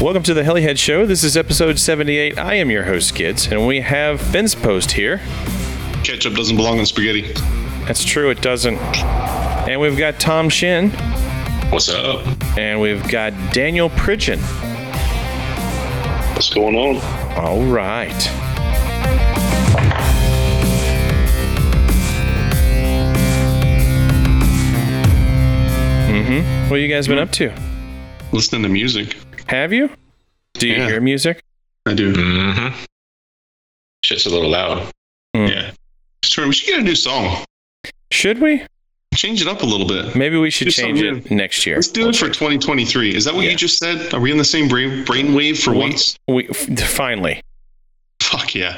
Welcome to the Helihead Show. This is episode 78. I am your host, Kids, and we have Finn's Post here. Ketchup doesn't belong in spaghetti. That's true, it doesn't. And we've got Tom Shin, What's up? and we've got Daniel Pridgeon. What's going on? All right. Mm-hmm. What you guys been up to? Listening to music. Have you? Do you Yeah. hear music? I do. Mm-hmm. Shit's a little loud. Mm. Yeah. Sure, we should get a new song. Should we? Change it up a little bit. Maybe we should Do change something it next year. Let's do it for 2023. Is that what Yeah. you just said? Are we in the same brain brainwave for We- once? We finally. Fuck yeah.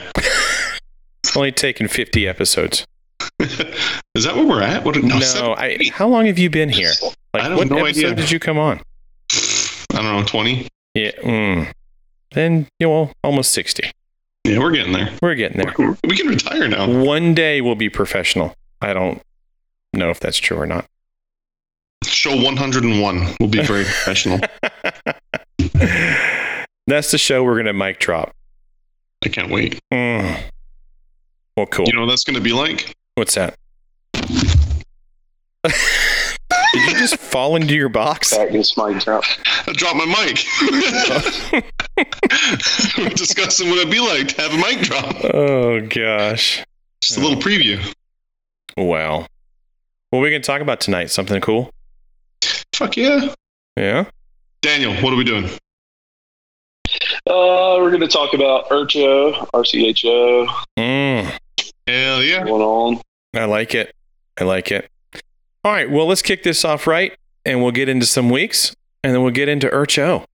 It's only taken 50 episodes. Is that where we're at? What? No, No, I. How long have you been here? Like, I have what no episode idea. did you come on? I 20. Yeah. Mm. Then you know, almost 60. Yeah, we're getting there. We're getting there. We can retire now. One day we'll be professional. I don't know if that's true or not. Show 101 will be very professional. That's the show we're gonna mic drop. I can't wait. Mm. Well, cool. You know what that's going to be like? What's that? Did you just fall into your box? Back this mic drop. I dropped my mic. we're discussing what it'd be like to have a mic drop. oh gosh. Just a little preview. Wow. What are we gonna talk about tonight? Something cool? Fuck yeah. Yeah. Daniel, what are we doing? Uh, we're going to talk about Urcho, RCHO, Mm. Hell yeah. going on. I like it. I like it. All right. Well, let's kick this off right, and we'll get into some weeks, and then we'll get into Urcho.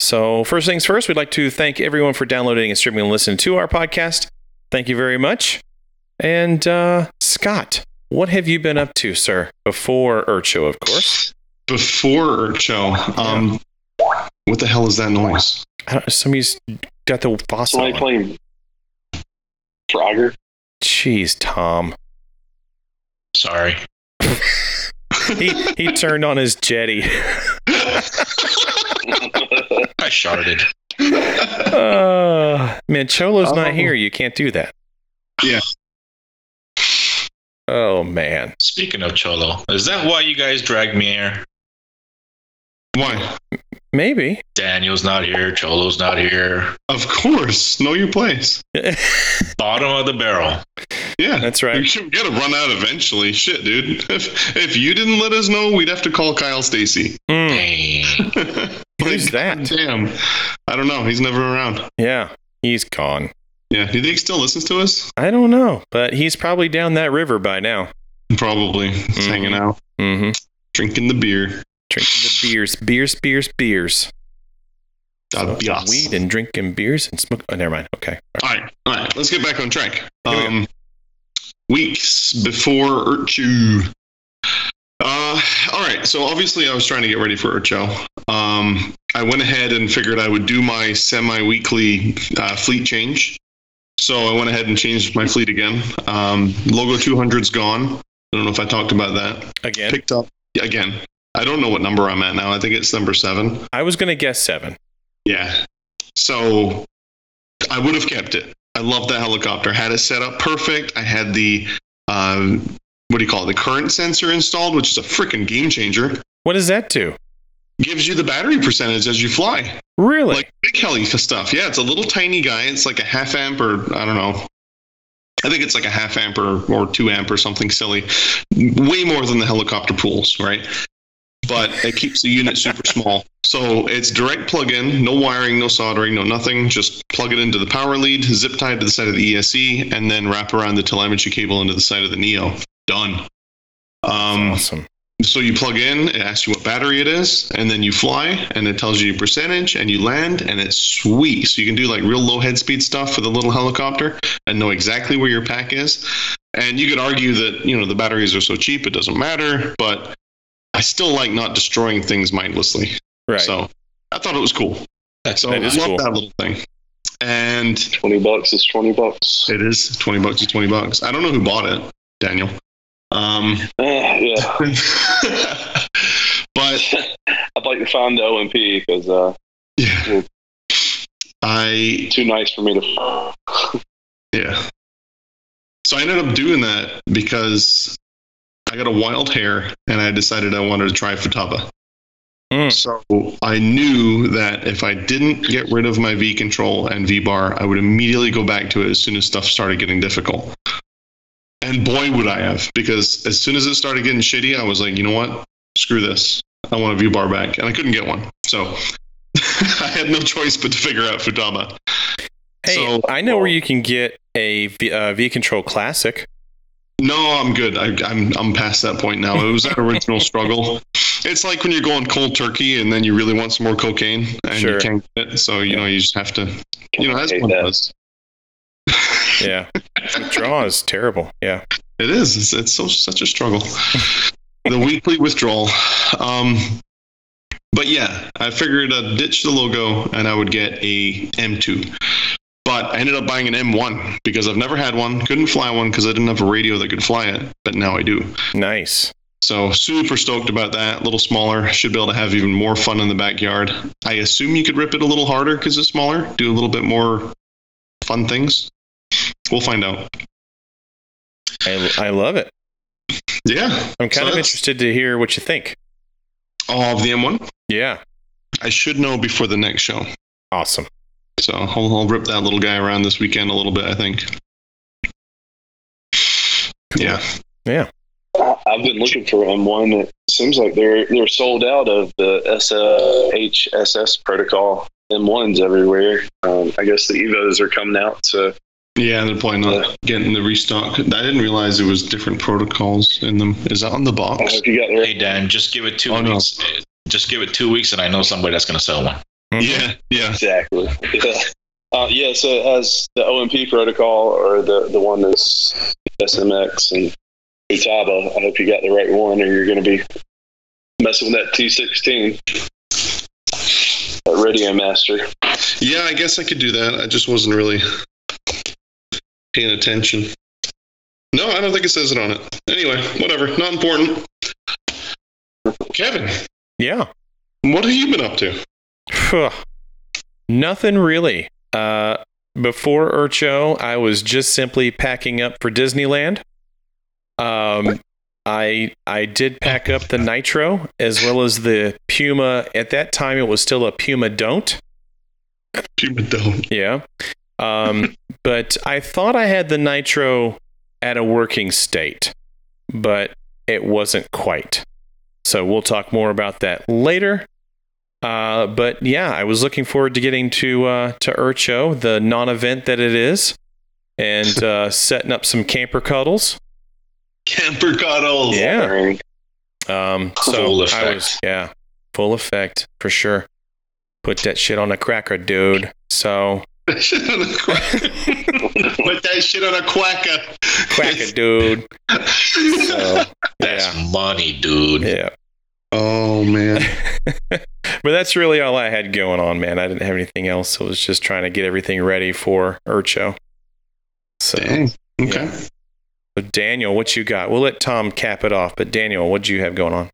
So, first things first, we'd like to thank everyone for downloading and streaming and listening to our podcast. Thank you very much. And uh, Scott, what have you been up to, sir? Before Urcho, of course. Before Urcho, um, what the hell is that noise? I don't, somebody's got the fossil. Somebody on. playing Frogger. Jeez, Tom. Sorry. He he turned on his jetty. I sharded. Uh, man, Cholo's not Oh. here. You can't do that. Yeah. Oh man. Speaking of Cholo, is that why you guys dragged me here? Why? Maybe. Daniel's not here, Cholo's not here. Of course. Know your place. Bottom of the barrel. Yeah. That's right. We gotta run out eventually. Shit, dude. If if you didn't let us know, we'd have to call Kyle Stacy. Mm, Dang. Who's that? Damn. I don't know. He's never around. yeah, he's gone. Yeah. Do you think he still listens to us? I don't know, but he's probably down that river by now. Probably. He's Mhm. hanging out, Mm-hmm. drinking the beer. Drinking the beers, beers, beers, beers. Uh, yes. Weed and drinking beers and smoke. Oh, never mind. Okay. All right, all right. Let's get back on track. We. Um, weeks before Urcho. Uh, all right. So obviously, I was trying to get ready for Urcho. Um, I went ahead and figured I would do my semi-weekly uh, fleet change. So I went ahead and changed my fleet again. Um, Logo 200's gone. I don't know if I talked about that. Again, Picked up again. I don't know what number I'm at now. I think it's number seven. I was gonna guess seven. Yeah. So I would have kept it. I love that helicopter. Had it set up perfect. I had the um, what do you call it? The current sensor installed, which is a freaking game changer. What does that do? Gives you the battery percentage as you fly. Really? Like big heli stuff. Yeah, it's a little tiny guy. It's like a half amp or I don't know. I think it's like a half amp or, or two amp or something silly. Way more than the helicopter pools, right? But it keeps the unit super small. So it's direct plug in, no wiring, no soldering, no nothing. Just plug it into the power lead, zip tied to the side of the ESC, and then wrap around the telemetry cable into the side of the Neo. Done. Um, awesome. so you plug in, it asks you what battery it is, and then you fly, and it tells you your percentage, and you land, and it's sweet. So you can do like real low head speed stuff with a little helicopter and know exactly where your pack is. And you could argue that you know the batteries are so cheap it doesn't matter, but I still like not destroying things mindlessly. Right. So I thought it was cool. That's So That I love cool. that little thing. And 20 bucks is 20 bucks. it is twenty bucks is twenty bucks. I don't know who bought it, Daniel. Um, Eh, yeah. but I'd like to find the OMP because uh, Yeah. I Too nice for me to. Yeah. So I ended up doing that because I got a wild hair and I decided I wanted to try Futaba. Mm. So I knew that if I didn't get rid of my V control and V bar, I would immediately go back to it as soon as stuff started getting difficult. And boy, would I have, because as soon as it started getting shitty, I was like, you know what? Screw this. I want a V bar back. And I couldn't get one. So I had no choice but to figure out Futaba. Hey, So- I know where you can get a V, uh, v Control Classic. No, I'm good. I, I'm I'm past that point now. It was that original struggle. It's like when you're going cold turkey and then you really want some more cocaine and Sure. you can't get it. So you know you just have to. You know, as one that. does. Yeah. Withdrawal is terrible. Yeah. It is. It's, it's so such a struggle. the weekly withdrawal. Um, but yeah, I figured I'd ditch the logo and I would get a M2. But I ended up buying an M1 because I've never had one. Couldn't fly one because I didn't have a radio that could fly it. But now I do. Nice. So super stoked about that. A little smaller, should be able to have even more fun in the backyard. I assume you could rip it a little harder because it's smaller, do a little bit more fun things. We'll find out. I, I love it. Yeah. I'm kind So of interested to hear what you think. Of the M1, Yeah. I should know before the next show. Awesome. So I'll, I'll rip that little guy around this weekend a little bit. I think. Yeah. Yeah. I've been looking for M1. It seems like they're they're sold out of the SHSS protocol M1s everywhere. Um, I guess the Evos are coming out, so Yeah, they're probably not getting the restock. I didn't realize there was different protocols in them. Is that on the I box? hope you got Hey. Dan, just give it two Oh, no. weeks. Just give it two weeks, and I know somebody that's gonna sell one. Mhm. Yeah, yeah. Exactly. Yeah. Uh, yeah, so it has the OMP protocol or the, the one that's SMX and Futaba. I hope you got the right one or you're going to be messing with that T16. That Radio Master. Yeah, I guess I could do that. I just wasn't really paying attention. No, I don't think it says it on it. Anyway, whatever. Not important. Kevin, Yeah. what have you been up to? Nothing really. Uh, before Urcho, I was just simply packing up for Disneyland. Um, I I did pack up the Nitro as well as the Puma. At that time, it was still a Puma Don't. Puma don't. Yeah. Um, but I thought I had the Nitro at a working state, but it wasn't quite. So we'll talk more about that later. Uh, but yeah, I was looking forward to getting to uh, to Urcho, the non-event that it is, and uh, setting up some camper cuddles. Camper cuddles. Yeah. Um, so Full I was yeah, full effect for sure. Put that shit on a cracker, dude. So That shit on a quack- Put that shit on a quacker. cracker, dude. So That's yeah, money, dude. yeah. Oh man. but that's really all I had going on, man. I didn't have anything else. So I was just trying to get everything ready for Urcho. So, Dang. Okay. Yeah. so Daniel, what you got? We'll let Tom cap it off, but Daniel, what do you have going on?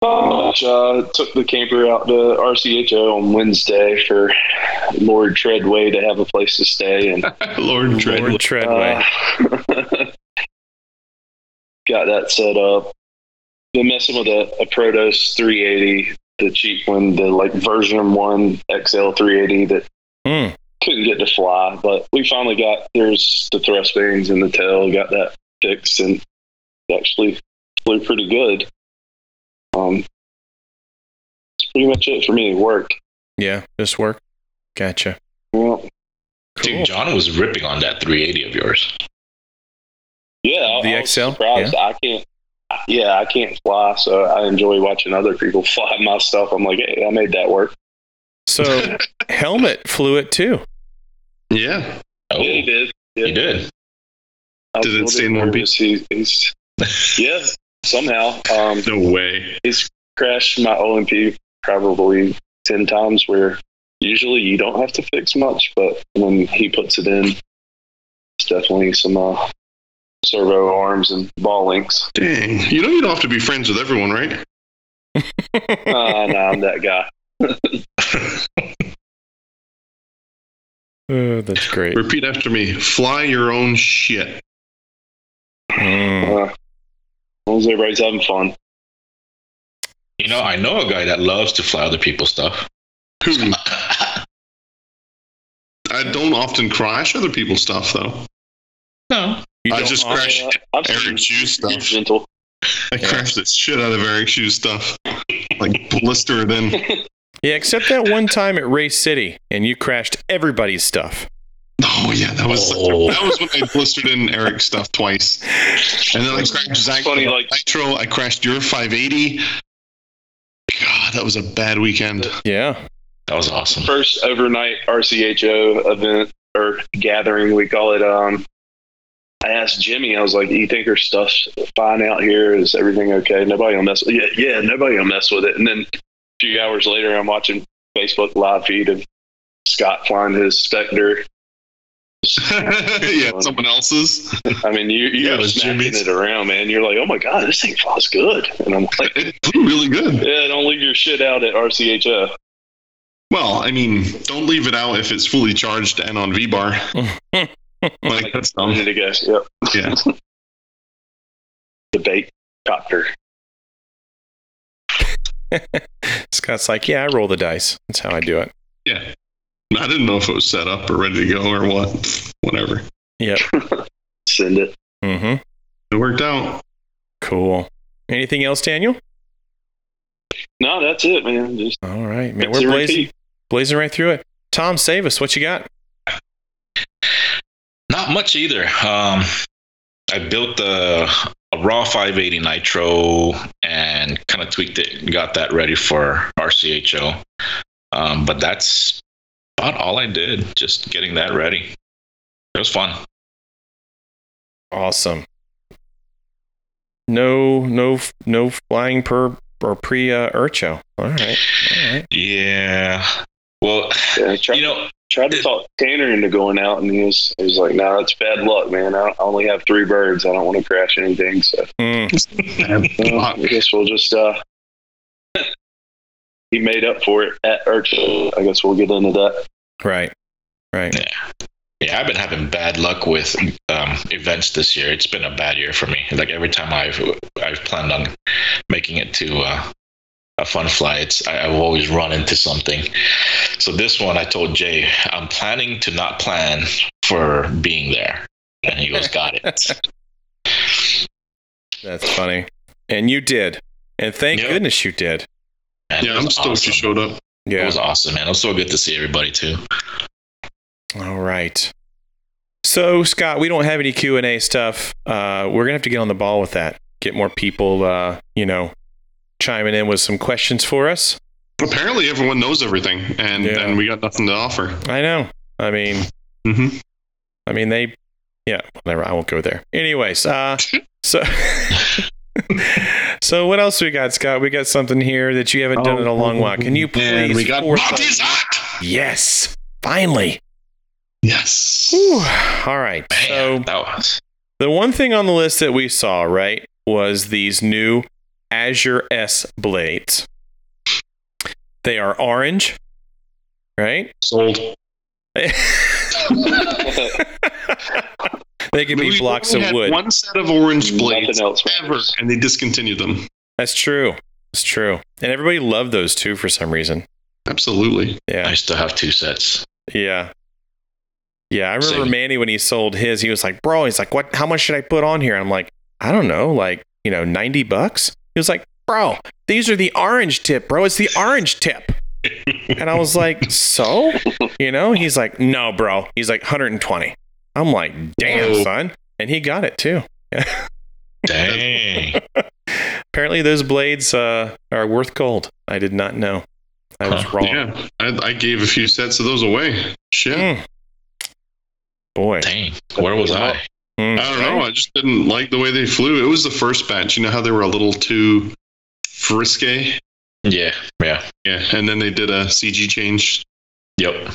Not much. Uh, took the camper out to RCHO on Wednesday for Lord Treadway to have a place to stay and Lord Tread. Lord Treadway. Uh, got that set up. Been messing with a, a Protos 380, the cheap one, the like version one XL 380 that Hmm. couldn't get to fly, but we finally got there's the thrust bearings in the tail, got that fixed, and it actually flew pretty good. Um, that's pretty much it for me. Work. Yeah, just work. Gotcha. Well, Cool. Dude, John was ripping on that 380 of yours. yeah, The I was XL? surprised. I can't. Yeah, I can't fly, so I enjoy watching other people fly my stuff. I'm like, hey, I made that work. So helmet flew it too. Yeah. Oh, Yeah, he did. Yeah. he did. I Did it a little stay bit in. He, he's yeah, somehow um, No way. He's crashed my OMP probably ten times. Where usually you don't have to fix much, but when he puts it in, it's definitely some uh, servo arms and ball links. Dang. You know you don't have to be friends with everyone, right? Uh, no, I'm that guy. Oh, that's great. Repeat after me. Fly your own shit. Mm. Uh, as long as everybody's having fun. You know, I know a guy that loves to fly other people's stuff. I don't often crash other people's stuff though. no. You I just crashed Uh, I've Eric seen Shoes pretty stuff. gentle. I Yeah. crashed the shit out of Eric's Shoes stuff. Like blister then. Yeah, except that one time at Race City, and you crashed everybody's stuff. Oh yeah, that was Oh. that was when I blistered in Eric's stuff twice. And then I crashed Zach Funny, like- Nitro. I crashed your 580. God, that was a bad weekend. Yeah. That was awesome. First overnight RCHO event or gathering, we call it. Um, I asked Jimmy, I was like, "You think her stuff's fine out here? Is everything okay? Nobody will mess with Yeah, yeah, nobody will mess with it." And then a few hours later, I'm watching Facebook live feed of Scott flying his Spectre. yeah, someone else's. I mean, you Yeah, you're it smacking Jimmy's. it around, man. You're like, "Oh my god, this thing flies good," and I'm like, It flew really good. "Yeah, don't leave your shit out at RCHO." Well, I mean, don't leave it out if it's fully charged and on V bar. Like that's I'm dumb. gonna guess. Yep, Yeah. debate copter. Scott's like, yeah, I roll the dice. That's how I do it. Yeah. I didn't know if it was set up or ready to go or what. Whatever. Yep. Send it. Mm-hmm. It worked out. Cool. Anything else, Daniel? No, that's it, man. Just All right, man. We're blazing, repeat. blazing right through it. Tom, save us. What you got? Not much either. Um, I built the a raw 580 nitro and kind of tweaked it and got that ready for RCHO. Um, but that's about all I did. Just getting that ready. It was fun. Awesome. No, no, no flying per or pre uh, Urcho. All right. All right. Yeah. Well, Yeah, I tried, you know, tried to talk Tanner into going out, and he was, he was like, "No, it's bad luck, man. I I only have three birds. I don't want to crash anything." So Mm, well, I guess we'll just. uh He made up for it at Urcho. I guess we'll get into that. right. Right. Yeah, I've been having bad luck with um, events this year. It's been a bad year for me. Like every time I've I've planned on making it to uh, a fun fly, it's I, I've always run into something. So this one, I told Jay, I'm planning to not plan for being there, and he goes, "Got it." That's funny. And you did. And thank Yep. goodness you did. And Yeah, I'm was stoked awesome. you showed up. Yeah, It was awesome, man. It was so good to see everybody too. All right. So Scott, we don't have any Q and A stuff. Uh, we're gonna have to get on the ball with that. Get more people, uh, you know, chiming in with some questions for us. Apparently, everyone knows everything, and Yeah. and we got nothing to offer. I know. I mean, hmm I mean they. Yeah. Whatever. I won't go there. Anyways. Uh. So. so what else we got, Scott? We got something here that you haven't done in a long while. Can you please? And we got is hot. Yes. Finally. Yes. Whew. All right. Man, So that was the one thing on the list that we saw, right, was these new Azure S blades. They are orange, right? Sold. they can be We blocks only of had wood. One set of orange blades else ever, and they discontinued them. That's true. That's true. And everybody loved those too for some reason. Absolutely. Yeah. I still have two sets. Yeah. Yeah. I remember Same. Manny when he sold his, he was like, bro, he's like, what, how much should I put on here? I'm like, I don't know, like, you know, 90 bucks. He was like, bro, these are the orange tip, bro. It's the orange tip. And I was like, so? You know, he's like, no, bro. He's like 120. I'm like, damn, Whoa. son. And he got it too. Dang. Apparently, those blades uh, are worth gold. I did not know. I was Huh. wrong. Yeah, I, I gave a few sets of those away. Shit. Mm. Boy. Dang. Where was I? Mm. I don't know. I just didn't like the way they flew. It was the first batch. You know how they were a little too frisky? Yeah. Yeah. Yeah. And then they did a CG change. Yep.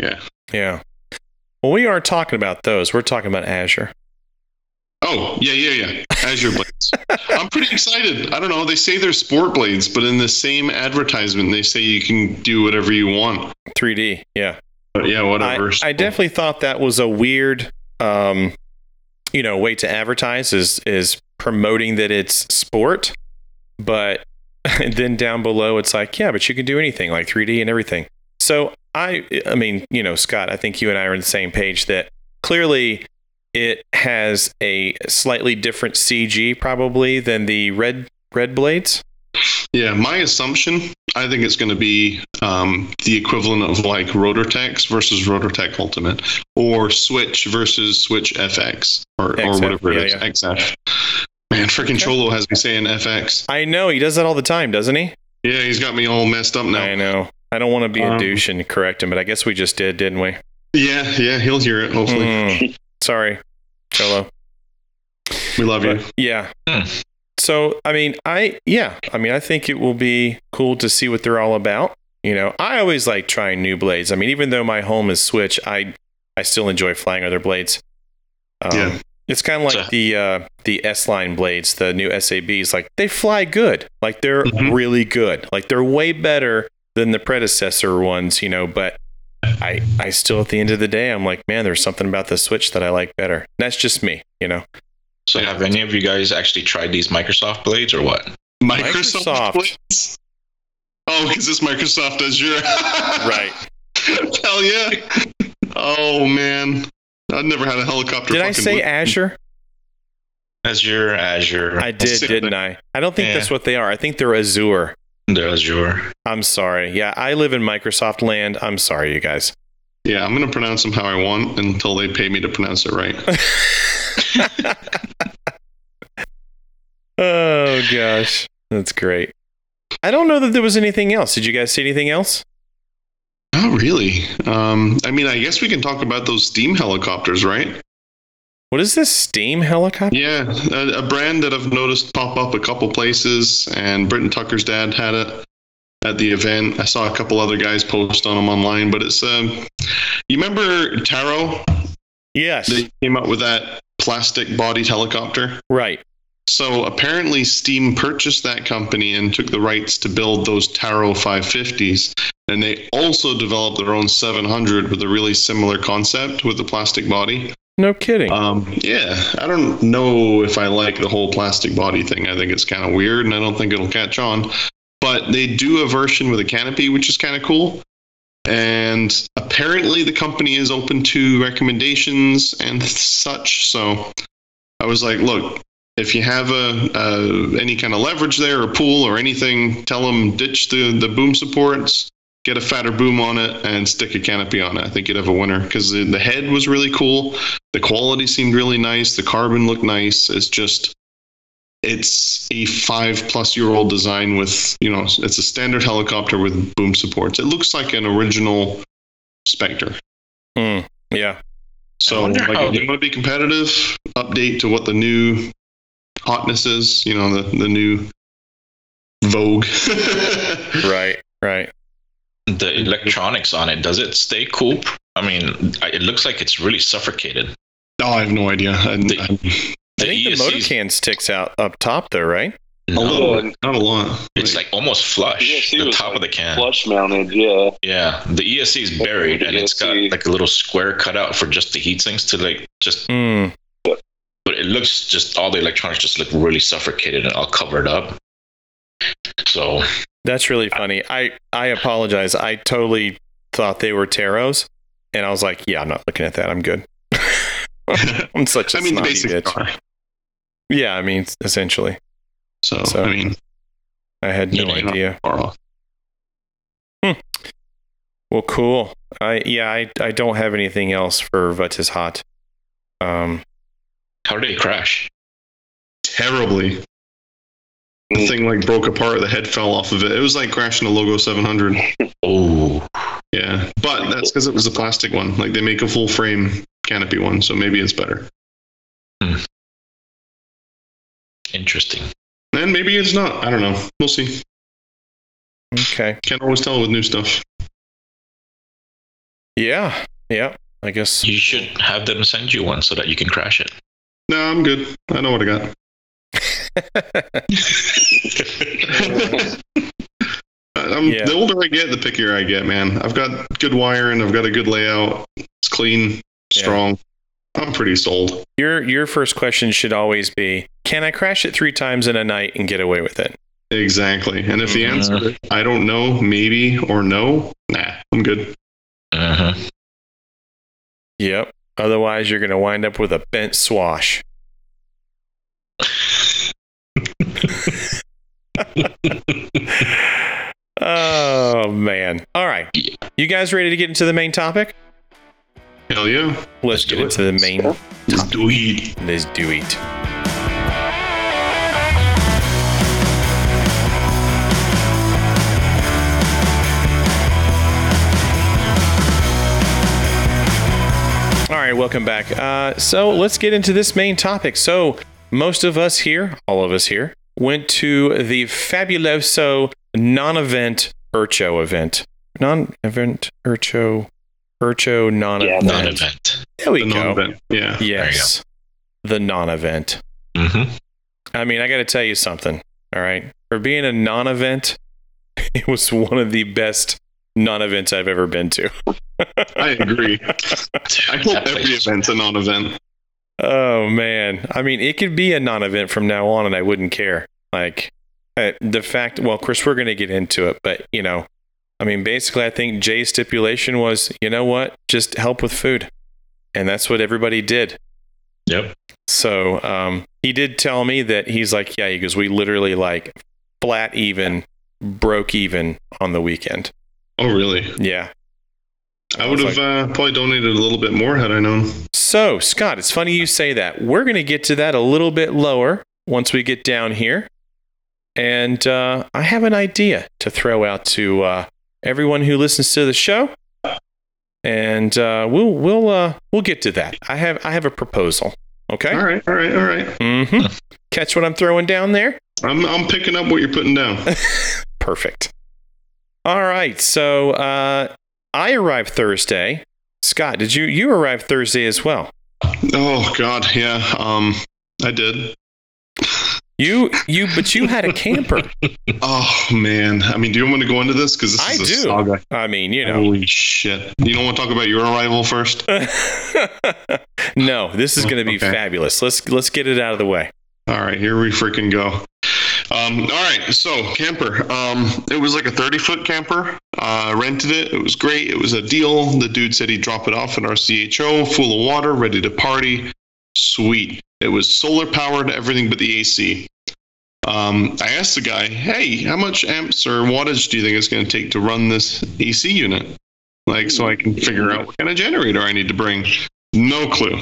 Yeah. Yeah. Well, we aren't talking about those. We're talking about Azure. Oh, yeah, yeah, yeah. Azure blades. I'm pretty excited. I don't know. They say they're sport blades, but in the same advertisement, they say you can do whatever you want. 3D. Yeah. But yeah, I, whatever. I definitely thought that was a weird, um, you know, way to advertise is is promoting that it's sport, but then down below it's like, yeah, but you can do anything like 3D and everything. So I, I mean, you know, Scott, I think you and I are on the same page that clearly it has a slightly different CG probably than the red red blades. Yeah, my assumption, I think it's going to be um, the equivalent of like RotorTech versus RotorTech Ultimate, or Switch versus Switch FX, or, or whatever it yeah, is. XF. Man, freaking Cholo has me saying FX. I know he does that all the time, doesn't he? Yeah, he's got me all messed up now. I know. I don't want to be a Um, douche and correct him, but I guess we just did, didn't we? Yeah, yeah, he'll hear it. Hopefully, Mm, sorry, Cholo. we love you. Yeah. Hmm. So, I mean, I, yeah, I mean, I think it will be cool to see what they're all about. You know, I always like trying new blades. I mean, even though my home is Switch, I, I still enjoy flying other blades. Um, Yeah. It's kind of like So- the uh, the S line blades, the new SABs. Like they fly good. Like they're Mhm. really good. Like they're way better than the predecessor ones. You know, but I I still at the end of the day, I'm like, man, there's something about the Switch that I like better. That's just me. You know. So have any of you guys actually tried these Microsoft blades or what? Microsoft, Microsoft. blades? Oh, because it's Microsoft Azure. Right. Hell yeah. Oh man, I've never had a helicopter. Did I say blade. Azure? Azure, Azure, I did, Same didn't thing. I? I don't think Yeah. that's what they are. I think they're Azure. the Azure. I'm sorry. Yeah, I live in Microsoft land. I'm sorry, you guys. Yeah, I'm gonna pronounce them how I want until they pay me to pronounce it right. oh gosh, that's great. I don't know that there was anything else. Did you guys see anything else? Not really. Um, I mean, I guess we can talk about those steam helicopters, right? What is this steam helicopter? Yeah, a, a brand that I've noticed pop up a couple places, and Britton Tucker's dad had it at the event. I saw a couple other guys post on them online, but it's um, you remember Taro? Yes. They came up with that plastic-bodied helicopter. right. So apparently, Steam purchased that company and took the rights to build those Taro 550s. And they also developed their own 700 with a really similar concept with the plastic body. No kidding. Um, yeah, I don't know if I like the whole plastic body thing. I think it's kind of weird, and I don't think it'll catch on. But they do a version with a canopy, which is kind of cool. And apparently, the company is open to recommendations and such. So I was like, look, if you have a, any kind of leverage there or pool or anything, tell them ditch the the boom supports, get a fatter boom on it, and stick a canopy on it. I think you'd have a winner because the, the head was really cool. The quality seemed really nice. The carbon looked nice. It's just it's a five plus year old design with you know it's a standard helicopter with boom supports. It looks like an original Spectre. Hmm. yeah. So like if you want to be competitive, update to what the new hotness is. You know the the new Vogue. Right. Right. The electronics on it, does it stay cool? I mean, it looks like it's really suffocated. Oh, I have no idea. I, The- I, I think the motor ESC's can sticks out up top though, right? a little, not a lot. It's like almost flush. ESC the was top of the can. Flush mounted, yeah. Yeah, the ESC is buried, and it's got like a little square cut out for just the heat sinks to like just. Hmm. But it looks just all the electronics just look really suffocated and all covered up. So That's really funny. I I apologize. I totally thought they were taros, and I was like, yeah, I'm not looking at that. I'm good. I'm such a I mean, the snotty basic bitch. car. Yeah, I mean, essentially, So, So- I mean, I had no You know, you're not idea. far off. Well, cool. I yeah, I I don't have anything else for What is hot. Um, how did it crash? terribly. The thing like broke apart. The head fell off of it. It was like crashing a Logo 700. Oh, Yeah, but that's because it was a plastic one. Like they make a full frame canopy one, so maybe it's better. Interesting. And maybe it's not. I don't know. We'll see. okay. Can't always tell with new stuff. Yeah. Yeah. I guess. You should have them send you one so that you can crash it. No, I'm good. I know what I got. I'm, Yeah. The older I get, the pickier I get, man. I've got good wiring. I've got a good layout. It's clean, Yeah. strong. I'm pretty sold. Your your first question should always be, can I crash it three times in a night and get away with it? Exactly. And if the Mhm. answer is I don't know, maybe, or no, nah, I'm good. Uh-huh. Yep. Otherwise, you're going to wind up with a bent swash. oh man! All right, you guys ready to get into the main topic? Hell yeah. Let's Let's get do it. into the main. Let's do it. Let's do it. All right, welcome back. Uh, so let's get into this main topic. So most of us here, all of us here, went to the Fabuloso non-event Urcho event. Non-event Urcho, Urcho non-event. Yeah, Non-event. There we The go. non-event. Yeah. Yes. The non event. Mm-hmm. I mean, I got to tell you something. All right. For being a non event, it was one of the best non events I've ever been to. I agree. I hope every event's a non-event. Oh, man. I mean, it could be a non event from now on, and I wouldn't care. Like, uh, the fact, well, of course, we're going to get into it, but, you know, I mean, basically, I think Jay's stipulation was, you know what? Just help with food. And that's what everybody did. Yep. So um, he did tell me that he's like, yeah, he goes, we literally like flat even, broke even on the weekend. Oh, really? Yeah. I would have uh, probably donated a little bit more had I known. So, Scott, it's funny you say that. We're going to get to that a little bit lower once we get down here. And uh, I have an idea to throw out to uh, everyone who listens to the show. And uh, we'll we'll uh, we'll get to that. I have I have a proposal. Okay. All right, all right, all right. Mm-hmm. Catch what I'm throwing down there. I'm I'm picking up what you're putting down. Perfect. All right. So uh, I arrived Thursday. Scott, did you you arrive Thursday as well? Oh God, yeah. Um, I did. You you but you had a camper. Oh man. I mean, do you want me to go into this? Because this I is a do. saga. I mean, you know. Holy shit! You don't want to talk about your arrival first? no, this is going to be Okay. fabulous. Let's let's get it out of the way. All right, here we freaking go. Um, all right, so camper. Um, it was like a 30 foot camper. Uh, rented it. It was great. It was a deal. The dude said he'd drop it off at RCHO, full of water, ready to party. Sweet. It was solar powered, everything but the AC. Um, I asked the guy, "Hey, how much amps or wattage do you think it's going to take to run this AC unit? Like, so I can figure out what kind of generator I need to bring." No clue.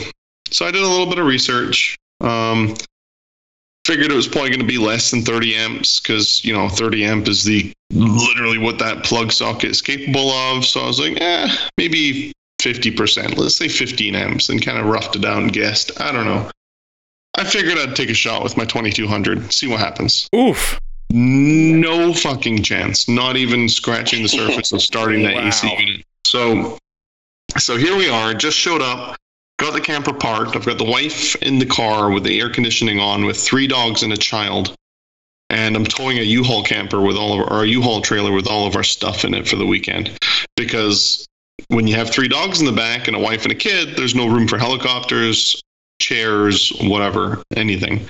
So I did a little bit of research. Um, figured it was probably going to be less than 30 amps because you know 30 amp is the literally what that plug socket is capable of. So I was like, eh, maybe 50%. Let's say 15 amps, and kind of roughed it out and guessed. I don't know. I figured I'd take a shot with my 2200, see what happens. Oof. No fucking chance. Not even scratching the surface of starting that AC unit. So, so here we are. Just showed up. Got the camper parked. I've got the wife in the car with the air conditioning on, with three dogs and a child. And I'm towing a U-Haul camper with all of our, or a U-Haul trailer with all of our stuff in it for the weekend. Because when you have three dogs in the back and a wife and a kid, there's no room for helicopters, chairs, whatever, anything.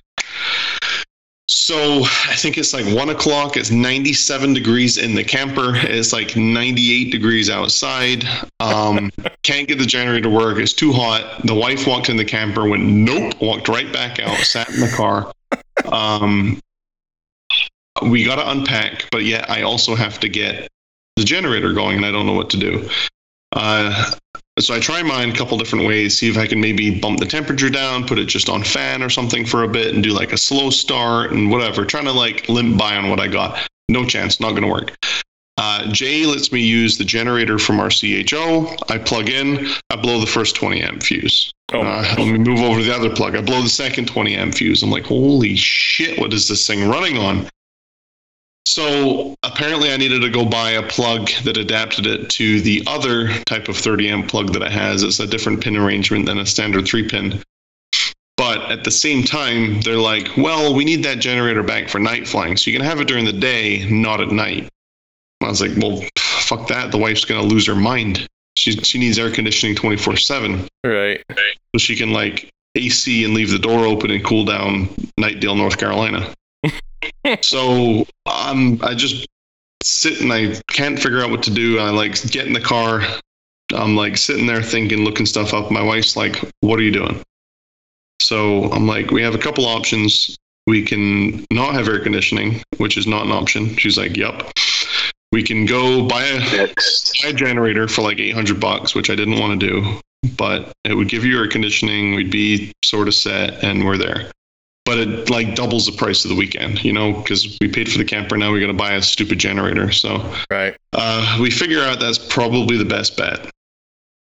So I think it's like one o'clock. It's 97 degrees in the camper. It's like 98 degrees outside. Um, can't get the generator to work. It's too hot. The wife walked in the camper, went nope, walked right back out, sat in the car. Um, we got to unpack, but yet I also have to get the generator going, and I don't know what to do. Uh, so I try mine a couple different ways, see if I can maybe bump the temperature down, put it just on fan or something for a bit, and do like a slow start and whatever. Trying to like limp by on what I got. No chance, not going to work. Uh, Jay lets me use the generator from RCHO. I plug in, I blow the first 20 amp fuse. Oh, Uh, let me move over to the other plug. I blow the second 20 amp fuse. I'm like, holy shit, what is this thing running on? So apparently, I needed to go buy a plug that adapted it to the other type of 30 amp plug that it has. It's a different pin arrangement than a standard three pin. But at the same time, they're like, well, we need that generator back for night flying. So you can have it during the day, not at night. I was like, well, fuck that. The wife's going to lose her mind. She, she needs air conditioning 24 7. Right. So she can like AC and leave the door open and cool down Knightdale, North Carolina. So um, I just sit and I can't figure out what to do. I like get in the car. I'm like sitting there thinking, looking stuff up. My wife's like, "What are you doing?" So I'm like, "We have a couple options. We can not have air conditioning, which is not an option." She's like, "Yep." We can go buy a, buy a generator for like 800 bucks, which I didn't want to do, but it would give you air conditioning. We'd be sort of set, and we're there. But it like doubles the price of the weekend, you know, because we paid for the camper. Now we're going to buy a stupid generator. So Right. uh, we figure out that's probably the best bet.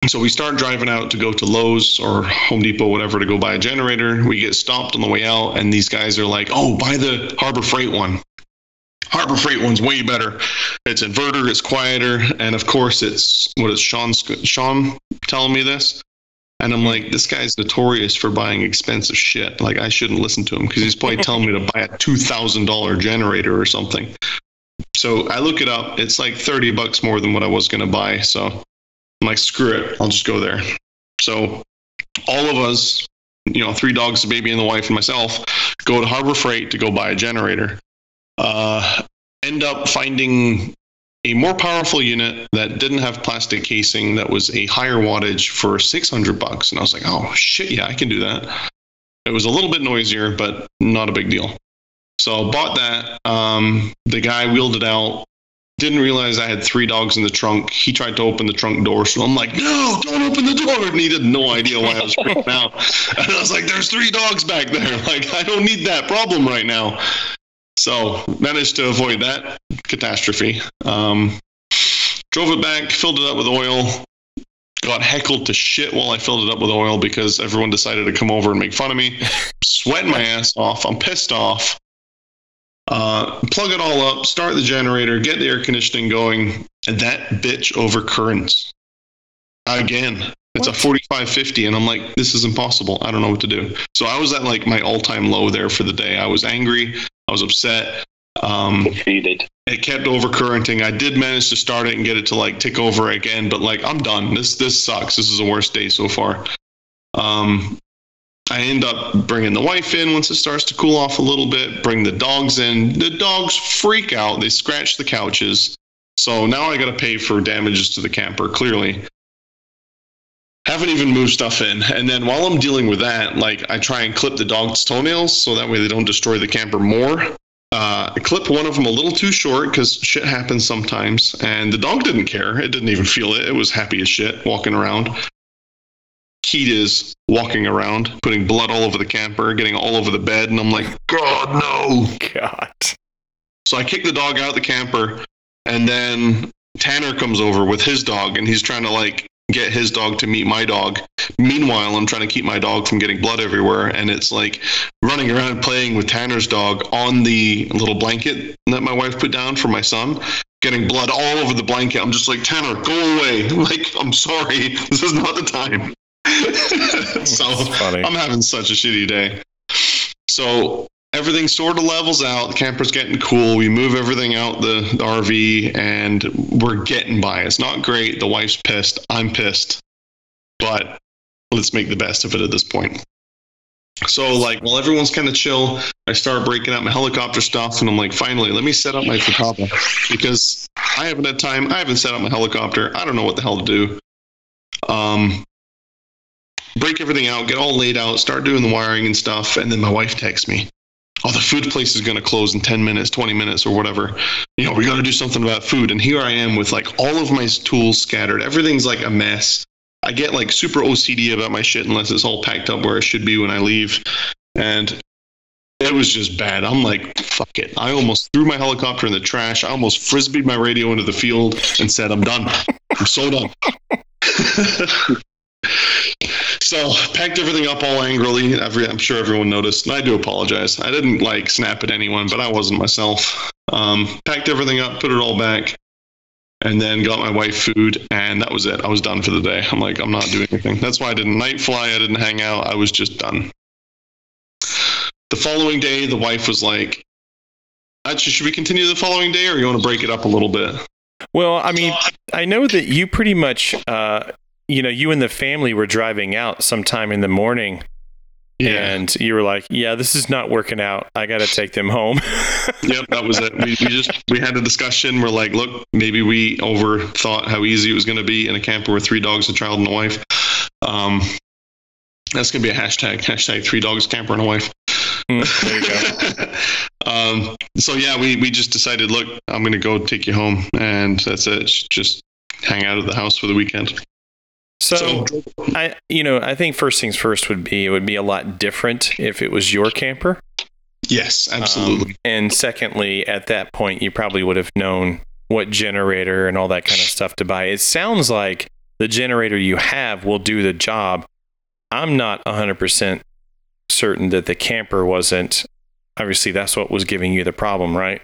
So we start driving out to go to Lowe's or Home Depot, whatever, to go buy a generator. We get stopped on the way out, and these guys are like, "Oh, buy the Harbor Freight one. Harbor Freight one's way better. It's inverter, it's quieter, and of course, it's what is Sean Sean telling me this." And I'm like, this guy's notorious for buying expensive shit. Like, I shouldn't listen to him because he's probably telling me to buy a two thousand dollar generator or something. So I look it up. It's like 30 bucks more than what I was going to buy. So I'm like, screw it. I'll just go there. So all of us, you know, three dogs, a baby, and the wife and myself, go to Harbor Freight to go buy a generator. Uh, end up finding a more powerful unit that didn't have plastic casing that was a higher wattage for 600 bucks. And I was like, oh, shit, yeah, I can do that. It was a little bit noisier, but not a big deal. So I bought that. Um, the guy wheeled it out. Didn't realize I had three dogs in the trunk. He tried to open the trunk door, so I'm like, "No, don't open the door!" And he had no idea why I was freaking out. And I was like, "There's three dogs back there. Like, I don't need that problem right now." So managed to avoid that catastrophe. Um, drove it back, filled it up with oil. Got heckled to shit while I filled it up with oil because everyone decided to come over and make fun of me. Sweating my ass off. I'm pissed off. Uh, plug it all up, start the generator, get the air conditioning going, and that bitch overcurrents. Again, it's a What? 4550, and I'm like, this is impossible. I don't know what to do. So I was at like my all time low there for the day. I was angry. I was upset. Um, Defeated. it kept overcurrenting. I did manage to start it and get it to like tick over again, but like I'm done. This this sucks. This is the worst day so far. Um, I end up bringing the wife in once it starts to cool off a little bit. Bring the dogs in. The dogs freak out. They scratch the couches. So now I got to pay for damages to the camper. Clearly, haven't even moved stuff in. And then while I'm dealing with that, like I try and clip the dog's toenails so that way they don't destroy the camper more. Uh, I clip one of them a little too short because shit happens sometimes, and the dog didn't care. It didn't even feel it. It was happy as shit walking around. Keat is walking around, putting blood all over the camper, getting all over the bed, and I'm like, God, no. God. So I kick the dog out of the camper, and then Tanner comes over with his dog, and he's trying to like get his dog to meet my dog. Meanwhile, I'm trying to keep my dog from getting blood everywhere, and it's like running around playing with Tanner's dog on the little blanket that my wife put down for my son, getting blood all over the blanket. I'm just like, Tanner, go away. Like, I'm sorry, this is not the time. so. I'm having such a shitty day. So everything sort of levels out. The camper's getting cool. We move everything out the, the RV and we're getting by. It's not great. The wife's pissed. I'm pissed. But let's make the best of it at this point. So, like, while everyone's kind of chill, I start breaking out my helicopter stuff, and I'm like, finally, let me set up my Futaba because I haven't had time. I haven't set up my helicopter. I don't know what the hell to do. Um, break everything out, get all laid out, start doing the wiring and stuff, and then my wife texts me. Oh, the food place is going to close in 10 minutes, 20 minutes, or whatever. You know, we got to do something about food. And here I am with like all of my tools scattered. Everything's like a mess. I get like super OCD about my shit unless it's all packed up where it should be when I leave. And it was just bad. I'm like, fuck it. I almost threw my helicopter in the trash. I almost frisbeed my radio into the field and said, I'm done. I'm so done. so packed everything up all angrily. Every, I'm sure everyone noticed, and I do apologize. I didn't like snap at anyone, but I wasn't myself. Um, packed everything up, put it all back, and then got my wife food, and that was it. I was done for the day. I'm like, I'm not doing anything. That's why I didn't night fly. I didn't hang out. I was just done. the following day, the wife was like, "Actually, should we continue the following day, or you want to break it up a little bit?" Well, I mean, I know that you pretty much, uh, you know, you and the family were driving out sometime in the morning, and you were like, "Yeah, this is not working out. I got to take them home." yep, that was it. We, we just we had a discussion. We're like, look, maybe we overthought how easy it was going to be in a camper with three dogs, a child, and a wife. Um, that's gonna be a hashtag. Hashtag three dogs, camper, and a wife. Mm, there you go. um, so yeah, we we just decided, look, I'm gonna go take you home, and that's it. Just hang out at the house for the weekend. So, I, you know, I think first things first would be it would be a lot different if it was your camper. Yes, Um, absolutely. and secondly, at that point, you probably would have known what generator and all that kind of stuff to buy. It sounds like the generator you have will do the job. I'm not 100% certain that the camper wasn't. Obviously, that's what was giving you the problem, right?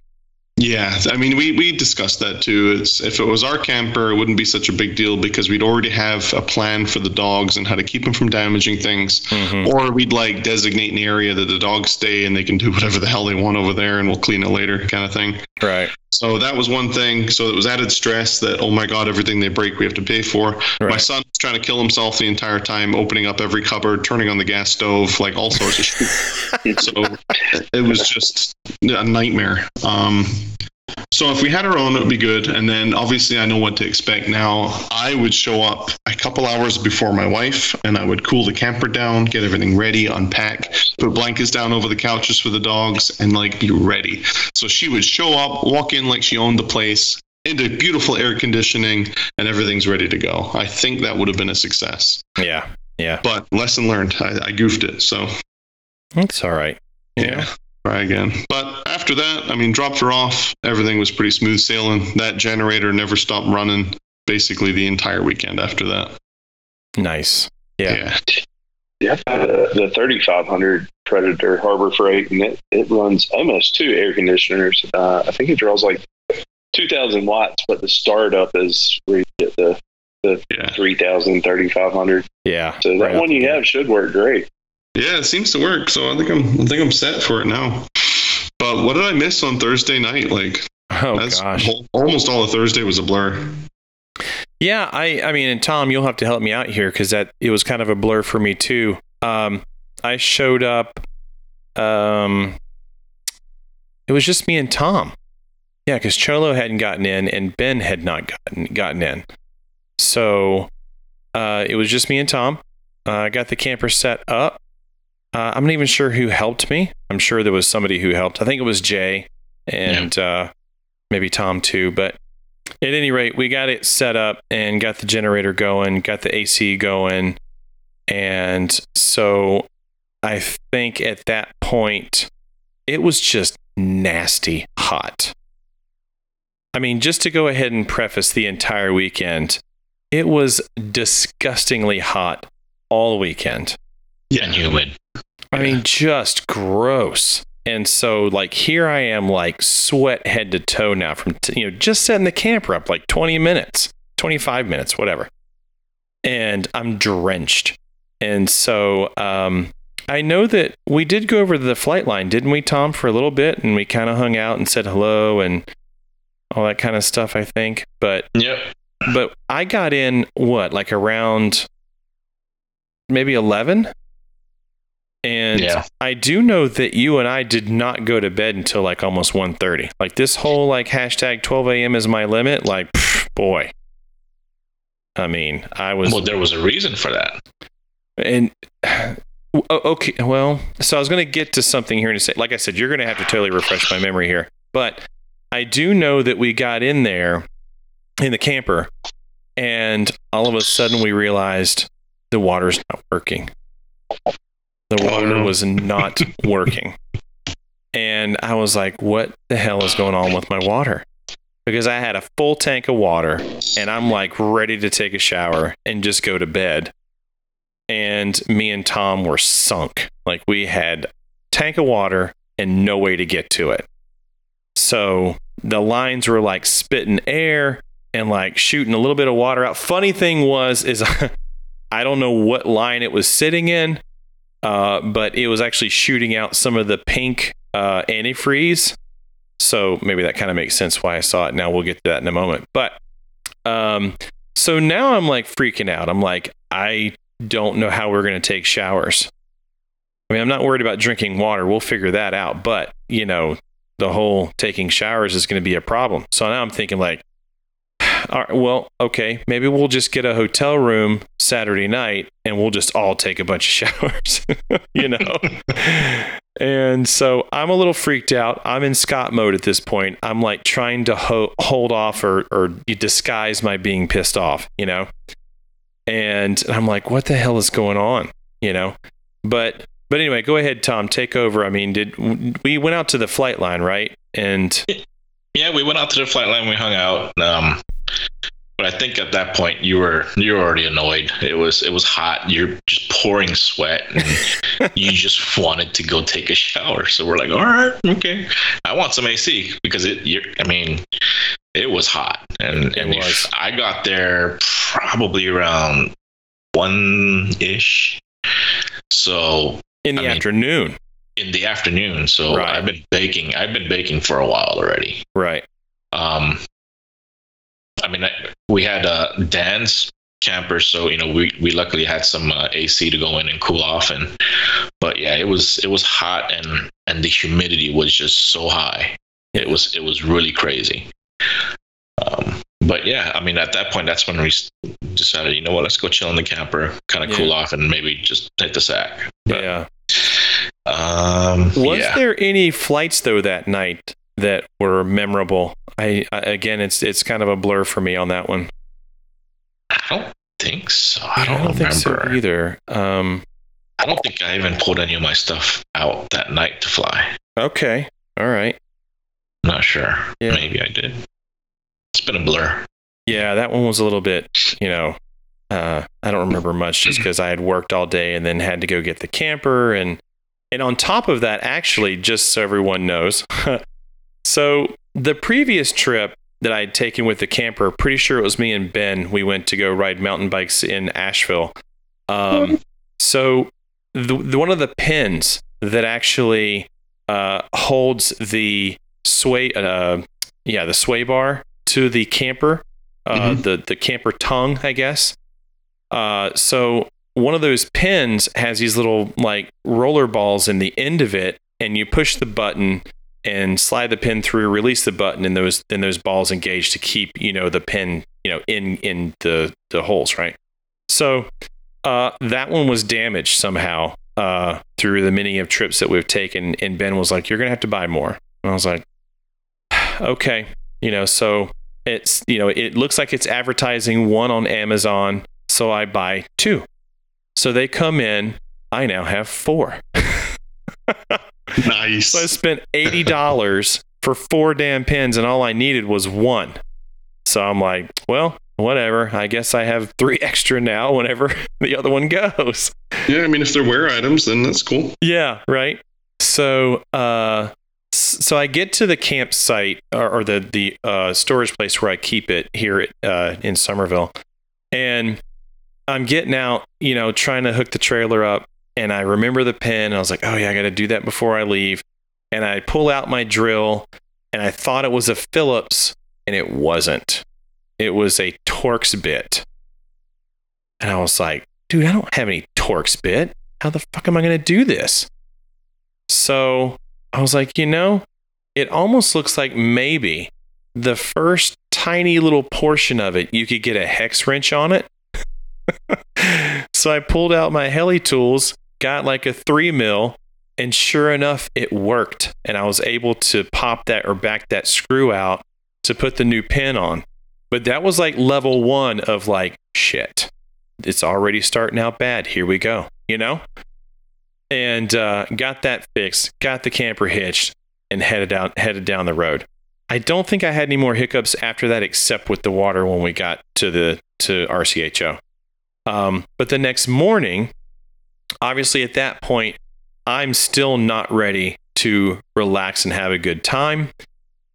Yeah, I mean, we, we discussed that too. It's if it was our camper, it wouldn't be such a big deal because we'd already have a plan for the dogs and how to keep them from damaging things. Mhm. Or we'd like designate an area that the dogs stay and they can do whatever the hell they want over there, and we'll clean it later, kind of thing. Right. So that was one thing. So it was added stress that oh my god, everything they break we have to pay for. My Right. son was trying to kill himself the entire time, opening up every cupboard, turning on the gas stove, like all sorts of shit. so it was just a nightmare. Um, so if we had our own, it would be good. And then obviously I know what to expect now. I would show up a couple hours before my wife, and I would cool the camper down, get everything ready, unpack, put blankets down over the couches for the dogs, and like be ready. So she would show up, walk in like she owned the place, into beautiful air conditioning, and everything's ready to go. I think that would have been a success. Yeah. Yeah. But lesson learned. I, I goofed it. So It's all right. yeah. Try again. But after that, I mean, dropped her off. Everything was pretty smooth sailing. That generator never stopped running basically the entire weekend after that. Nice. Yeah. Yeah, the, the 3500 Predator Harbor Freight, and it, it runs almost two air conditioners. Uh, I think it draws like 2,000 watts, but the startup is where you get the, the Yeah. 3000, 3500. Yeah. So that Right one you have should work great. Yeah, it seems to work. So I think I'm I think I'm set for it now. But what did I miss on Thursday night? Like Oh, that's gosh. al- almost all of Thursday was a blur. Yeah, I I mean, and Tom, you'll have to help me out here because that it was kind of a blur for me too. Um, I showed up. Um, it was just me and Tom. Yeah, because Cholo hadn't gotten in and Ben had not gotten gotten in. So uh, it was just me and Tom. Uh, I got the camper set up. Uh, I'm not even sure who helped me. I'm sure there was somebody who helped. I think it was Jay and uh, maybe Tom too. But at any rate, we got it set up and got the generator going, got the AC going. And so I think at that point, it was just nasty hot. I mean, just to go ahead and preface the entire weekend, it was disgustingly hot all weekend. Yeah, and humid. I mean, just gross. And so, like, here I am, like, sweat head to toe now from, t- you know, just setting the camper up like 20 minutes, 25 minutes, whatever. And I'm drenched. And so, um, I know that we did go over to the flight line, didn't we, Tom, for a little bit? And we kind of hung out and said hello and all that kind of stuff, I think. But Yep. but I got in what like around maybe 11 and Yeah. I do know that you and I did not go to bed until like almost 1.30 like this whole like hashtag 12 a.m. is my limit like pff, boy I mean I was Well, there was a reason for that. and okay, well, so I was going to get to something here in a second. Like I said, you're going to have to totally refresh my memory here. But I do know that we got in there in the camper, and all of a sudden we realized the water's not working. The Oh, water no. was not working. And I was like, what the hell is going on with my water? Because I had a full tank of water and I'm like ready to take a shower and just go to bed and me and Tom were sunk. Like we had tank of water and no way to get to it. So the lines were like spitting air and like shooting a little bit of water out. Funny thing was is I don't know what line it was sitting in, uh, but it was actually shooting out some of the pink uh, antifreeze. So maybe that kind of makes sense why I saw it. Now we'll get to that in a moment. But um, so now I'm like freaking out. I'm like, I don't know how we're going to take showers. I mean, I'm not worried about drinking water. We'll figure that out. But, you know, the whole taking showers is going to be a problem. So now I'm thinking, like, all right, well, okay, maybe we'll just get a hotel room Saturday night and we'll just all take a bunch of showers, you know? and so I'm a little freaked out. I'm in Scott mode at this point. I'm like trying to ho- hold off or, or disguise my being pissed off, you know? And I'm like, what the hell is going on, you know? But but anyway, go ahead, Tom. Take over. I mean, did we went out to the flight line, right? And yeah, we went out to the flight line. We hung out. Um, but I think at that point you were you were already annoyed. It was it was hot. You're just pouring sweat, and you just wanted to go take a shower. So we're like, all right, okay. I want some AC because it. You're, I mean, it was hot, and and was. I got there probably around one ish. So in the I mean, afternoon, in the afternoon. So Right. I've been baking. I've been baking for a while already. right? Um, I mean, I, we had uh, Dan's camper, so you know, we we luckily had some uh, AC to go in and cool off, and but yeah, it was it was hot and and the humidity was just so high. It was it was really crazy. Um, but yeah, I mean, at that point, that's when we decided, you know what, let's go chill in the camper, kind of Yeah. cool off, and maybe just hit the sack. But, yeah. Um, Was yeah. there any flights though that night that were memorable? I, I again, it's it's kind of a blur for me on that one. I don't think so. I don't, think so remember. either. Um, I don't think I even pulled any of my stuff out that night to fly. okay, all right. Not sure. Yeah. Maybe I did. It's been a blur. Yeah, that one was a little bit, you know, uh, I don't remember much just because I had worked all day and then had to go get the camper and and on top of that, actually, just so everyone knows, so the previous trip that I had taken with the camper, pretty sure it was me and Ben. We went to go ride mountain bikes in Asheville. Um, so the, the one of the pins that actually uh, holds the sway, uh, yeah, the sway bar to the camper, uh, the the camper tongue, I guess. Uh, so one of those pins has these little like roller balls in the end of it, and you push the button and slide the pin through, release the button, and those then those balls engage to keep you know the pin you know in in the the holes, right? So uh, that one was damaged somehow uh, through the many of trips that we've taken, and Ben was like, "You're gonna have to buy more," and I was like, "Okay," you know, so it's you know it looks like it's advertising one on Amazon, so I buy two. So they come in. I now have four. Nice. So I spent eighty dollars for four damn pins, and all I needed was one. So I'm like, well, whatever. I guess I have three extra now. Whenever the other one goes. Yeah, I mean, if they're wear items, then that's cool. Yeah, right. So, uh, so I get to the campsite or, or the the uh, storage place where I keep it here at, uh, in Somerville, and I'm getting out, you know, trying to hook the trailer up, and I remember the pin. And I was like, oh yeah, I got to do that before I leave, and I pull out my drill, and I thought it was a Phillips, and it wasn't. It was a Torx bit, and I was like, dude, I don't have any Torx bit. How the fuck am I going to do this? So I was like, you know, it almost looks like maybe the first tiny little portion of it, you could get a hex wrench on it. so I pulled out my heli tools, got like a three mil, and sure enough, it worked. And I was able to pop that or back that screw out to put the new pin on. But that was like level one of like, shit, it's already starting out bad. Here we go, you know? and uh, got that fixed, got the camper hitched, and headed out headed down the road. I don't think I had any more hiccups after that, except with the water when we got to the to RCHO. Um, but the next morning, obviously at that point, I'm still not ready to relax and have a good time,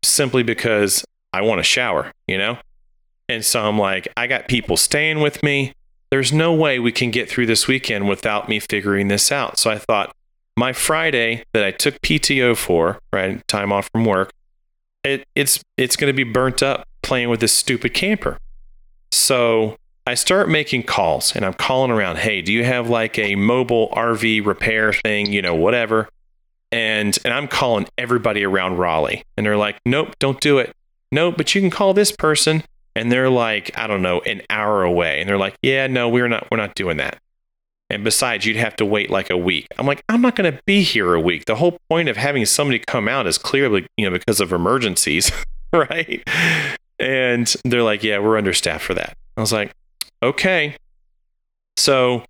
simply because I want to shower, you know. And so I'm like, I got people staying with me there's no way we can get through this weekend without me figuring this out. So I thought my Friday that I took PTO for, right, time off from work, it, it's it's going to be burnt up playing with this stupid camper. So I start making calls and I'm calling around, hey, do you have like a mobile RV repair thing, you know, whatever? And and I'm calling everybody around Raleigh. And they're like, nope, don't do it. Nope, but you can call this person. And they're like, I don't know, an hour away. And they're like, yeah, no, we're not we're not doing that. And besides, you'd have to wait like a week. I'm like, I'm not going to be here a week. The whole point of having somebody come out is clearly, you know, because of emergencies, right? And they're like, yeah, we're understaffed for that. I was like, okay. So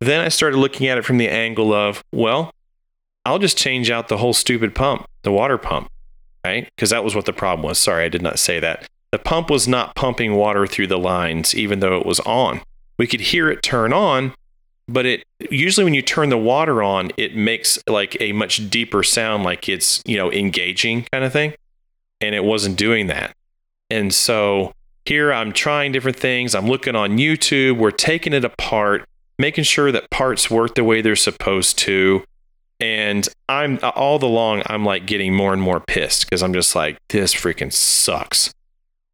then I started looking at it from the angle of, well, I'll just change out the whole stupid pump, the water pump, right? Because that was what the problem was. Sorry, I did not say that. The pump was not pumping water through the lines, even though it was on. We could hear it turn on, but it usually when you turn the water on, it makes like a much deeper sound, like it's, you know, engaging kind of thing. And it wasn't doing that. And so here I'm trying different things. I'm looking on YouTube. We're taking it apart, making sure that parts work the way they're supposed to. And I'm all the long, I'm like getting more and more pissed because I'm just like, this freaking sucks.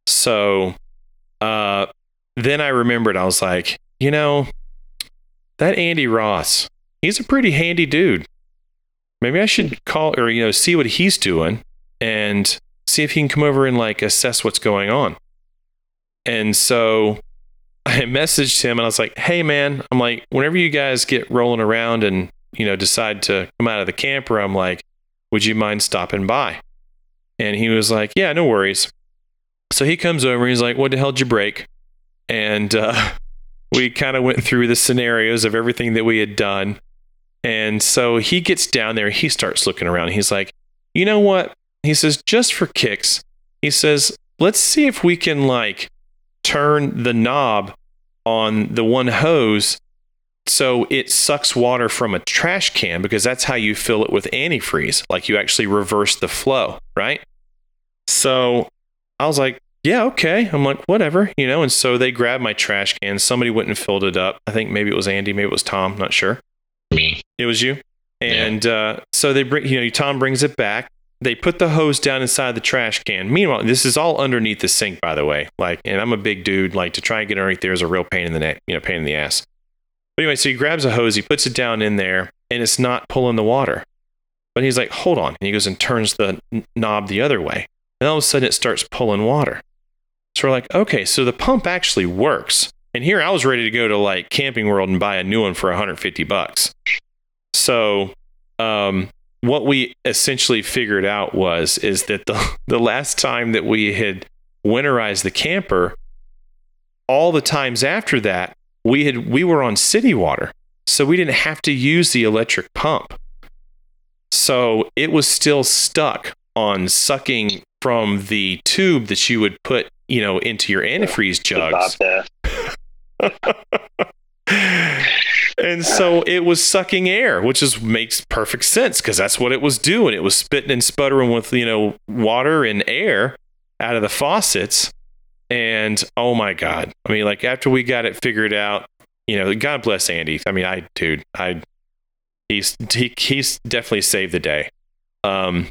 So uh, then I remembered, I was like, you know, that Andy Ross, he's a pretty handy dude. Maybe I should call or, you know, see what he's doing and see if he can come over and like assess what's going on. And so I messaged him and I was like, hey, man, I'm like, whenever you guys get rolling around and, you know, decide to come out of the camper, I'm like, would you mind stopping by? And he was like, yeah, no worries. So he comes over and he's like, what the hell did you break? And uh, we kind of went through the scenarios of everything that we had done. And so he gets down there, he starts looking around. He's like, you know what? He says, just for kicks, he says, let's see if we can like turn the knob on the one hose so it sucks water from a trash can because that's how you fill it with antifreeze. Like you actually reverse the flow, right? So I was like, yeah, okay. I'm like, whatever, you know. And so they grabbed my trash can. Somebody went and filled it up. I think maybe it was Andy, maybe it was Tom, not sure. Me. It was you. And yeah. uh, so they bring, you know, Tom brings it back they put the hose down inside the trash can. Meanwhile, this is all underneath the sink, by the way. Like, and I'm a big dude. Like to try and get underneath there is a real pain in the neck, you know, pain in the ass. But anyway, so he grabs a hose, he puts it down in there, and it's not pulling the water. But he's like, hold on. And he goes and turns the knob the other way. And all of a sudden it starts pulling water. So we're like, okay, so the pump actually works. And here I was ready to go to like Camping World and buy a new one for 150 bucks. So um, what we essentially figured out was is that the the last time that we had winterized the camper, all the times after that, we had we were on city water. So we didn't have to use the electric pump. So it was still stuck on sucking from the tube that you would put, you know, into your antifreeze jugs. and so it was sucking air, which is makes perfect sense because that's what it was doing. It was spitting and sputtering with you know water and air out of the faucets. And oh my god, I mean, like after we got it figured out, you know, God bless Andy. I mean, I dude, I he's he, he's definitely saved the day. Um,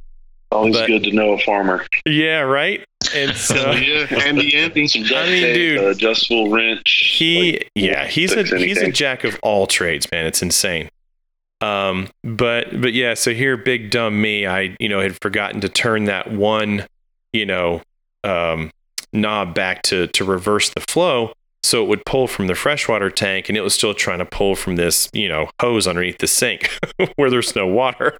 Always but, good to know a farmer. Yeah, right. And so, yeah, Andy, Andy. I mean, dude, adjustable wrench. He, like, yeah, he's a anything. he's a jack of all trades, man. It's insane. Um, but but yeah, so here, big dumb me, I you know had forgotten to turn that one, you know, um, knob back to to reverse the flow, so it would pull from the freshwater tank, and it was still trying to pull from this you know hose underneath the sink where there's no water.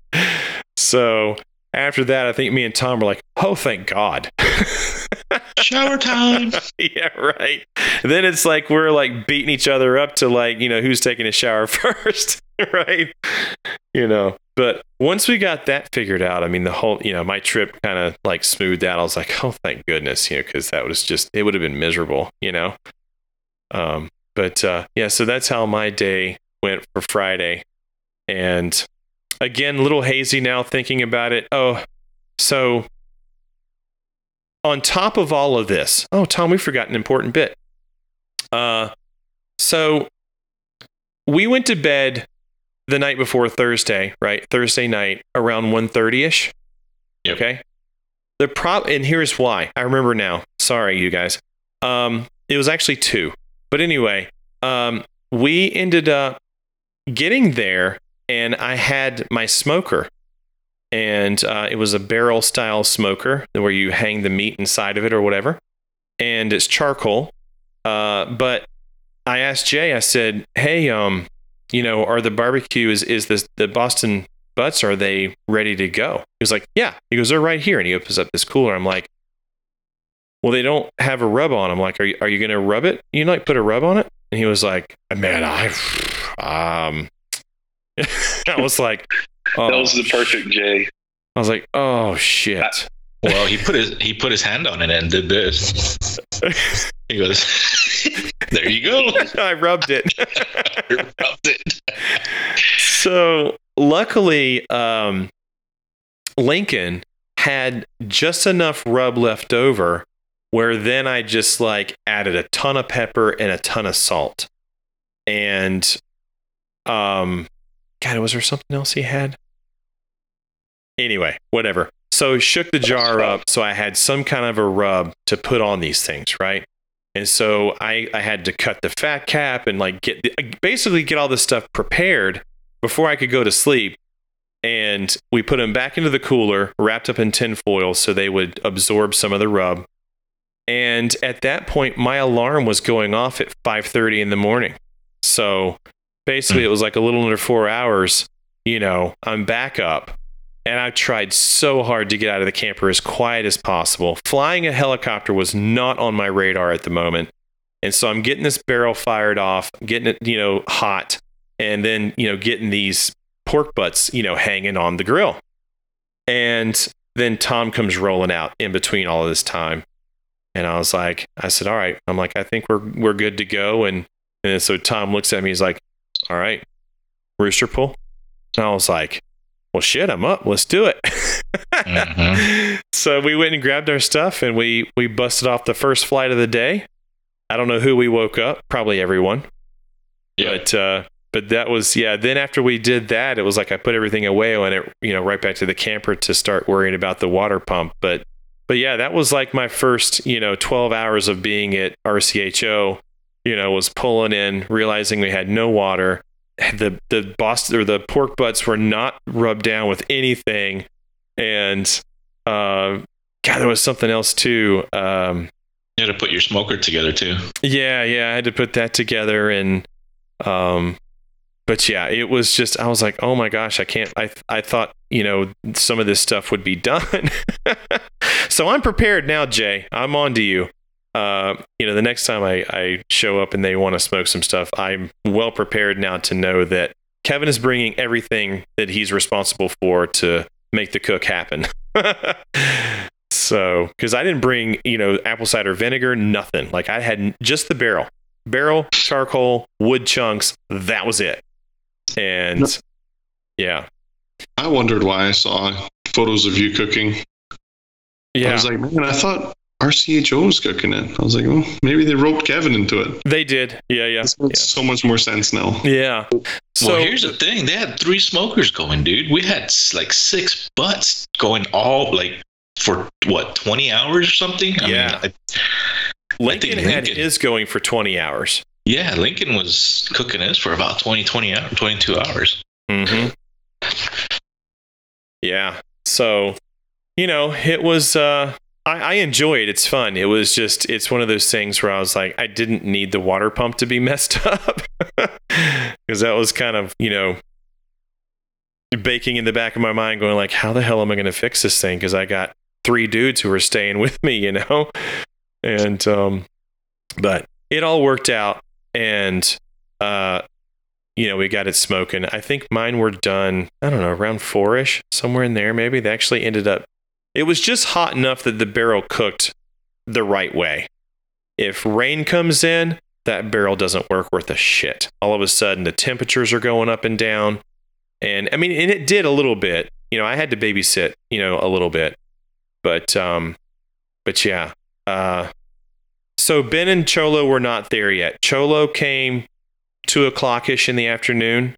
So after that, I think me and Tom were like, oh, thank God. Shower time. yeah, right. Then it's like we're like beating each other up to like, you know, who's taking a shower first, right? You know, but once we got that figured out, I mean, the whole, you know, my trip kind of like smoothed out. I was like, oh, thank goodness, you know, because that was just, it would have been miserable, you know? Um, but uh, yeah, so that's how my day went for Friday. And again, a little hazy now thinking about it. Oh, so on top of all of this, oh, Tom, we forgot an important bit. Uh, so we went to bed the night before Thursday, right? Thursday night around 1:30 ish. Yep. Okay. The prop, and here's why. I remember now. Sorry, you guys. Um, it was actually two, but anyway, um, we ended up getting there, and I had my smoker, and uh, it was a barrel style smoker where you hang the meat inside of it or whatever, and it's charcoal. Uh, but I asked Jay. I said, "Hey, um, you know, are the barbecue is is this the Boston butts? Are they ready to go?" He was like, "Yeah." He goes, "They're right here," and he opens up this cooler. I'm like, "Well, they don't have a rub on." I'm like, "Are you are you gonna rub it? You know, like put a rub on it?" And he was like, "Man, I um." I was like, oh, that was the perfect Jay. I was like, oh shit. Well, he put his he put his hand on it and did this. He goes, "There you go." I rubbed it. Rubbed it. so luckily, um, Lincoln had just enough rub left over where then I just like added a ton of pepper and a ton of salt. And um God, was there something else he had? Anyway, whatever. So shook the jar up so I had some kind of a rub to put on these things, right? And so I, I had to cut the fat cap and like get basically get all this stuff prepared before I could go to sleep. And we put them back into the cooler, wrapped up in tin foil so they would absorb some of the rub. And at that point, my alarm was going off at 5:30 in the morning. So basically, hmm. it was like a little under four hours. You know, I'm back up, and I tried so hard to get out of the camper as quiet as possible. Flying a helicopter was not on my radar at the moment, and so I'm getting this barrel fired off, getting it, you know, hot, and then you know, getting these pork butts, you know, hanging on the grill, and then Tom comes rolling out in between all of this time. And I was like, I said, all right. I'm like, I think we're we're good to go. And and so Tom looks at me. He's like, all right, rooster pull. And I was like, well, shit, I'm up. Let's do it. Mhm. So we went and grabbed our stuff and we we busted off the first flight of the day. I don't know who we woke up. Probably everyone. Yeah. But uh, but that was yeah. Then after we did that, it was like I put everything away and it you know right back to the camper to start worrying about the water pump. But but yeah, that was like my first you know 12 hours of being at RCHO. You know, was pulling in, realizing we had no water. The the Boston or the pork butts were not rubbed down with anything, and uh, God, there was something else too. Um, You had to put your smoker together too. yeah, yeah, I had to put that together and um but yeah, it was just I was like, "Oh my gosh, I can't I I thought, you know, some of this stuff would be done." so I'm prepared now, Jay. I'm on to you. Uh, you know, the next time I, I show up and they want to smoke some stuff, I'm well prepared now to know that Kevin is bringing everything that he's responsible for to make the cook happen. so, because I didn't bring, you know, apple cider vinegar, nothing. Like I had just the barrel, barrel, charcoal, wood chunks. That was it. And yeah, I wondered why I saw photos of you cooking. Yeah. I was like, man, I thought RCHO was cooking it. I was like, well, maybe they roped Kevin into it. they did. Yeah, yeah, This makes so much more sense now. yeah. So well, here's the thing: they had three smokers going, dude. We had like six butts going all like for what twenty hours or something. I Yeah. mean, I, Lincoln, think had Lincoln- his going for 20 hours. yeah, Lincoln was cooking his for about 20, 20 hours, twenty-two hours. Mm-hmm. Yeah. So, you know, it was. Uh, I, I enjoy it. It's fun. It was just. It's one of those things where I was like, I didn't need the water pump to be messed up because that was kind of you know baking in the back of my mind, going like, how the hell am I going to fix this thing? Because I got three dudes who are staying with me, you know, and um, but it all worked out, and uh, you know, we got it smoking. I think mine were done, I don't know, around four ish, somewhere in there, maybe. They actually ended up, it was just hot enough that the barrel cooked the right way. If rain comes in, that barrel doesn't work worth a shit. All of a sudden, the temperatures are going up and down. And I mean, and it did a little bit. You know, I had to babysit, you know, a little bit. But, um, but yeah. Uh, so Ben and Cholo were not there yet. Cholo came two o'clock ish in the afternoon.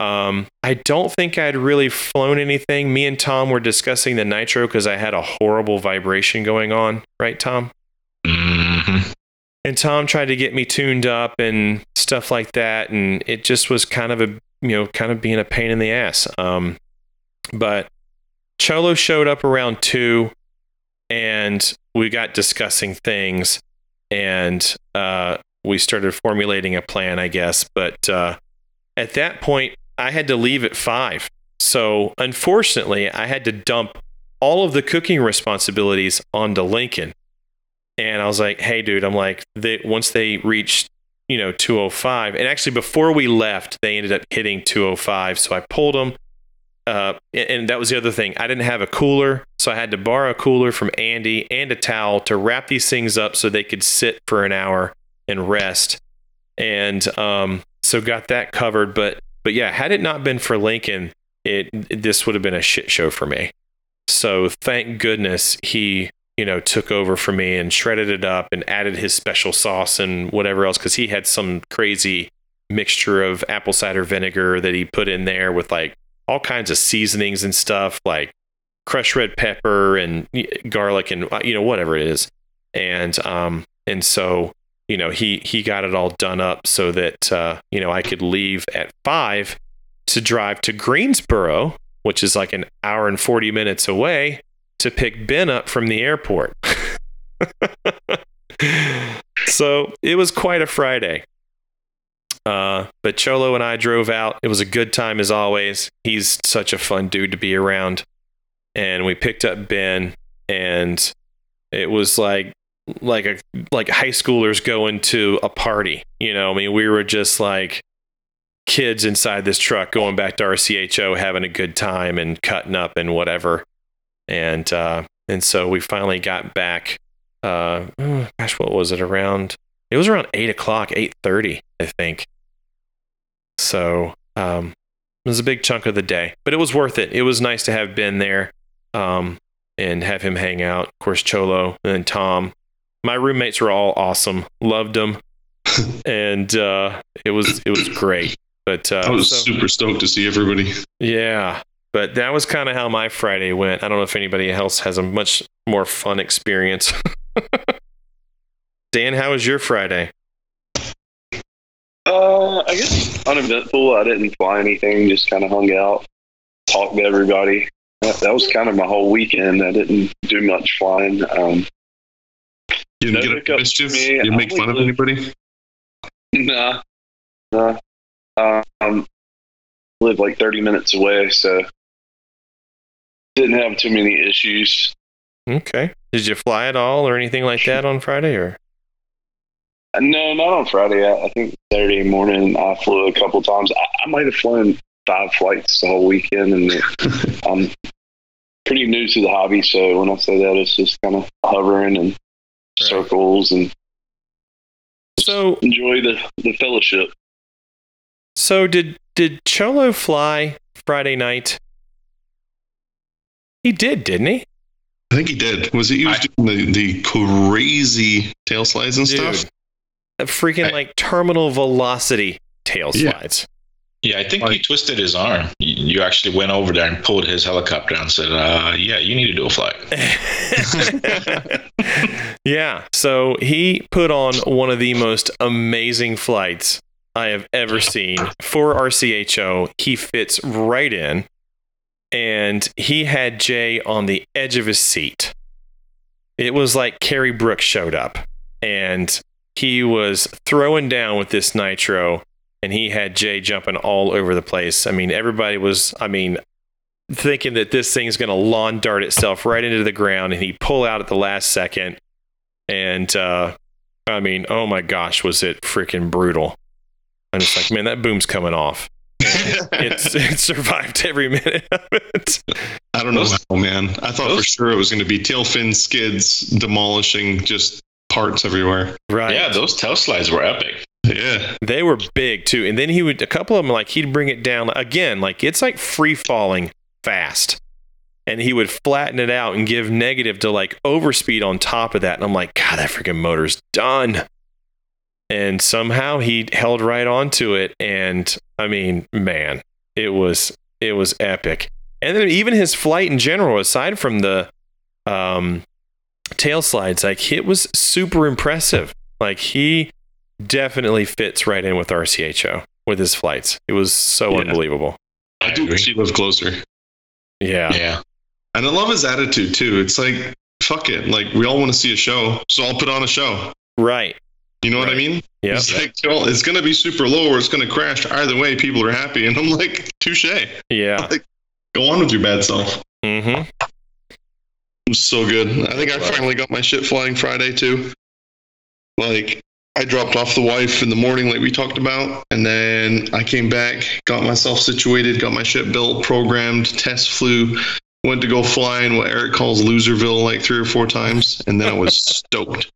Um, I don't think I'd really flown anything. Me and Tom were discussing the nitro because I had a horrible vibration going on, right, Tom? hmm And Tom tried to get me tuned up and stuff like that, and it just was kind of a you know kind of being a pain in the ass. Um, but Cholo showed up around two, and we got discussing things, and uh, we started formulating a plan, I guess. But uh, at that point, I had to leave at five. So unfortunately, I had to dump all of the cooking responsibilities onto Lincoln. And I was like, hey, dude, I'm like, they, once they reached, you know, 205, and actually before we left, they ended up hitting 205. So I pulled them. Uh, and, that was the other thing. I didn't have a cooler. So I had to borrow a cooler from Andy and a towel to wrap these things up so they could sit for an hour and rest. And um, so got that covered. But but yeah, had it not been for Lincoln, it, this would have been a shit show for me. So thank goodness he you know took over for me and shredded it up and added his special sauce and whatever else because he had some crazy mixture of apple cider vinegar that he put in there with like all kinds of seasonings and stuff like crushed red pepper and garlic and uh, you know whatever it is and um and so you know he he got it all done up so that uh, you know I could leave at five to drive to Greensboro, which is like an hour and forty minutes away, to pick Ben up from the airport. so it was quite a Friday. Uh, but Cholo and I drove out. It was a good time as always. He's such a fun dude to be around. And we picked up Ben, and it was like like a like high schoolers going to a party. You know, I mean, we were just like kids inside this truck going back to RCHO, having a good time and cutting up and whatever. And uh, and so we finally got back. Uh, oh, gosh, what was it around? It was around eight o'clock, eight thirty, I think. So um, it was a big chunk of the day, but it was worth it. It was nice to have Ben there um, and have him hang out. Of course, Cholo and Tom. My roommates were all awesome. Loved them, and uh, it was it was great. But uh, I was so- super stoked to see everybody. yeah, but that was kind of how my Friday went. I don't know if anybody else has a much more fun experience. Dan, how was your Friday? Uh, I guess uneventful. I didn't fly anything. Just kind of hung out, talked to everybody. That, that was kind of my whole weekend. I didn't do much flying. Um, You No didn't get up to mischief? me. You didn't make fun of anybody? nah, nah. Um, live like 30 minutes away, so didn't have too many issues. Okay. Did you fly at all or anything like that on Friday or? Uh, No, not on Friday. I, I think Saturday morning I flew a couple times. I, I might have flown five flights the whole weekend, and I'm pretty new to the hobby. So when I say that, it's just kind of hovering and Right. Circles and So enjoy the, the fellowship. so did did Cholo fly Friday night? He did, didn't he? I think he did. Was it he was I- doing the, the crazy tail slides and stuff? A freaking I- like terminal velocity tail Yeah. slides. Yeah, I think he twisted his arm. You actually went over there and pulled his helicopter and said, uh, "Yeah, you need to do a flight." yeah. So he put on one of the most amazing flights I have ever seen for RCHO. He fits right in, and he had Jay on the edge of his seat. It was like Carrie Brooks showed up, and he was throwing down with this nitro, and he had Jay jumping all over the place. I mean, everybody was, I mean, thinking that this thing's going to lawn dart itself right into the ground, and he pull out at the last second. And uh, I mean, oh my gosh, was it freaking brutal? I'm just like, man, that boom's coming off. It's it survived every minute of it. I don't know Those- how, man. I thought for sure it was going to be tail fin skids demolishing just parts everywhere. Right. Yeah, those tail slides were epic. Yeah. They were big too. And then he would a couple of them like he'd bring it down again, like it's like free falling fast. And he would flatten it out and give negative to like overspeed on top of that. And I'm like, God, that freaking motor's done. and somehow he held right onto it. And I mean, man, it was it was epic. And then even his flight in general, aside from the um, tail slides, like it was super impressive. Like he definitely fits right in with RCHO with his flights. It was so Yeah. unbelievable. I do agree. wish he lived closer. Yeah. Yeah. And I love his attitude too. It's like, fuck it. Like, we all want to see a show, so I'll put on a show. Right. You know what I mean? Yeah. It's like, well, it's going to be super low or it's going to crash. Either way, people are happy. And I'm like, touche. Yeah. Go on with your bad self. Mm-hmm. It was so good. I think I finally got my shit flying Friday too. Like, I dropped off the wife in the morning, like we talked about, and then I came back, got myself situated, got my ship built, programmed, test flew, went to go fly in what Eric calls Loserville like three or four times, and then I was stoked.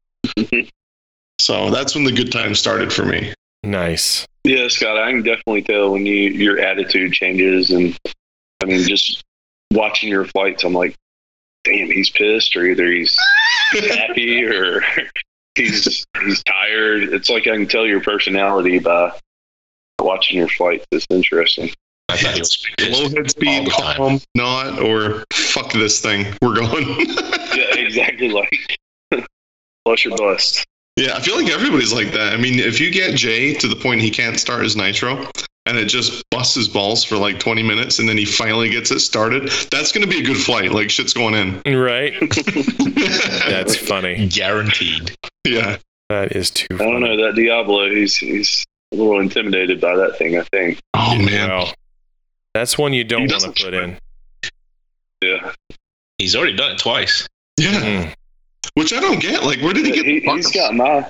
So that's when the good times started for me. Nice. Yeah, Scott, I can definitely tell when you your attitude changes, and I mean, just watching your flights, I'm like, damn, he's pissed, or either he's happy, or he's he's tired. It's like I can tell your personality by watching your flights. It's interesting. I thought he was pissed. Low head speed, calm, not, or fuck this thing. We're going. Yeah, exactly. Like, plus your bust. Yeah, I feel like everybody's like that. I mean, if you get Jay to the point he can't start his nitro and it just busts his balls for like 20 minutes and then he finally gets it started, that's going to be a good flight. Like shit's going in. Right. That's funny. Guaranteed. yeah. That is too I don't know that Diablo. He's he's a little intimidated by that thing. I think. Oh man. Well, that's one you don't want to put in. Yeah, He's already done it twice. Yeah. Mm. Which I don't get. Like, where did he get he, the he's parts? got my.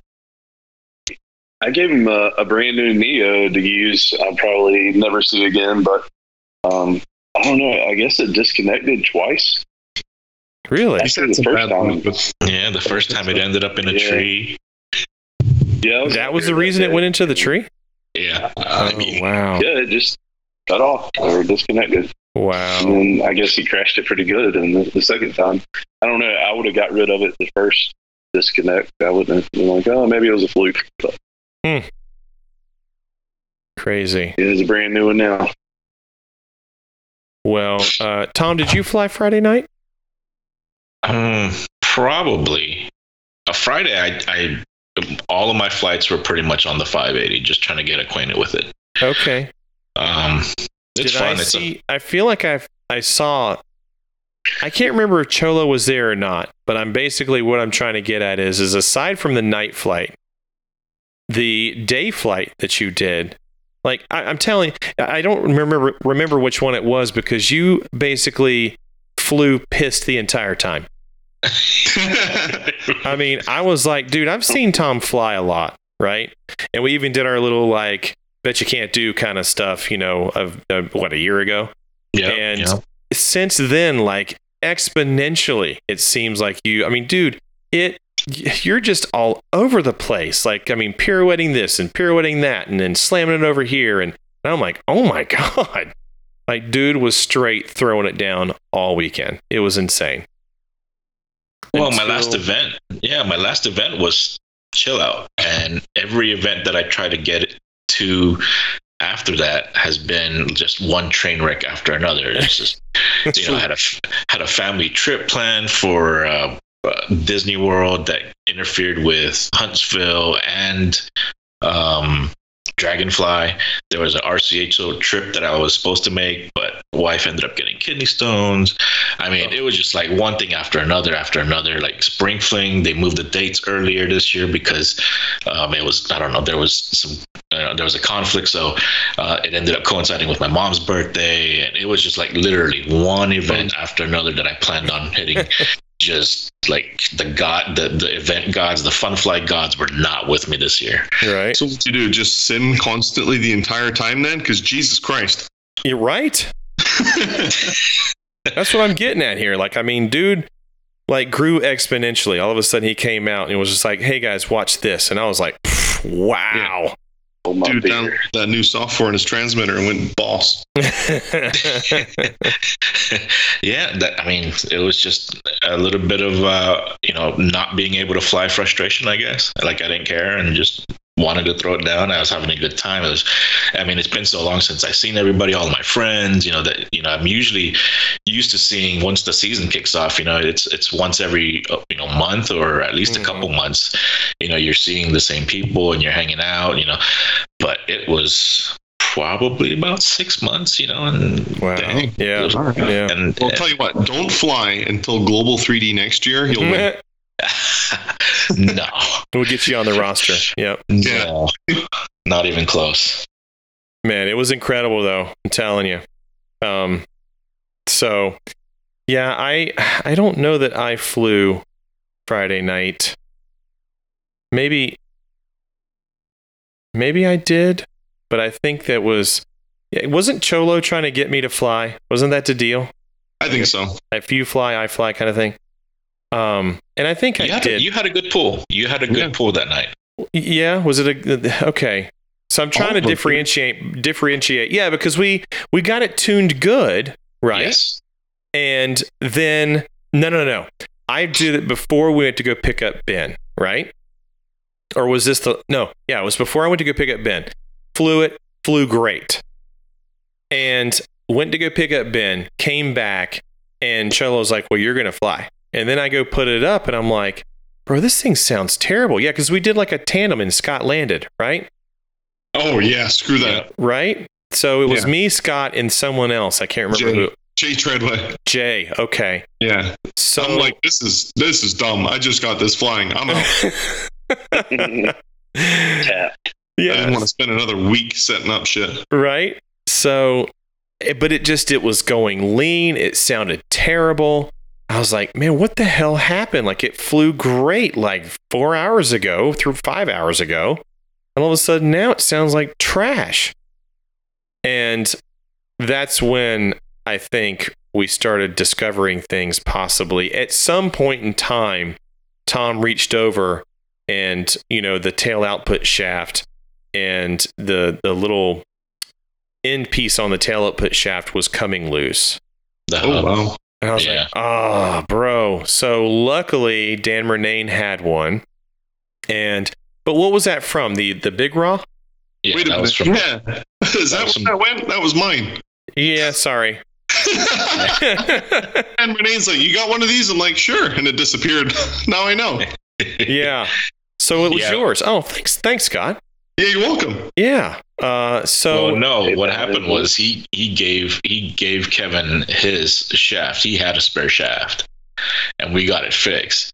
I gave him a, a brand new Neo to use. I'll probably never see again, but um, I don't know. I guess it disconnected twice. Really? He said the first time. one, Yeah, the first time it ended up in a Yeah. tree. Yeah, I That was the reason it went into the tree? Yeah. I Oh, mean, wow. Yeah, it just cut off or disconnected, Wow. and then I guess he crashed it pretty good. And the, the second time, I don't know. I would have got rid of it the first disconnect. I wouldn't have been like, oh, maybe it was a fluke. But Crazy. it is a brand new one now. Well, uh, Tom, did you fly Friday night? Um, probably. A Friday, I, I, all of my flights were pretty much on the 580, just trying to get acquainted with it. Okay. Um, it's Did fun. I it's see? I feel like I I saw. I can't remember if Cholo was there or not, but I'm basically what I'm trying to get at is is aside from the night flight, the day flight that you did, like I, I'm telling, I don't remember remember which one it was because you basically flew pissed the entire time. I mean, I was like, dude, I've seen Tom fly a lot, right? And we even did our little like bet you can't do kind of stuff, you know, of, of what a year ago. yeah, and yeah. since then, like exponentially, it seems like you. I mean, dude, it you're just all over the place. Like, I mean, pirouetting this and pirouetting that, and then slamming it over here, and, and I'm like, oh my god, like, dude was straight throwing it down all weekend. It was insane. Well, my last event, yeah, my last event was chill out, and every event that I try to get to after that has been just one train wreck after another. It's just you know, I had a had a family trip planned for uh, uh, Disney World that interfered with Huntsville and um, Dragonfly. There was an RCHO trip that I was supposed to make, but wife ended up getting kidney stones. I mean, it was just like one thing after another after another. Like Spring Fling, they moved the dates earlier this year because um, it was I don't know there was some uh, there was a conflict, so uh, it ended up coinciding with my mom's birthday, and it was just like literally one event after another that I planned on hitting. just like the god, the the event gods, the fun flight gods were not with me this year. Right? so what you do? Just sin constantly the entire time then? Because Jesus Christ. You're right. That's what I'm getting at here. Like, I mean, dude, like grew exponentially. All of a sudden, he came out and was just like, "Hey guys, watch this," and I was like, "Wow." My Dude beer. downloaded that new software in his transmitter and went boss. yeah, that I mean, it was just a little bit of uh, you know not being able to fly frustration, I guess. Like I didn't care and just wanted to throw it down. I was having a good time. It was, I mean, it's been so long since I've seen everybody, all my friends. You know that you know I'm usually used to seeing once the season kicks off. You know, it's it's once every uh, you know month or at least Mhm. a couple months. You know, you're seeing the same people and you're hanging out. You know, but it was probably about six months. You know, and Wow. Dang. Yeah. was- Yeah. and Well, I'll tell you what, don't fly until Global 3D next year. You'll win. no, we'll get you on the roster. Yep. no, not even close. Man, it was incredible though. I'm telling you. Um, so yeah, I I don't know that I flew Friday night. Maybe maybe I did, but I think that was yeah, wasn't Cholo trying to get me to fly? Wasn't that the deal? I think so. If you fly, I fly kind of thing. Um, and I think You I had, did. A, you had a good pool. You had a good Yeah. pool that night. Yeah, was it a okay? So I'm trying to Almost. differentiate differentiate. Yeah, because we we got it tuned good, right? Yes. And then no no no. I did it before we went to go pick up Ben, right? Or was this the no, yeah, it was before I went to go pick up Ben. Flew it, flew great. And went to go pick up Ben, came back, and Cholo's like, Well, you're gonna fly. And then I go put it up and I'm like, bro, this thing sounds terrible. Yeah, because we did like a tandem and Scott landed, right? Oh yeah, screw that. Right? So it was Yeah. me, Scott, and someone else. I can't remember Jay. who. Jay Treadway. Jay. Okay. Yeah. So I'm like, this is this is dumb. I just got this flying. I'm out. Tap. I didn't want to spend another week setting up shit. Right. So, eh, but it just it was going lean. It sounded terrible. I was like, man, what the hell happened? Like it flew great like four hours ago, through five hours ago, and all of a sudden now it sounds like trash. And that's when I think we started discovering things possibly at some point in time. Tom reached over and, you know, the tail output shaft and the the little end piece on the tail output shaft was coming loose. The Oh wow. And I was Yeah. like, oh, bro. So luckily Dan Murnane had one. And but what was that from? The the big raw? Yeah, Wait a that was minute. from yeah. Is that was where that went? That was mine. Yeah, sorry. and Renee's like, "You got one of these?" I'm like, "Sure," and it disappeared. now I know. yeah. So it was Yeah. yours. Oh, thanks, thanks, Scott. Yeah, you're welcome. Yeah. Uh, so well, no. What happened was he he gave he gave Kevin his shaft. He had a spare shaft, and we got it fixed.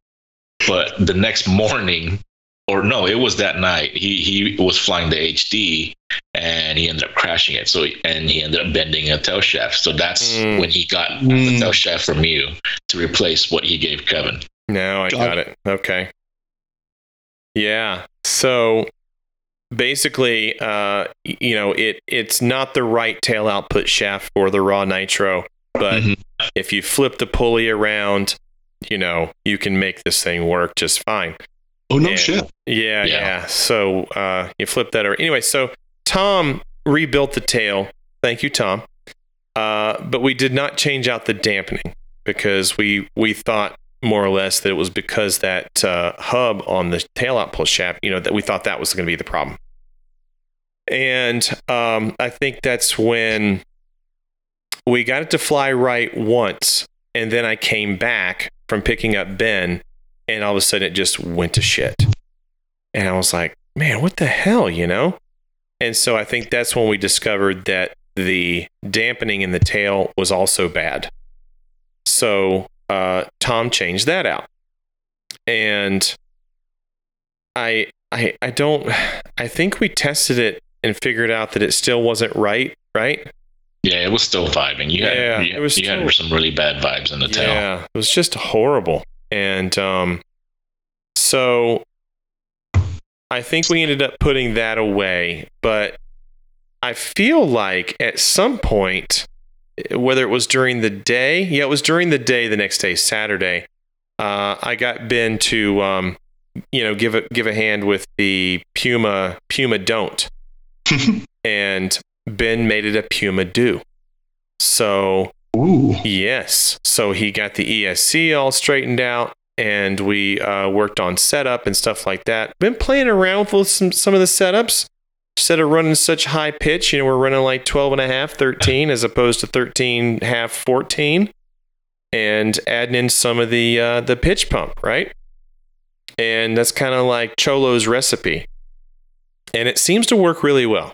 But the next morning, or no, it was that night. He he was flying the HD, and he ended up crashing it. So and he ended up bending a tail shaft. So that's Mm. when he got the Mm. tail shaft from you to replace what he gave Kevin. now I Got got it. Okay. Yeah. So basically, uh, you know, it it's not the right tail output shaft for the raw nitro, but Mhm. if you flip the pulley around, you know, you can make this thing work just fine. Oh no Yeah. shit. Yeah, yeah. Yeah. So uh, you flip that over. Anyway, so Tom rebuilt the tail. Thank you, Tom. Uh, but we did not change out the dampening because we we thought more or less that it was because that uh, hub on the tail output shaft, you know, that we thought that was going to be the problem. And um, I think that's when we got it to fly right once, and then I came back from picking up Ben, and all of a sudden it just went to shit. And I was like, man, what the hell, you know? And so I think that's when we discovered that the dampening in the tail was also bad. So uh, Tom changed that out. And I, I, I don't, I think we tested it and figured out that it still wasn't right, right? Yeah, it was still vibing. You had Yeah, you, it was you still- had some really bad vibes in the tail. Yeah, it was just horrible. And um, so I think we ended up putting that away. But I feel like at some point, whether it was during the day, yeah, it was during the day the next day, Saturday, uh, I got Ben to, um, you know, give a, give a hand with the Puma, Puma Don't. and Ben made it a Puma Do. So Ooh. Yes. So he got the ESC all straightened out and we uh, worked on setup and stuff like that. Been playing around with some, some of the setups. Instead of running such high pitch, you know, we're running like 12 and a half, 13, as opposed to 13, half, 14, and adding in some of the uh, the pitch pump, right? And that's kind of like Cholo's recipe. And it seems to work really well.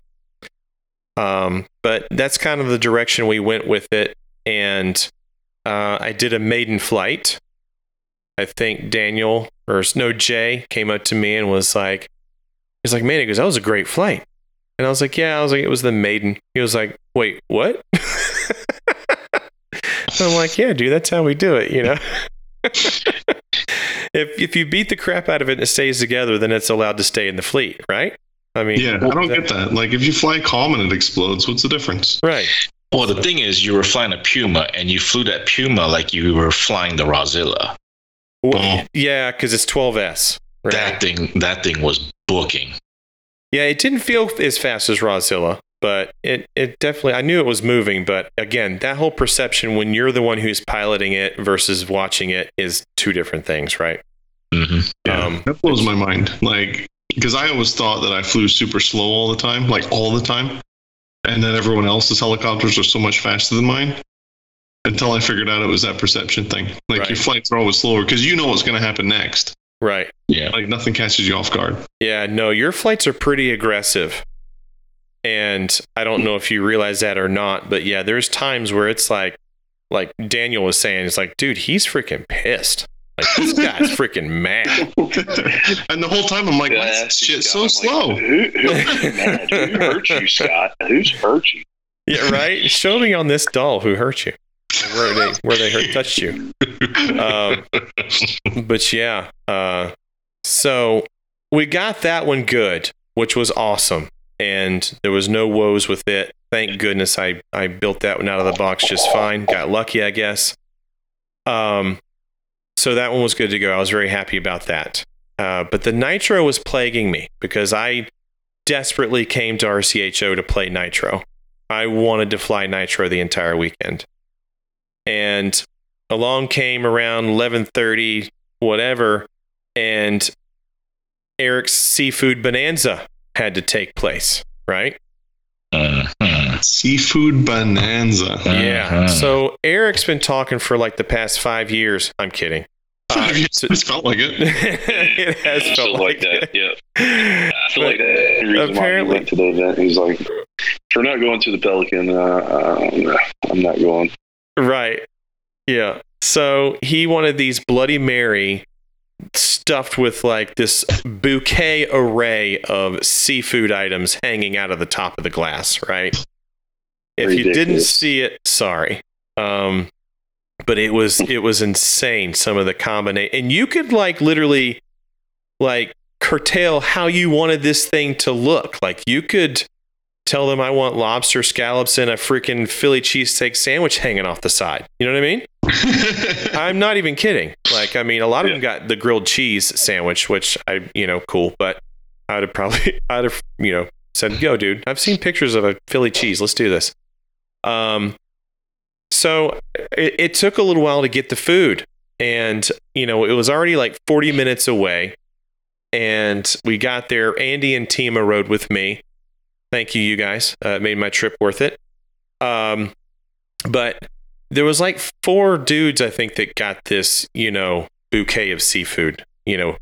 Um, but that's kind of the direction we went with it. And uh, I did a maiden flight. I think Daniel or no Jay came up to me and was like, he's like, man, he goes, that was a great flight. And I was like, yeah, I was like, it was the maiden. He was like, wait, what? I'm like, yeah, dude, that's how we do it, you know? if if you beat the crap out of it and it stays together, then it's allowed to stay in the fleet, right? I mean, Yeah, I don't get that. Like, if you fly calm and it explodes, what's the difference? Right. Well, the thing is, you were flying a Puma, and you flew that Puma like you were flying the Rawzilla. Well, yeah, because it's 12S. Right. That thing, that thing was booking. Yeah, it didn't feel as fast as Rawzilla, but it, it definitely, I knew it was moving. But again, that whole perception when you're the one who's piloting it versus watching it is two different things, right? Mm-hmm. Yeah, Um, that blows my mind. Like, because I always thought that I flew super slow all the time, like all the time, and then everyone else's helicopters are so much faster than mine. Until I figured out it was that perception thing. Like Right. your flights are always slower because you know what's going to happen next. Right. Yeah. Like nothing catches you off guard. Yeah, no, your flights are pretty aggressive. And I don't know if you realize that or not, but yeah, there's times where it's like, like Daniel was saying, it's like, dude, he's freaking pissed. Like this guy's freaking mad. and the whole time I'm like, Yeah, why is shit Scott. so I'm slow? Like, who, who, man, who hurt you, Scott? Who's hurt you? Yeah, right. Show me on this doll who hurt you, where they where they hurt touched you. Um, but yeah, uh, so we got that one good, which was awesome, and there was no woes with it. Thank goodness I I built that one out of the box just fine. Got lucky, I guess. Um, so that one was good to go. I was very happy about that. Uh, but the nitro was plaguing me because I desperately came to RCHO to play nitro. I wanted to fly nitro the entire weekend, and along came around 11:30 whatever and Eric's seafood bonanza had to take place, right? Mhm. Seafood bonanza. Yeah. Mhm. So Eric's been talking for like the past 5 years. I'm kidding. Uh, years. so- It's felt like it. it has Yeah, felt something like, that. Yeah. I feel like the reason why he apparently- went to the event. He's like, if we're not going to the Pelican, uh, uh, I'm not going. Right. Yeah. So he wanted these Bloody Mary stuffed with like this bouquet array of seafood items hanging out of the top of the glass, right? If you didn't see it, sorry. Um but it was it was insane some of the combination and you could like literally like curtail how you wanted this thing to look. Like you could tell them I want lobster scallops and a freaking Philly cheesesteak sandwich hanging off the side. You know what I mean? I'm not even kidding. Like, I mean, a lot of them got the grilled cheese sandwich, which I, you know, cool, but I'd have probably, I'd have, you know, said, go, dude. I've seen pictures of a Philly cheese. Let's do this. Um, so it, it took a little while to get the food. And, you know, it was already like 40 minutes away. And we got there. Andy and Tima rode with me. Thank you, you guys. Uh, made my trip worth it. Um, but there was like four dudes, I think, that got this, you know, bouquet of seafood, you know,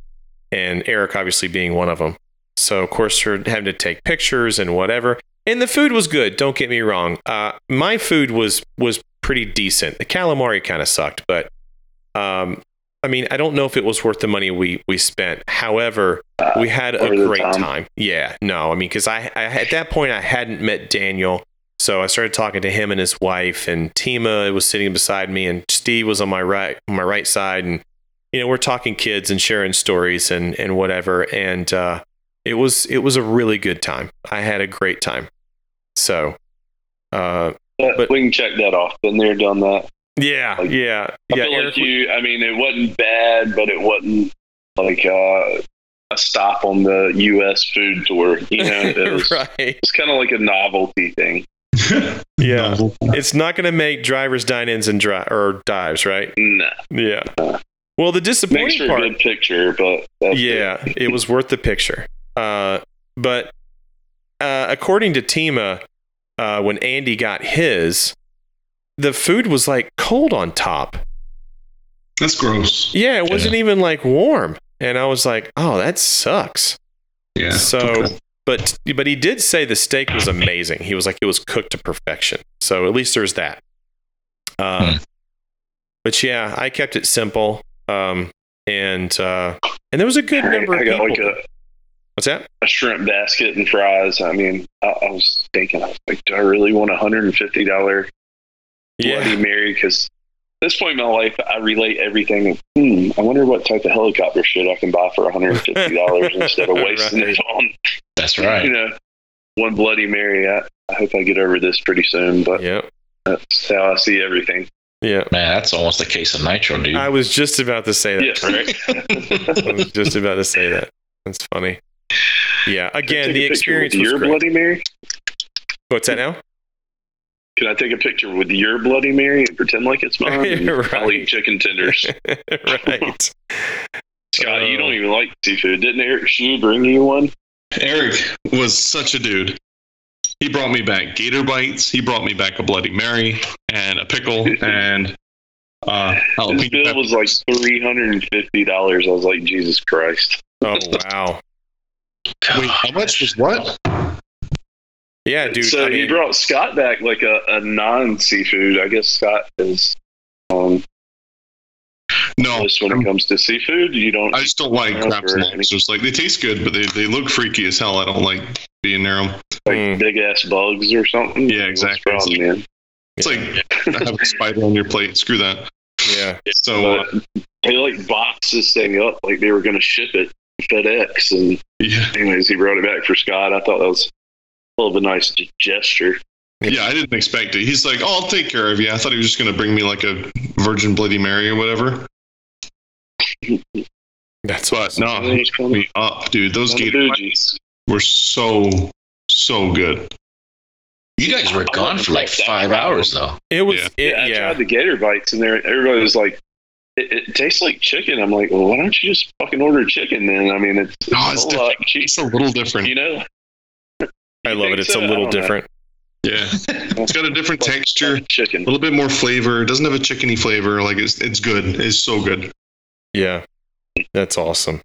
and Eric obviously being one of them. So, of course, we're having to take pictures and whatever. And the food was good. Don't get me wrong. Uh, my food was was pretty decent. The calamari kind of sucked, but um, I mean, I don't know if it was worth the money we we spent. However, we had a great time. time. Yeah, no, I mean, because I, I at that point I hadn't met Daniel, so I started talking to him and his wife, and Tima was sitting beside me, and Steve was on my right on my right side, and you know we're talking kids and sharing stories and and whatever, and uh, it was it was a really good time. I had a great time. So, uh, But, But- we can check that off. Been there, done that. Yeah, Like, yeah, I yeah. feel Eric, like you. I mean, it wasn't bad, but it wasn't like uh, a stop on the U.S. food tour. You know, it was, right? it's kind of like a novelty thing. Yeah, Novel. it's not going to make drivers dine-ins and dri- or dives, right? Nah. Yeah. Well, the disappointing Makes for a good picture, but that's yeah, it was worth the picture. Uh, but uh, according to Tima, uh, when Andy got his, the food was like cold on top. That's gross. Yeah, it wasn't even like warm, and I was like, "Oh, that sucks." Yeah. So, Okay. but but he did say the steak was amazing. He was like it was cooked to perfection. So at least there's that. Uh, Hmm. But yeah, I kept it simple, um, and uh, and there was a good number of I got people. like a, What's that? a shrimp basket and fries. I mean, I, I was thinking, I was like, do I really want a hundred and fifty dollar Bloody Yeah, Mary? Because at this point in my life, I relate everything. Hmm, I wonder what type of helicopter shit I can buy for one hundred and fifty dollars instead of wasting Right. it on That's right. you know one Bloody Mary. I, I hope I get over this pretty soon, but yeah, that's how I see everything. yeah. Man, that's almost a case of nitro, dude. I was just about to say that. Yes. Correct. I was just about to say that. That's funny. Yeah. Again, the experience with was your great. Bloody Mary. What's that now? Can I take a picture with your Bloody Mary and pretend like it's mine? And Right. I'll eat chicken tenders. right. Scott, you Uh, don't even like seafood. Didn't Eric Shue bring you one? Eric was such a dude. He brought me back gator bites. He brought me back a Bloody Mary and a pickle and uh, His bill pepper. was like three hundred and fifty dollars. I was like, Jesus Christ! Oh wow. Wait, how much was what? Yeah, dude. so I he mean, brought Scott back like a, a non seafood. I guess Scott is on No, this when it comes to seafood. You don't. I just don't like crabs and for any- Like they taste good, but they, they look freaky as hell. I don't like being near them. like Mm. big ass bugs or something. Yeah, What's the exactly. problem, man? It's like I have a spider on your plate. Screw that. yeah. So uh, But they like boxed this thing up like they were going to ship it FedEx. And yeah, anyways, he brought it back for Scott. I thought that was a little bit nice gesture. yeah, I didn't expect it. He's like, "Oh, I'll take care of you." I thought he was just gonna bring me like a Virgin Bloody Mary or whatever. That's what. no, he me up, dude. Those On gator bites were so so good. you guys were gone for like five hours, though. It was. Yeah. It, Yeah, I yeah. tried the gator bites, and there everybody was like, it, "It tastes like chicken." I'm like, "Well, why don't you just fucking order chicken then?" I mean, it's, No, it's whole lot different. cheaper, It's a little different. You know, I love it. It's so? a I little don't know. different. Yeah, it's got a different texture, chicken. a little bit more flavor. It doesn't have a chickeny flavor. Like it's it's good. It's so good. Yeah. That's awesome.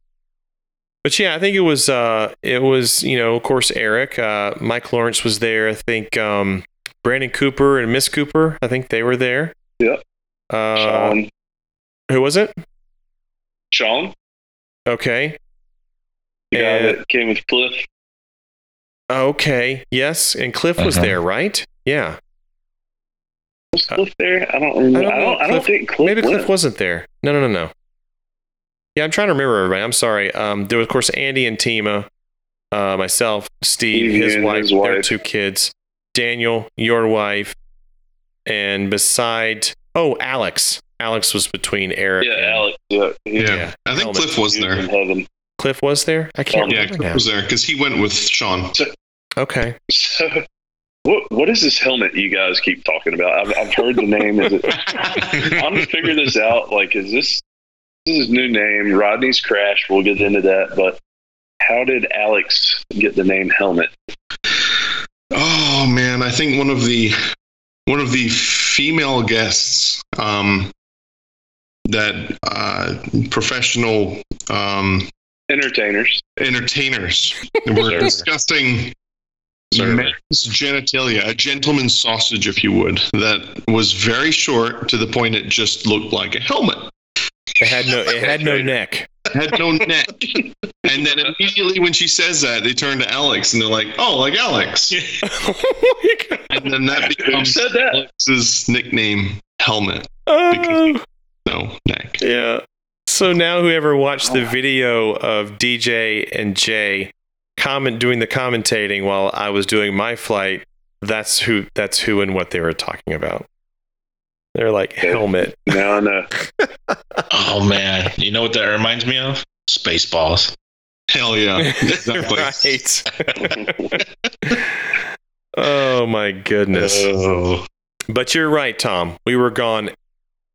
But yeah, I think it was uh it was, you know, of course Eric, uh Mike Lawrence was there. I think um Brandon Cooper and Miss Cooper, I think they were there. Yep. Uh Sean, who was it? Sean, Okay. the guy And- that came with Cliff. Okay. Yes, and Cliff was Uh-huh. there, right? Yeah. Was Cliff there? I don't. Remember. I don't I don't. I don't, think Cliff. Maybe went. Cliff wasn't there. No, no, no, no. Yeah, I'm trying to remember everybody. I'm sorry. Um, there was, of course, Andy and Tima, uh, myself, Steve, Steve his and wife, his their two kids, Daniel, your wife, and beside, oh, Alex. Alex was between Eric. Yeah, and Alex. Yeah, Yeah, Yeah. I think Helmet. Cliff was there. in heaven. Cliff was there. I can't Um, Yeah, Cliff now. was there because he went with Sean. Okay. So, what what is this helmet you guys keep talking about? I've, I've heard the name. Is it, I'm gonna figure this out. Like, is this this is new name? Rodney's Crash. We'll get into that. But how did Alex get the name Helmet? Oh man, I think one of the one of the female guests um, that uh, professional um, Entertainers. entertainers were Sure. discussing Certainly. Men's genitalia, a gentleman's sausage, if you would, that was very short to the point it just looked like a helmet. It had no. It had no neck. It had no neck. And then immediately when she says that, they turn to Alex and they're like, "Oh, like Alex." oh my god. And then that becomes said that? Alex's nickname, Helmet. Oh. No neck. Yeah. So now whoever watched the video of DJ and Jay comment doing the commentating while I was doing my flight, that's who that's who and what they were talking about. They're like helmet. Now I know. Oh man, you know what that reminds me of? Spaceballs. Hell yeah. Exactly. right. oh my goodness. Oh. But you're right, Tom. We were gone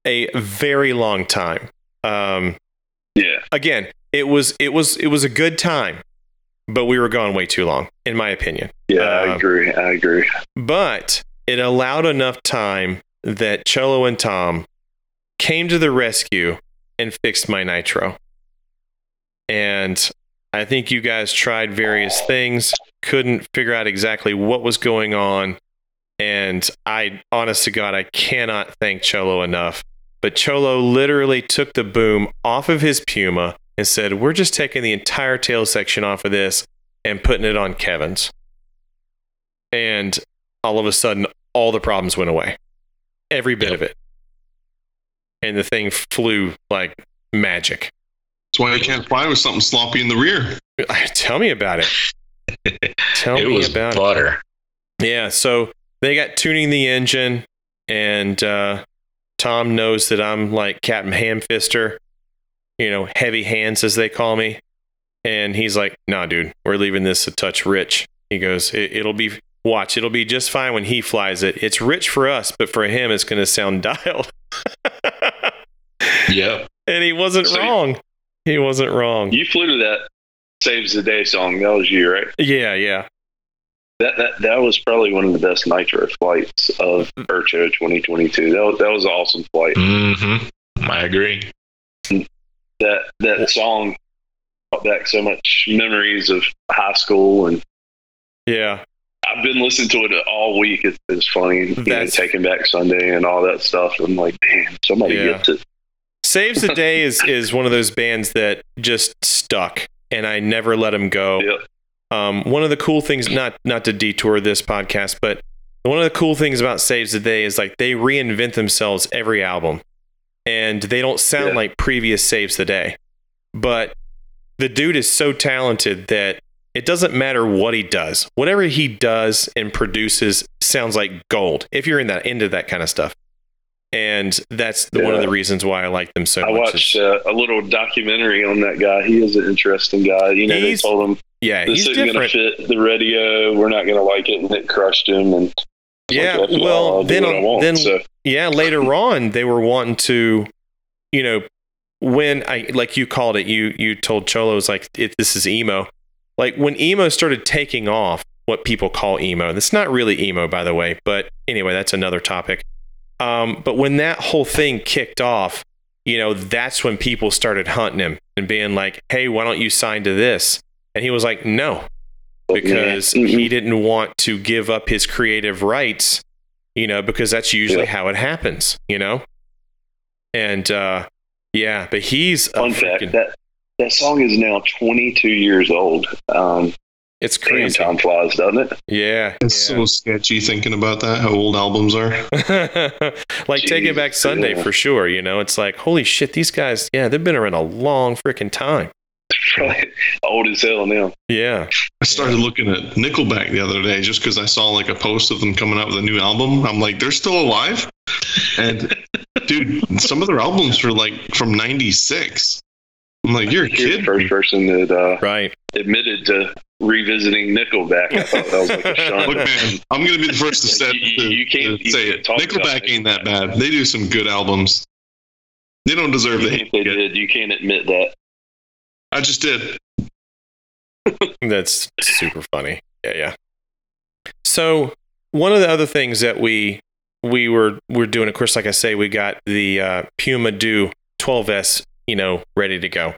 a very long time. Um, Yeah. again, it was it was it was a good time, but we were gone way too long, in my opinion. Yeah, I Uh, agree. I agree. But it allowed enough time that Cholo and Tom came to the rescue and fixed my nitro. And I think you guys tried various things, couldn't figure out exactly what was going on. And I, honest to God, I cannot thank Cholo enough. But Cholo literally took the boom off of his Puma and said, We're just taking the entire tail section off of this and putting it on Kevin's. And all of a sudden, all the problems went away. Every bit Yep. of it. And the thing flew like magic. That's why I can't fly with something sloppy in the rear. Tell me about it. Tell it me was about butter. it. Yeah, so they got tuning the engine, and uh, Tom knows that I'm like Captain Hamfister, you know, heavy hands as they call me. And he's like, nah, dude, we're leaving this a touch rich. He goes, it, it'll be, watch, it'll be just fine when he flies it. It's rich for us, but for him, it's going to sound dialed. yeah. and he wasn't So- wrong. He wasn't wrong. You flew to that "Saves the Day" song. That was you, right? Yeah, yeah. That that that was probably one of the best nitro flights of Urcho 2022. That was that was an awesome flight. hmm I agree. That that song brought back so much memories of high school, and Yeah. I've been listening to it all week. It's, it's funny, you know, Taking Back Sunday and all that stuff. I'm like, man, somebody Yeah. gets it. Saves the Day is is one of those bands that just stuck and I never let them go. Yep. Um, one of the cool things, not not to detour this podcast, but one of the cool things about Saves the Day is like they reinvent themselves every album, and they don't sound Yeah. like previous Saves the Day. But the dude is so talented that it doesn't matter what he does. Whatever he does and produces sounds like gold. If you're in that into that kind of stuff, and that's the, one of the reasons why I like them so I much. watched uh, a little documentary on that guy. He is an interesting guy. You know, He's they told him yeah, this he's isn't going to fit the radio. We're not going to like it, and it crushed him. And Yeah, like, well, I'll then want. then so, yeah, later on they were wanting to, you know, when I like you called it, you you told Cholo was like it, this is emo. Like when emo started taking off, what people call emo. That's not really emo, by the way, but anyway, that's another topic. Um, but when that whole thing kicked off, you know, that's when people started hunting him and being like, "Hey, why don't you sign to this?" And he was like, "No," because yeah. Mhm. he didn't want to give up his creative rights, you know, because that's usually Yeah. how it happens, you know? And uh yeah, but he's a fun fact freaking, that that song is now 22 years old. Um, it's damn, crazy. time flies, doesn't it? Yeah. It's yeah. so sketchy thinking about that, how old albums are. like Taking Back Sunday yeah. for sure, you know? It's like, holy shit, these guys, yeah, they've been around a long freaking time. Probably old as hell now. Yeah. I started looking at Nickelback the other day just because I saw like a post of them coming out with a new album. I'm like, they're still alive? And dude, some of their albums were like from 96. I'm like, you're a You're the kid. first person that uh, Right. admitted to revisiting Nickelback. I thought that was like a shunt. Look, man, I'm going to be the first to, set, You- to, you can't- to you say can't it. talk about Nickelback ain't that bad. They do some good albums. They don't deserve the hate. if they they did, you can't admit that. I just did. That's super funny. Yeah, yeah. So one of the other things that we we were we're doing, of course, like I say, we got the uh, Puma Do 12s, you know, ready to go,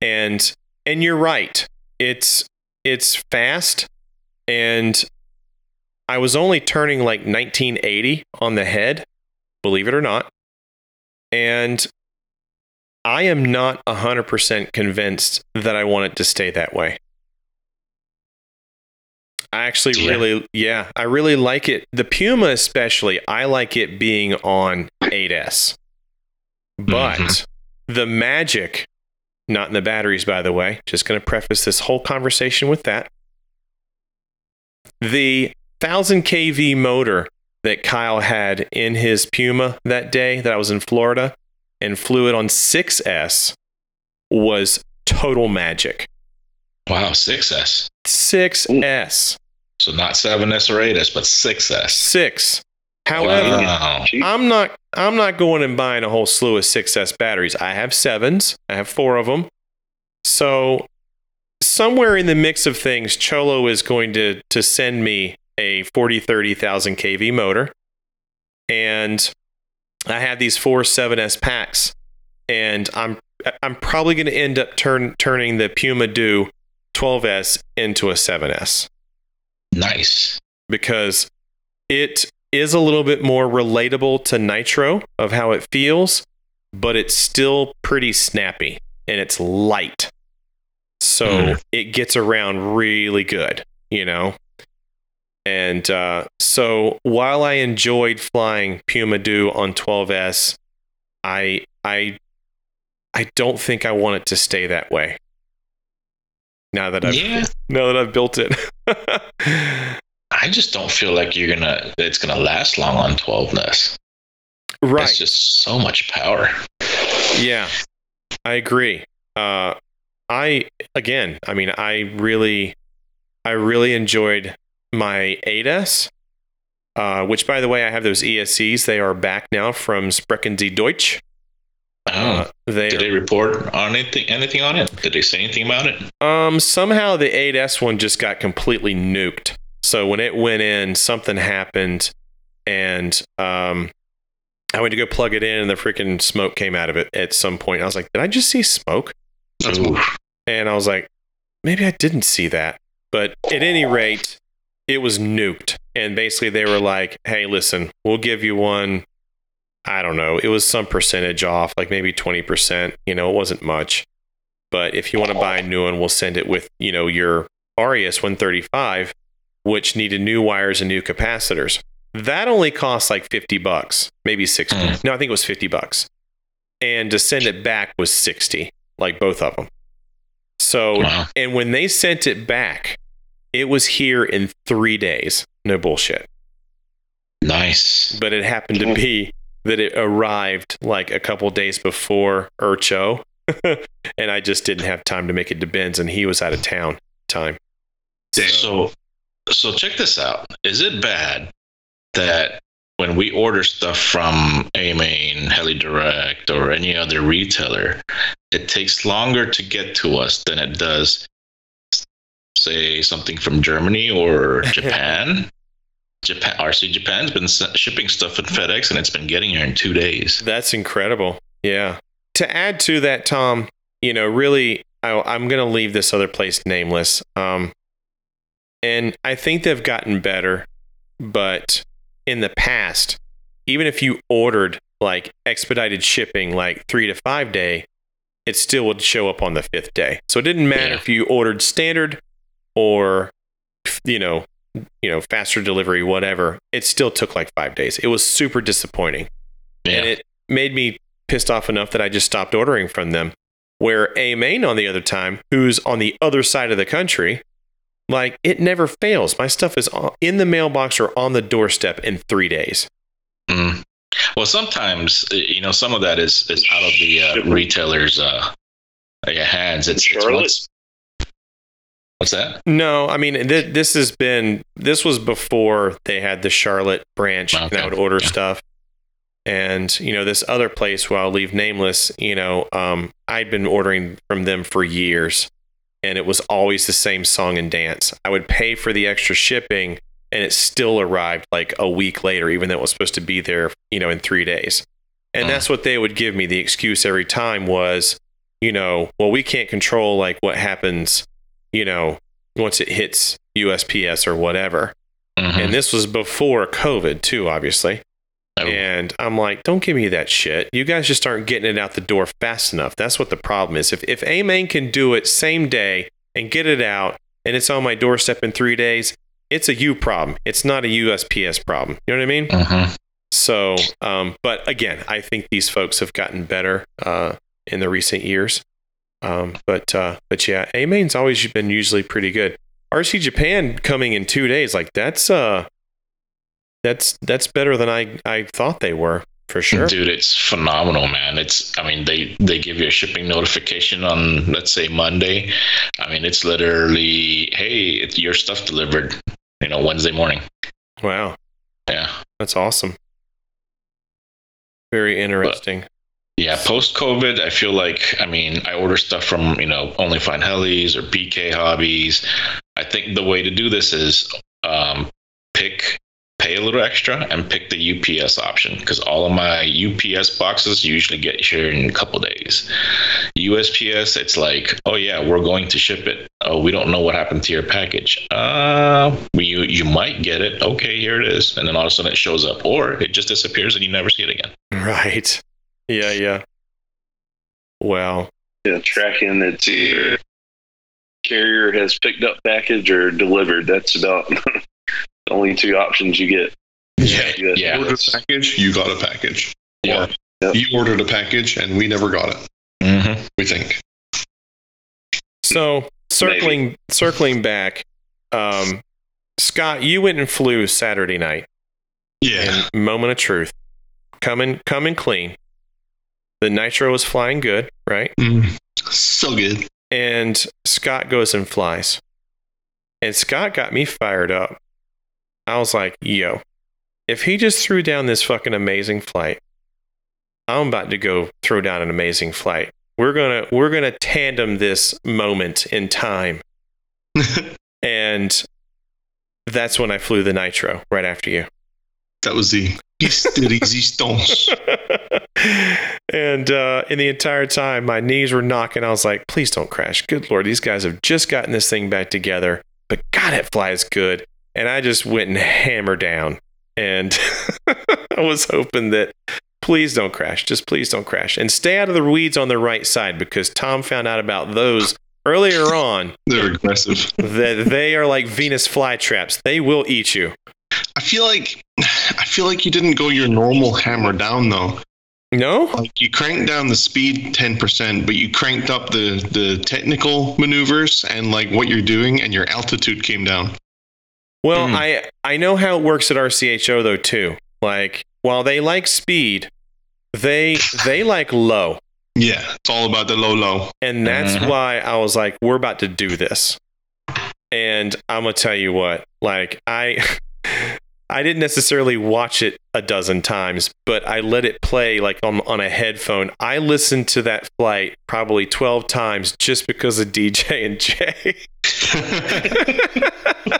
and and you're right, it's it's fast, and I was only turning like 1980 on the head, believe it or not, and I am not 100% convinced that I want it to stay that way. I actually Yeah. really, yeah, I really like it. The Puma, especially, I like it being on 8S. But Mhm. the Magic, not in the batteries, by the way, just going to preface this whole conversation with that. The 1000 kV motor that Kyle had in his Puma that day that I was in Florida and flew it on 6S was total magic. Wow, 6S. 6S. So not 7S or 8S, but 6S. 6. However, Wow. I'm not I'm not going and buying a whole slew of 6S batteries. I have sevens, I have four of them. So, somewhere in the mix of things, Cholo is going to, to send me a 40, 30,000 kV motor. And I have these four 7S packs. And I'm I'm probably going to end up turn, turning the Puma Do 12S into a 7S Nice. because it is a little bit more relatable to Nitro of how it feels, but it's still pretty snappy and it's light. So Mm. it gets around really good, you know? And uh, so while I enjoyed flying Puma Do on 12S, I I I don't think I want it to stay that way. Now that I've Yeah. now that I've built it. I just don't feel like you're gonna it's gonna last long on 12S. right. It's just so much power. Yeah, I agree. Uh, I again, I mean, I really, I really enjoyed my 8S. Uh, which, by the way, I have those ESCs. They are back now from Sprechen Sie Deutsch. Oh, Uh, they did they report on anything anything on it? Did they say anything about it? Um, somehow the 8S one just got completely nuked. So when it went in, something happened, and um, I went to go plug it in, and the freaking smoke came out of it at some point. I was like, "Did I just see smoke?" Ooh. And I was like, "Maybe I didn't see that." But at any rate, it was nuked, and basically they were like, "Hey, listen, we'll give you one." I don't know. It was some percentage off, like maybe twenty percent. You know, it wasn't much. But if you want to buy a new one, we'll send it with, you know, your RES 135, which needed new wires and new capacitors. That only costs like 50 bucks, maybe 60. Mm. No, I think it was 50 bucks. And to send it back was 60, like both of them. So, Wow. and when they sent it back, it was here in three days. No bullshit. Nice. But it happened to be that it arrived like a couple days before Urcho. and I just didn't have time to make it to Ben's, and he was out of town time. So, so check this out. Is it bad that when we order stuff from AMain, Heli Direct, or any other retailer, it takes longer to get to us than it does, say, something from Germany or Japan? Japan, RC Japan's been shipping stuff with FedEx, and it's been getting here in two days. That's incredible. Yeah. To add to that, Tom, you know, really, I, I'm going to leave this other place nameless. Um, and I think they've gotten better, but in the past, even if you ordered like expedited shipping, like three to five day, it still would show up on the fifth day. So it didn't matter Yeah. if you ordered standard or, you know, you know, faster delivery, whatever. It still took like five days. It was super disappointing and it made me pissed off enough that I just stopped ordering from them. Where AMain on the other time, who's on the other side of the country, like it never fails. My stuff is in the mailbox or on the doorstep in three days. Mm. Well, sometimes uh, you know some of that is is out of the uh, retailers' uh, yeah, hands. It's, it's Charlotte? What's, that? No, I mean th- this has been this was before they had the Charlotte branch, and I Okay. would order Yeah. stuff. And you know this other place, where I'll leave nameless. You know, um, I'd been ordering from them for years, and it was always the same song and dance. I would pay for the extra shipping, and it still arrived like a week later, even though it was supposed to be there, you know, in three days. And Mm. that's what they would give me. The excuse every time was, you know, well, we can't control like what happens, you know, once it hits USPS or whatever. Mhm. And this was before COVID, too, obviously. Oh, And I'm like, don't give me that shit. You guys just aren't getting it out the door fast enough. That's what the problem is. If if AMain can do it same day and get it out and it's on my doorstep in three days, it's a U problem. It's not a USPS problem. You know what I mean? mhm. So, um, but again, I think these folks have gotten better uh, in the recent years. Um, but uh, but yeah, AMain's always been usually pretty good. RC Japan coming in two days, like that's uh, that's that's better than I I thought they were for sure. Dude, it's phenomenal, man. It's I mean they they give you a shipping notification on let's say Monday. I mean it's literally hey, it's your stuff delivered, you know, Wednesday morning. Wow, Yeah. that's awesome. Very interesting. Yeah, post COVID, I feel like I mean I order stuff from you know Only Fine Helis or BK Hobbies. I think the way to do this is um, pick pay a little extra and pick the UPS option because all of my UPS boxes usually get here in a couple days. USPS, it's like, oh yeah, we're going to ship it. Oh, we don't know what happened to your package. Uh, you you might get it. Okay, here it is, and then all of a sudden it shows up, or it just disappears and you never see it again. Right. Yeah, yeah. Wow. Yeah, tracking that your carrier has picked up package or delivered. That's about the only two options you get. Yeah, Yeah. yeah. ordered a package, you got a package. Yeah. Or Yep. you ordered a package and we never got it. Mhm. We think. So circling circling back, um, Scott, you went and flew Saturday night. Yeah. And moment of truth. Coming coming clean. The nitro was flying good, right? Mm, so good. And Scott goes and flies. And Scott got me fired up. I was like, yo, if he just threw down this fucking amazing flight, I'm about to go throw down an amazing flight. We're gonna we're gonna tandem this moment in time. and that's when I flew the nitro right after you. That was the de resistance. and uh, in the entire time, my knees were knocking. I was like, please don't crash. Good Lord, these guys have just gotten this thing back together, but God, it flies good. And I just went and hammered down. And I was hoping that please don't crash. Just please don't crash. And stay out of the weeds on the right side because Tom found out about those earlier on They're aggressive. that they are like Venus flytraps. They will eat you. I feel like I feel like you didn't go your normal hammer down though. No? Like you cranked down the speed ten percent, but you cranked up the the technical maneuvers and like what you're doing, and your altitude came down. Well, Mm. I I know how it works at RCHO though too. Like while they like speed, they they like low. Yeah, it's all about the low low. And that's Mhm. why I was like, we're about to do this. And I'm gonna tell you what, like I I didn't necessarily watch it a dozen times, but I let it play like on on a headphone. I listened to that flight probably twelve times just because of DJ and Jay.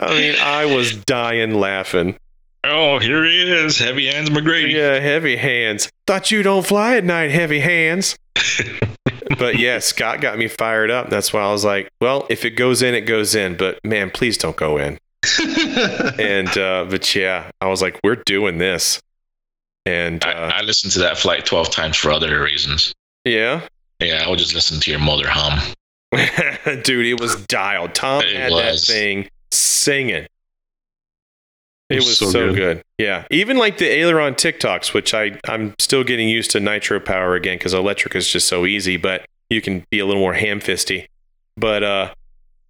I mean, I was dying laughing. Oh, here he is, Heavy Hands McGrady. Yeah, heavy hands. Thought you don't fly at night, heavy hands. but yeah, Scott got me fired up. That's why I was like, well, if it goes in, it goes in. But man, please don't go in. And uh, but yeah, I was like, we're doing this. And I, uh, I listened to that flight 12 times for other reasons. yeah, Yeah, I would just listen to your mother hum. dude, it was dialed. Tom It had that thing singing. It It was was so so, good. good. Yeah. Even like the aileron tic-tocs, which I, I'm still getting used to nitro power again because electric is just so easy, but you can be a little more ham fisty. But uh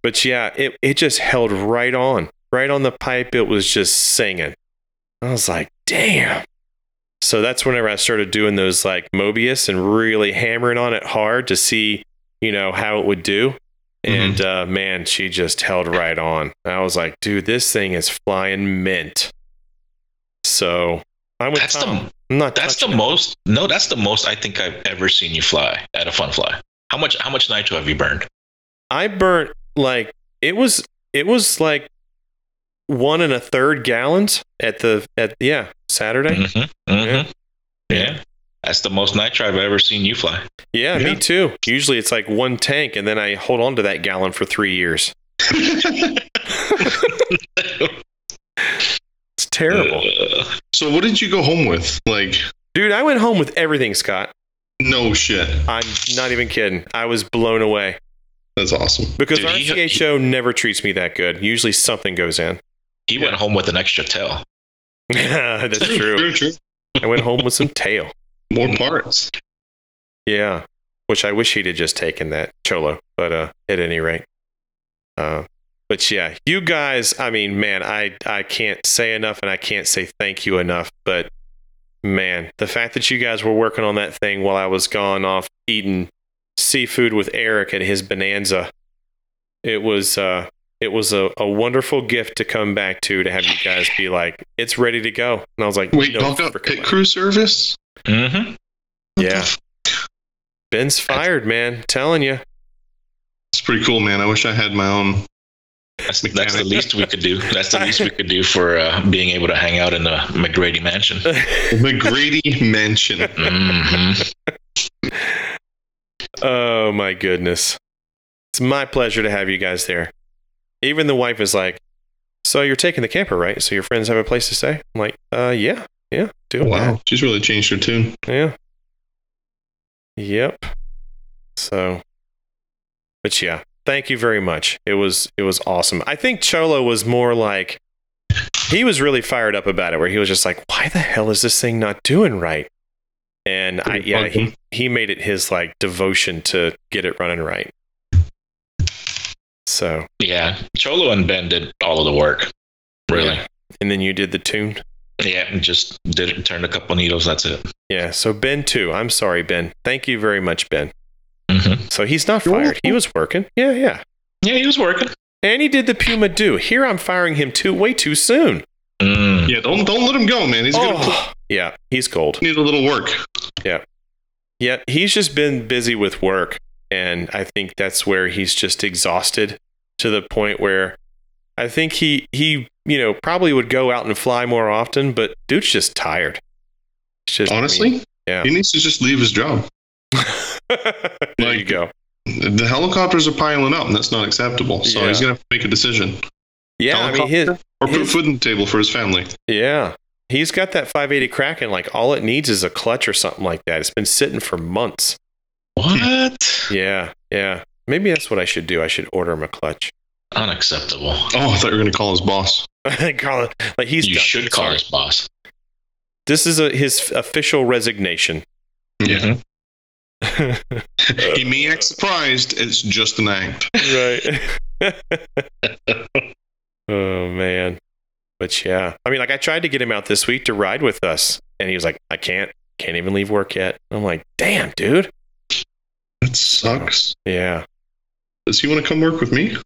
but yeah, it, it just held right on. Right on the pipe, it was just singing. I was like, damn. So that's whenever I started doing those like Mobius and really hammering on it hard to see, you know, how it would do. And uh, man, she just held right on. I was like, dude, this thing is flying mint. So I'm with That's Tom. the I'm not that's the it. most no, that's the most I think I've ever seen you fly at a fun fly. How much how much nitro have you burned? I burnt like it was it was like one and a third gallons at the at yeah Saturday. Mm-hmm. Mm-hmm. Yeah. That's the most nitro I've ever seen you fly. Yeah, Yeah. me too. Usually it's like one tank, and then I hold on to that gallon for three years. It's terrible, Uh, so what did you go home with? Like, dude. I went home with everything, Scott. no shit. I'm not even kidding. I was blown away That's awesome. because Dude, he- RCHO never treats me that good. Usually something goes in. He went home with an extra tail. Yeah, That's true. True, true. I went home with some tail. More parts. Yeah, which I wish he'd have just taken that cholo. But uh, at any rate, uh, but yeah, you guys. I mean, man, I I can't say enough, and I can't say thank you enough. But man, the fact that you guys were working on that thing while I was gone off eating seafood with Eric at his bonanza, it was uh, it was a, a wonderful gift to come back to to have you guys be like, it's ready to go. And I was like, Wait, no, y'all got pit crew service? Mm-hmm. Yeah. Ben's fired, man. telling you. It's pretty cool, man. I wish I had my own. That's, that's the least we could do. That's the least we could do for uh, being able to hang out in the McGrady mansion. McGrady Mansion. hmm oh my goodness. It's my pleasure to have you guys there. Even the wife is like, So you're taking the camper, right? So your friends have a place to stay? I'm like, uh yeah, yeah, do it. Wow, she's really changed her tune. Yeah. Yep. So but yeah, thank you very much. It was it was awesome. I think Cholo was more like he was really fired up about it where he was just like, Why the hell is this thing not doing right? And I yeah, he, he made it his like devotion to get it running right. So Yeah, Cholo and Ben did all of the work. Really. Yeah. and then you did the tune. Yeah, just did it, turned a couple needles. That's it. Yeah. So Ben too. I'm sorry, Ben. Thank you very much, Ben. hmm So he's not fired. He was working. Yeah, yeah. Yeah, he was working. And he did the Puma do. Here I'm firing him too way too soon. Mm. Yeah, don't don't let him go, man. He's gonna Oh, yeah, he's cold. need a little work. Yeah. Yeah, he's just been busy with work, and I think that's where he's just exhausted to the point where I think he he you know probably would go out and fly more often, but dude's just tired. It's just I mean, Honestly, yeah. he needs to just leave his job. there you go. The helicopters are piling up, and that's not acceptable. So Yeah. he's gonna have to make a decision. Yeah, I mean his, or put his- food on the table for his family. yeah. He's got that 580 Kraken. Like all it needs is a clutch or something like that. It's been sitting for months. What? Yeah, yeah. Maybe that's what I should do. I should order him a clutch. Unacceptable. Oh, I thought you were gonna call his boss. call it like he's. you done. should call Sorry. his boss. This is a, his official resignation. Yeah. Mhm. he may act surprised. It's just an act. right. oh man. But yeah, I mean, like I tried to get him out this week to ride with us, and he was like, "I can't, can't even leave work yet." I'm like, "Damn, dude." That sucks. Yeah. Does he want to come work with me?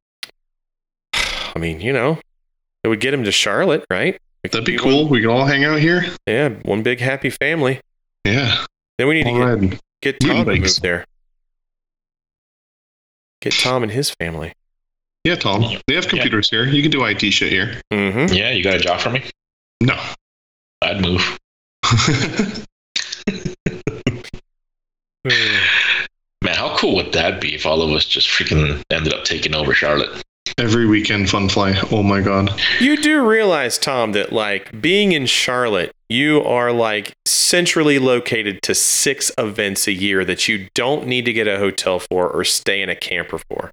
I mean, you know, it would get him to Charlotte, right? It That'd could be one- cool. We can all hang out here. yeah, one big happy family. Yeah. Then we need to get, get Tom to move there. Get Tom and his family. Yeah, Tom. They have computers here. You can do IT shit here. Mm-hmm. Yeah, you got a job for me? No. I'd move. Man, how cool would that be if all of us just freaking ended up taking over Charlotte? Every weekend fun fly. Oh my god. You do realize, Tom, that like being in Charlotte, you are like centrally located to six events a year that you don't need to get a hotel for or stay in a camper for.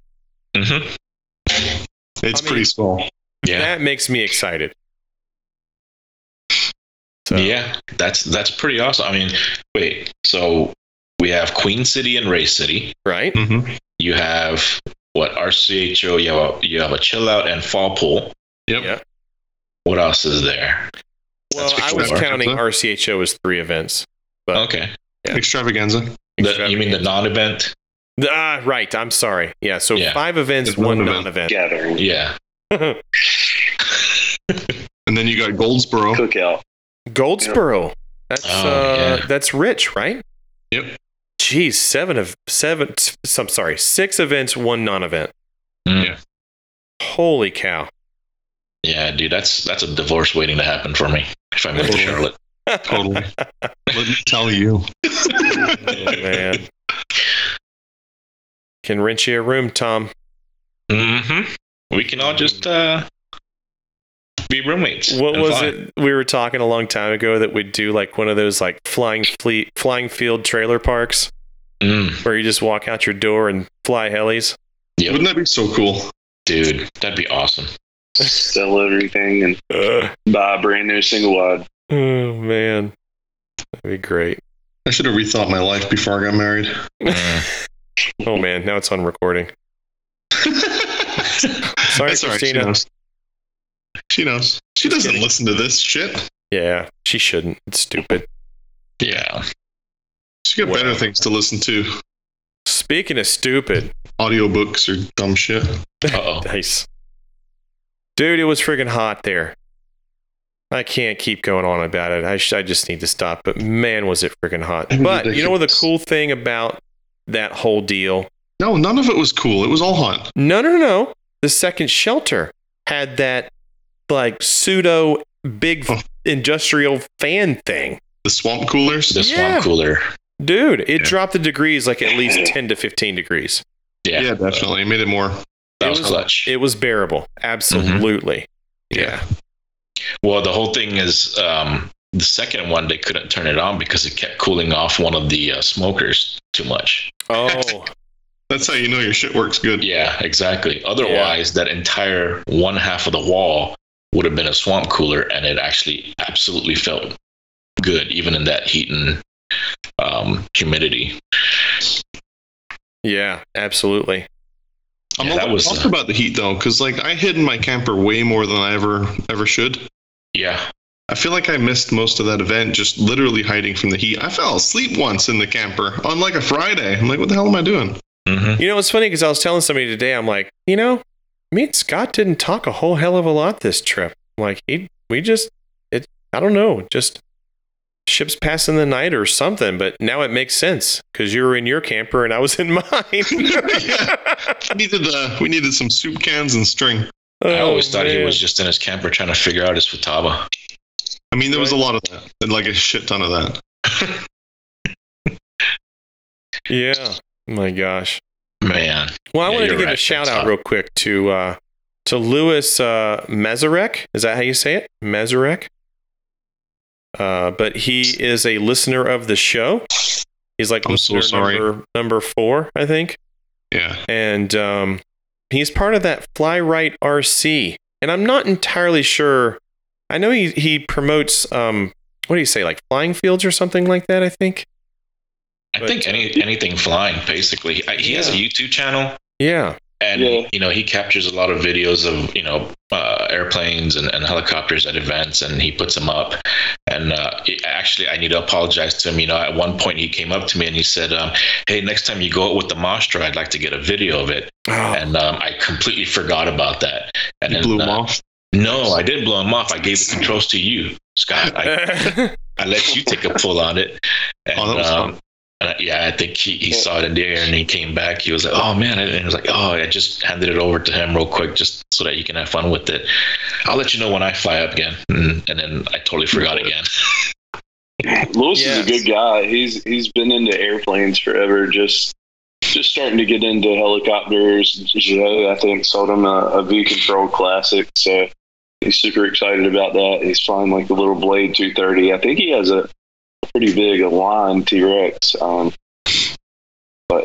Mm-hmm. It's I mean- pretty small. Yeah, That makes me excited. So, yeah, that's that's pretty awesome. I mean, wait, so we have Queen City and Race City. right? Mm-hmm. You have what RCHO? You have a, you have a chill out and fall pool. Yep. Yeah. What else is there? Well, I was before. counting RCHO as three events. But Okay, Yeah. Extravaganza. The- you mean the non-event? Ah, right. I'm sorry. Yeah. So Yeah. five events, It's one non-event. non-event. Gathering, Yeah. And then you got Goldsboro. cookout. Goldsboro. That's Oh, uh, yeah. that's rich, right? Yep. Geez, seven of seven. s- I'm sorry, six events, one non-event. Mm. Yeah. Holy cow! Yeah, dude, that's that's a divorce waiting to happen for me if I move to Charlotte. Totally. Let me tell you. Oh, man, can rent you a room, Tom. Mm-hmm. We can all just uh, be roommates. What was fly. it we were talking a long time ago that we'd do like one of those like flying fleet, flying field trailer parks Mm, where you just walk out your door and fly helis. Yeah, Wouldn't that be so cool? dude, that'd be awesome. Sell everything and Uh, buy a brand new single wide. oh man, that'd be great. I should have rethought my life before I got married. Oh man, now it's on recording. Sorry, That's all right. She knows. She knows. She doesn't listen to this shit. Yeah, she shouldn't. It's stupid. Yeah. She got better things to listen to. Speaking of stupid, Audiobooks or dumb shit. Uh-oh. nice. Dude, it was friggin' hot there. I can't keep going on about it. I, sh- I just need to stop. But man, was it friggin' hot. It was But you know what the cool thing about that whole deal? No, none of it was cool. It was all hot. No, no, no, no. The second shelter had that like pseudo big Oh. industrial fan thing. The swamp coolers. The Yeah. swamp cooler. Dude, it Yeah. dropped the degrees like at least 10 to 15 degrees. Yeah, yeah, definitely. It made it more. That It was was- clutch. It was bearable. Absolutely. Yeah. Well, the whole thing is um, the second one they couldn't turn it on because it kept cooling off one of the uh, smokers too much. Oh, That's how you know your shit works good. Yeah, exactly. Otherwise, that entire one half of the wall would have been a swamp cooler, and it actually absolutely felt good, even in that heat and um, humidity. yeah, absolutely. I'm Yeah, a that was, pumped uh, about the heat though, because like I hid in my camper way more than I ever ever should. Yeah, I feel like I missed most of that event just literally hiding from the heat. I fell asleep once in the camper on like a Friday. I'm like, what the hell am I doing? hmm You know, it's funny because I was telling somebody today, I'm like, you know, me and Scott didn't talk a whole hell of a lot this trip. Like, he, we just, it, I don't know, just ships passing the night or something. But now it makes sense because you were in your camper and I was in mine. Yeah. We needed uh, we needed some soup cans and string. I always thought he Oh, was just in his camper trying to figure out his futaba. I mean, there was a lot of that, and like a shit ton of that. Yeah. My gosh. Man, Well, I Yeah, wanted to you're give a shout It's out hot. real quick to uh, to Louis uh, Mazarek. Is that how you say it? Mazarek. Uh, but he is a listener of the show. He's like I'm so listener sorry. number number four, I think, Yeah. and um, he's part of that Fly Right RC. And I'm not entirely sure. I know he he promotes um, what do you say, like flying fields or something like that. I think. I But, think any anything flying basically. He has a YouTube channel, Yeah. And Yeah. you know he captures a lot of videos of you know uh, airplanes and, and helicopters at events and he puts them up. And uh, actually i need to apologize to him. You know at one point he came up to me and he said um, hey next time you go out with the Mostra, i'd like to get a video of it. Oh, and um, i completely forgot about that. And You then, blew him uh, off. no i didn't blow him off. I gave the controls to you scott. I, I let you take a pull on it. And, Oh, that was um, fun. yeah, I think he, he saw it in the air and he came back. He was like, "Oh man!" And he was like, "Oh, I just handed it over to him real quick, just so that you can have fun with it. I'll let you know when I fly up again." And, and then I totally forgot again. Lewis Yes. is a good guy. He's he's been into airplanes forever. Just just starting to get into helicopters. Joe, I think, sold him a, a V Control Classic, so he's super excited about that. He's flying like the little Blade 230. I think he has a pretty big Align T Rex. Um, yeah,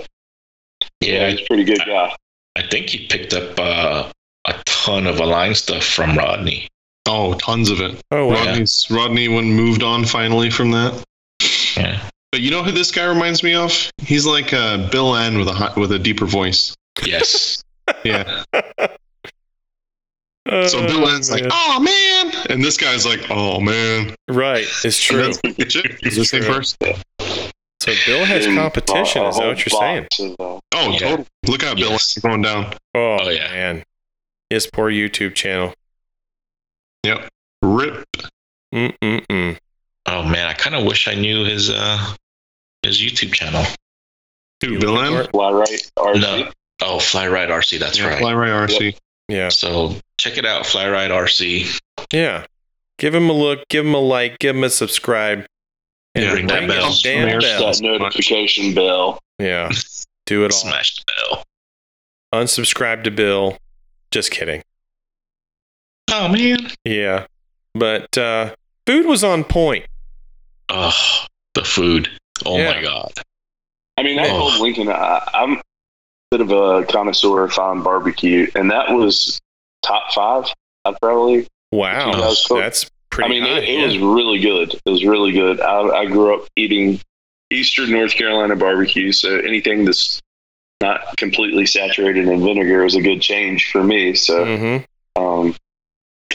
Yeah, he's a pretty good guy. I think he picked up uh, a ton of Align stuff from Rodney. Oh, tons of it. oh, wow. Rodney's Rodney when moved on finally from that. Yeah, But you know who this guy reminds me of? He's like uh, Bill Ann with a hi- with a deeper voice. yes, Yeah. So Oh, Bill Ann's like, man. "Oh man," and this guy's like, "Oh man." right, it's true. And that's legit. It's It's the same So Bill has competition. a- a Is that what you're saying? box of, uh, Oh, Yeah. totally. Look out, Bill Yes. Going down. Oh, Oh, yeah. man, his poor YouTube channel. Yep. Rip. Mm mm mm. Oh man, I kind of wish I knew his uh his YouTube channel. Who, You Bill look Ann? Fly right RC. No. Oh, Fly Ride RC. That's yeah, right. Fly right RC. Yeah, So check it out, Fly Ride RC. yeah. Give him a look. Give him a like. Give him a subscribe. And Yeah, ring that ring bell. his damn bell. that notification bell. Yeah, do it all. Smash the bell. Unsubscribe to Bill. Just kidding. Oh man. Yeah, but uh, food was on point. Oh, the food. Oh Yeah. my god. I mean, I Oh. told Lincoln I, I'm a bit of a connoisseur of fine barbecue, and that was top five. I'd probably. Wow, that's pretty I mean, high. it, it yeah. was really good. It was really good. I, I grew up eating Eastern North Carolina barbecue, so anything that's not completely saturated in vinegar is a good change for me. So, Mhm. um,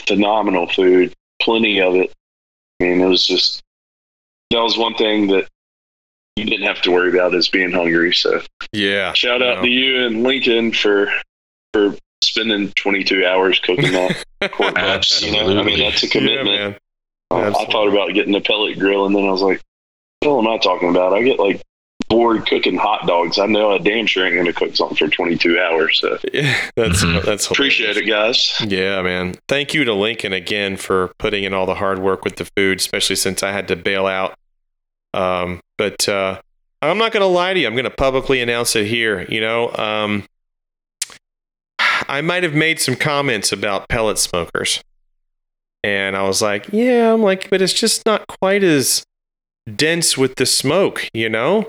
phenomenal food, plenty of it. I mean, it was just that was one thing that you didn't have to worry about is being hungry. So, Yeah. shout out No. to you and Lincoln for for spending 22 hours cooking that pork butt. You know, I mean, that's a commitment. man. Uh, I thought about getting a pellet grill, and then I was like, "What the hell am I talking about? I get like bored cooking hot dogs. I know I damn sure ain't going to cook something for 22 hours." So Yeah, that's Mhm. that's appreciate it, guys. Yeah, man. Thank you to Lincoln again for putting in all the hard work with the food, especially since I had to bail out. Um, but uh, I'm not going to lie to you. I'm going to publicly announce it here. You know, um, I might have made some comments about pellet smokers. And I was like, yeah, I'm like, but it's just not quite as dense with the smoke, you know?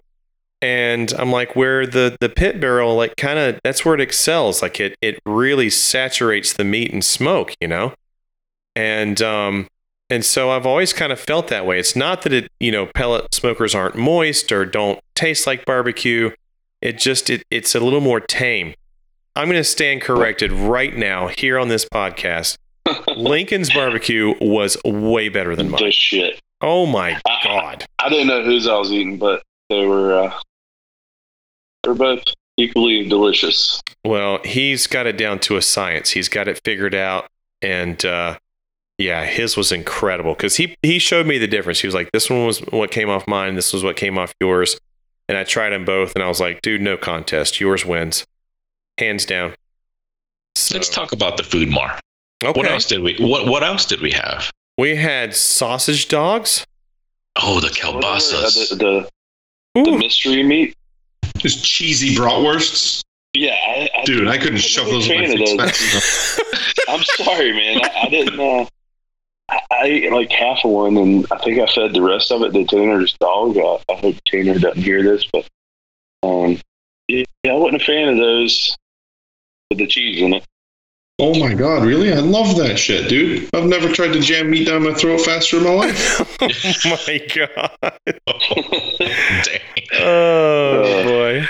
And I'm like, where the, the pit barrel, like, kind of, that's where it excels. Like, it, it really saturates the meat and smoke, you know? And, um, and so I've always kind of felt that way. It's not that it, you know, pellet smokers aren't moist or don't taste like barbecue. It just, it, it's a little more tame. I'm going to stand corrected right now here on this podcast. Lincoln's barbecue was way better than mine. The shit. Oh my god. I didn't know whose I was eating, but they were uh, they were both equally delicious. Well, he's got it down to a science. He's got it figured out, and uh, yeah, his was incredible because he he showed me the difference. He was like, "This one was what came off mine. This was what came off yours," and I tried them both, and I was like, "Dude, no contest. Yours wins, hands down." So, Let's talk about the food more. Okay, What else did we? What What else did we have? we had sausage dogs. Oh, the Whatever, uh, kielbasas. The, the, the mystery meat. Just cheesy bratwursts. Yeah, I, I, Dude, I couldn't I'm shove those in my fan face. those. I'm sorry, man. I, I didn't. Uh, I, I ate like half of one, and I think I fed the rest of it to Tanner's dog. I, I hope Tanner doesn't hear this, but um, yeah, I wasn't a fan of those with the cheese in it. Oh my god, really? I love that shit, dude. I've never tried to jam meat down my throat faster in my life. oh my god. Dang. Oh Uh, boy,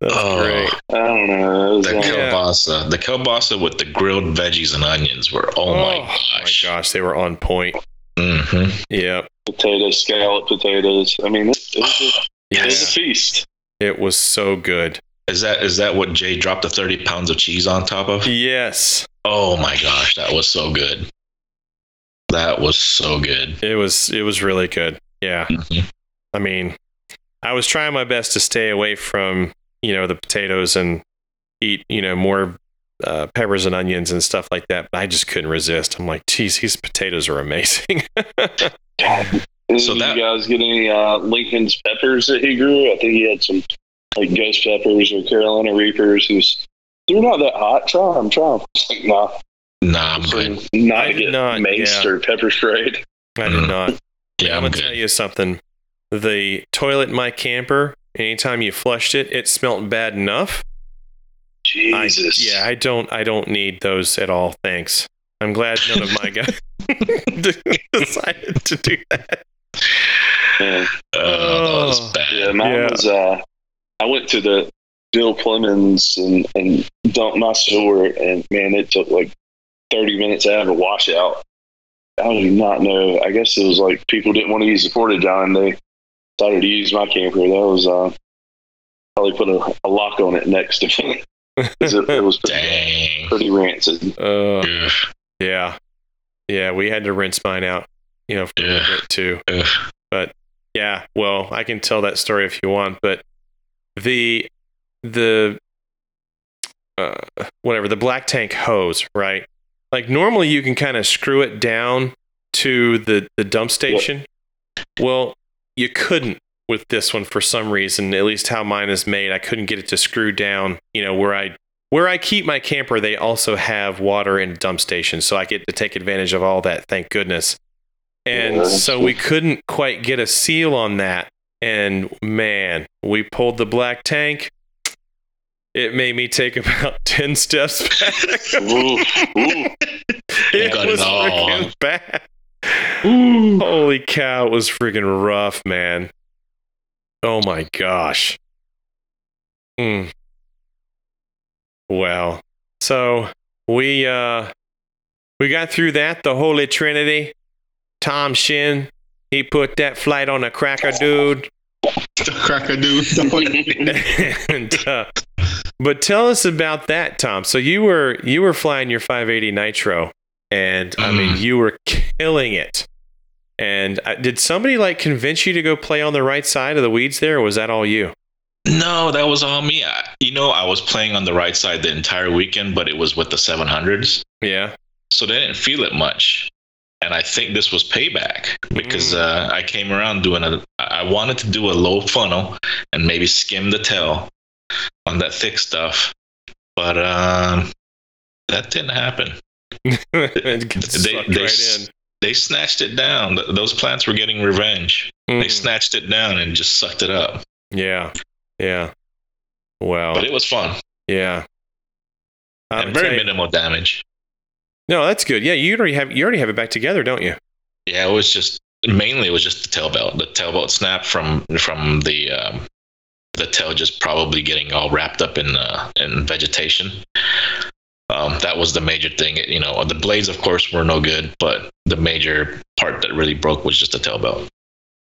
that's Oh. great. I don't know. It was, The uh, Yeah. kielbasa, the kielbasa with the grilled veggies and onions were. Oh, my gosh. my gosh, they were on point. hmm Yep. potatoes, scallop potatoes. I mean, it, it, was, a, it was a feast. It was so good. Is that is that what Jay dropped the thirty pounds of cheese on top of? Yes. Oh my gosh, that was so good. That was so good. It was it was really good. Yeah. Mhm. I mean, I was trying my best to stay away from, you know, the potatoes and eat, you know, more uh, peppers and onions and stuff like that. But I just couldn't resist. I'm like, geez, these potatoes are amazing. God. Did So you guys get any uh, Lincoln's peppers that he grew? I think he had some like ghost peppers or Carolina Reapers. Who's they're not that hot. Try them. Try them. Like, nah, Nah, I'm good. not I to did get not, maced yeah. or pepper sprayed. I did Mm. not. Yeah, I'm I'm gonna tell you something. The toilet in my camper, anytime you flushed it, it smelt bad enough. I, Jesus. yeah, I don't I don't need those at all. Thanks. I'm glad none of my guys decided to do that. Yeah. Oh, that was Oh. bad. Yeah, mine Yeah. was. Uh, I went to the Bill Clemens and and dumped my sewer, and man, it took like thirty minutes to have a washout. I do not know. I guess it was like people didn't want to use the porta john. They decided to use my camper. That was uh, probably put a, a lock on it next to me. it, it was pretty, pretty rancid. Uh, yeah, yeah, we had to rinse mine out, you know, for a Ugh. bit too. ugh. Yeah, well, I can tell that story if you want, but the the uh, whatever the black tank hose, right? Like normally you can kind of screw it down to the the dump station. Well, you couldn't with this one for some reason. At least how mine is made, I couldn't get it to screw down. You know where I where I keep my camper, they also have water and dump stations, so I get to take advantage of all that. Thank goodness. And so we couldn't quite get a seal on that. And man, we pulled the black tank. It made me take about 10 steps back. Ooh, ooh. it got was it all. freaking bad. Holy cow, it was freaking rough, man. Oh my gosh. Mm. Well, so we uh we got through that, the Holy Trinity. Tom Shin, he put that flight on a cracker dude. The cracker dude. and uh, But tell us about that, Tom. So you were you were flying your 580 Nitro, and I mean Mm. you were killing it. And uh, did somebody like convince you to go play on the right side of the weeds there, or was that all you? No, that was all me. I, you know, I was playing on the right side the entire weekend, but it was with the 700s. Yeah. So they didn't feel it much. And I think this was payback because Mm. uh, I came around doing a. I wanted to do a low funnel and maybe skim the tail on that thick stuff, but um, that didn't happen. They, right s- they snatched it down. Those plants were getting revenge. in. They Mm. snatched it down and just sucked it up. Yeah. Yeah. Wow. But it was fun yeah. I'm and very you- minimal damage. No, that's good. Yeah, you already have you already have it back together, don't you? Yeah, it was just mainly it was just the tail belt. The tail belt snap from from the um, the tail just probably getting all wrapped up in uh, in vegetation. Um, that was the major thing. It- you know, the blades, of course, were no good, but the major part that really broke was just the tail belt.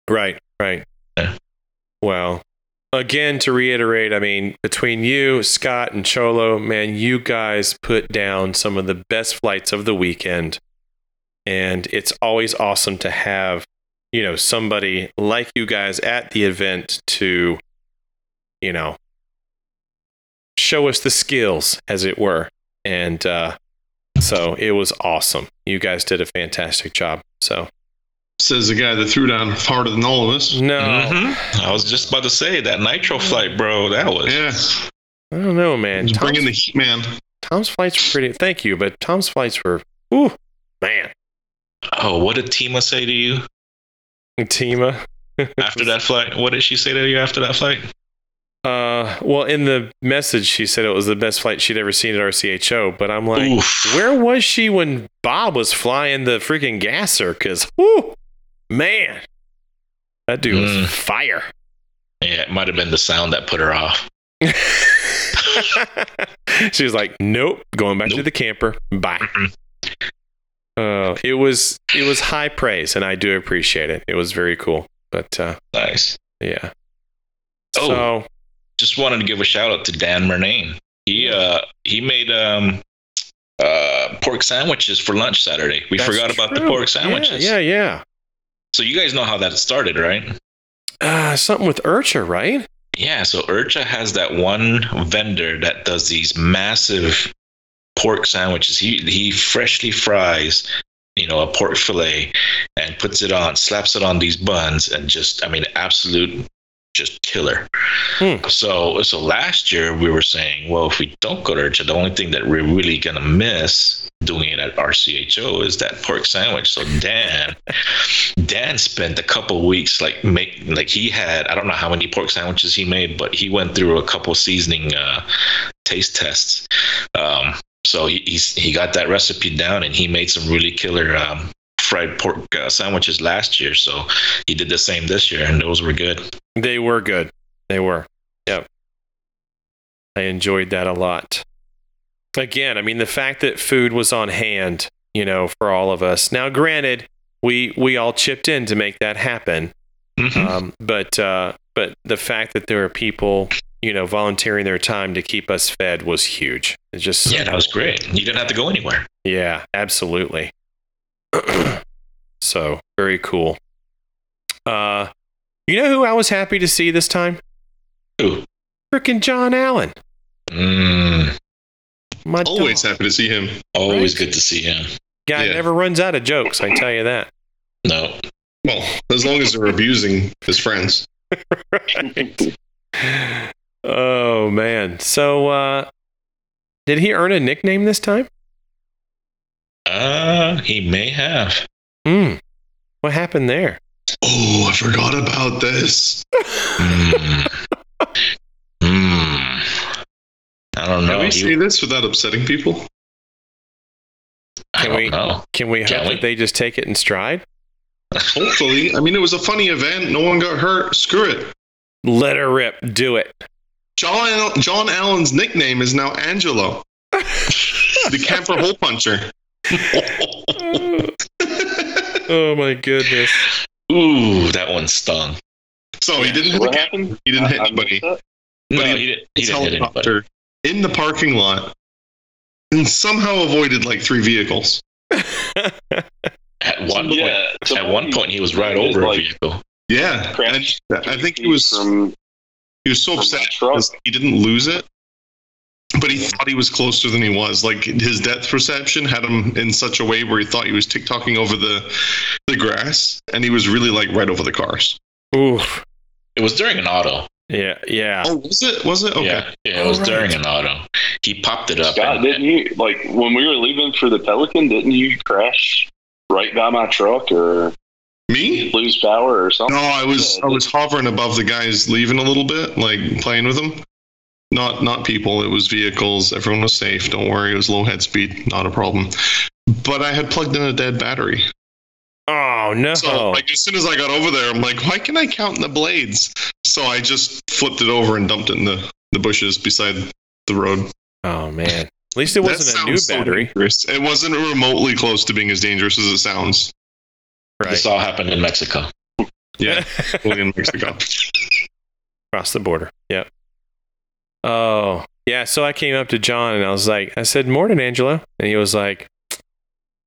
Right, right. Yeah. Well, again, to reiterate, I mean, between you, Scott, and Cholo, man, you guys put down some of the best flights of the weekend. And it's always awesome to have, you know, somebody like you guys at the event to, you know, show us the skills, as it were. And uh, so it was awesome. You guys did a fantastic job. So, Says the guy that threw down harder than all of us. no. Mhm. I was just about to say that nitro flight, bro. That was Yeah, I don't know, man. he's Tom's, bringing the heat, man. Tom's flights were pretty. Thank you, but Tom's flights were. Ooh, man. Oh, what did Tima say to you Tima. after that flight? What did she say to you after that flight? Uh, well, in the message, she said it was the best flight she'd ever seen at RCHO. But I'm like, Oof. where was she when Bob was flying the freaking gasser? Because, whoo, man, that dude was Mm. fire. Yeah, it might have been the sound that put her off. she was like, "Nope, going back to the camper. Bye." Mm-mm. Uh, it was it was high praise, and I do appreciate it. It was very cool, but uh, Nice. yeah. Oh. So just wanted to give a shout out to Dan Murnane. He uh he made um uh pork sandwiches for lunch Saturday. We forgot about the pork sandwiches. Yeah, yeah, yeah. So you guys know how that started, right? Uh, something with Urcha, right? Yeah, so Urcha has that one vendor that does these massive pork sandwiches. He he freshly fries, you know, a pork fillet and puts it on, slaps it on these buns and just I mean absolute just killer. Hmm. So so last year we were saying, well, if we don't go to Urcha, the only thing that we're really gonna miss doing it at RCHO is that pork sandwich. So Dan Dan spent a couple weeks like make like he had I don't know how many pork sandwiches he made, but he went through a couple seasoning uh, taste tests. Um, so he he's, he got that recipe down, and he made some really killer um, fried pork uh, sandwiches last year. So he did the same this year, and those were good. They were good. They were. Yep. I enjoyed that a lot. Again, I mean the fact that food was on hand, you know, for all of us. Now, granted, we we all chipped in to make that happen. Mhm. Um, but uh, but the fact that there are people, you know, volunteering their time to keep us fed was huge. It's just yeah, that was great. You didn't have to go anywhere. yeah, absolutely. so very cool. Uh, you know who I was happy to see this time? Ooh. Frickin' John Allen. Mm, My Always dog. happy to see him. always Right. good to see him. guy Yeah. never runs out of jokes. I tell you that. No, Well, as long as they're abusing his friends. right. Oh man. So uh, did he earn a nickname this time? uh, he may have. Hmm. What happened there? Oh, I forgot about this. Mm. I don't know. Can know. we He- say this without upsetting people? I Can don't we- know. Can we hope Can we? that they just take it in stride? Hopefully. I mean, it was a funny event. No one got hurt. Screw it. Let her rip. Do it. John John Allen's nickname is now Angelo, the camper hole puncher. oh my goodness. Ooh, that one stung. so he didn't hit What the happened? He didn't hit I- I anybody. missed. No, But he- he, didn't. He His didn't hit anybody. Helicopter, in the parking lot and somehow avoided like three vehicles. At one point, yeah. so at one point, he was right It's over a vehicle. Yeah, and crashed I think he was from he was so upset because he didn't lose it, but he thought he was closer than he was. Like his depth perception had him in such a way where he thought he was tick-tocking over the the grass, and he was really like right over the cars. Oof. It was during an auto. Yeah, yeah. Oh, was it? Was it? Okay. Yeah, yeah, it was right. during an auto. He popped it up. Scott, and- didn't you like when we were leaving for the Pelican? Didn't you crash right by my truck or Me? lose power or something? No, I was Yeah, I was hovering above the guys leaving a little bit, like playing with them. Not not people. It was vehicles. Everyone was safe. Don't worry. It was low head speed. Not a problem. But I had plugged in a dead battery. Oh no. So like as soon as I got over there, I'm like, why can I count in the blades? So I just flipped it over and dumped it in the, the bushes beside the road. oh man. At least it wasn't a new sounds so battery. It wasn't remotely close to being as dangerous as it sounds. right. This all happened in Mexico. Yeah, fully in Mexico. Across the border. Yep. Oh, yeah. So I came up to John and I was like, I said, Morning, Angelo. And he was like,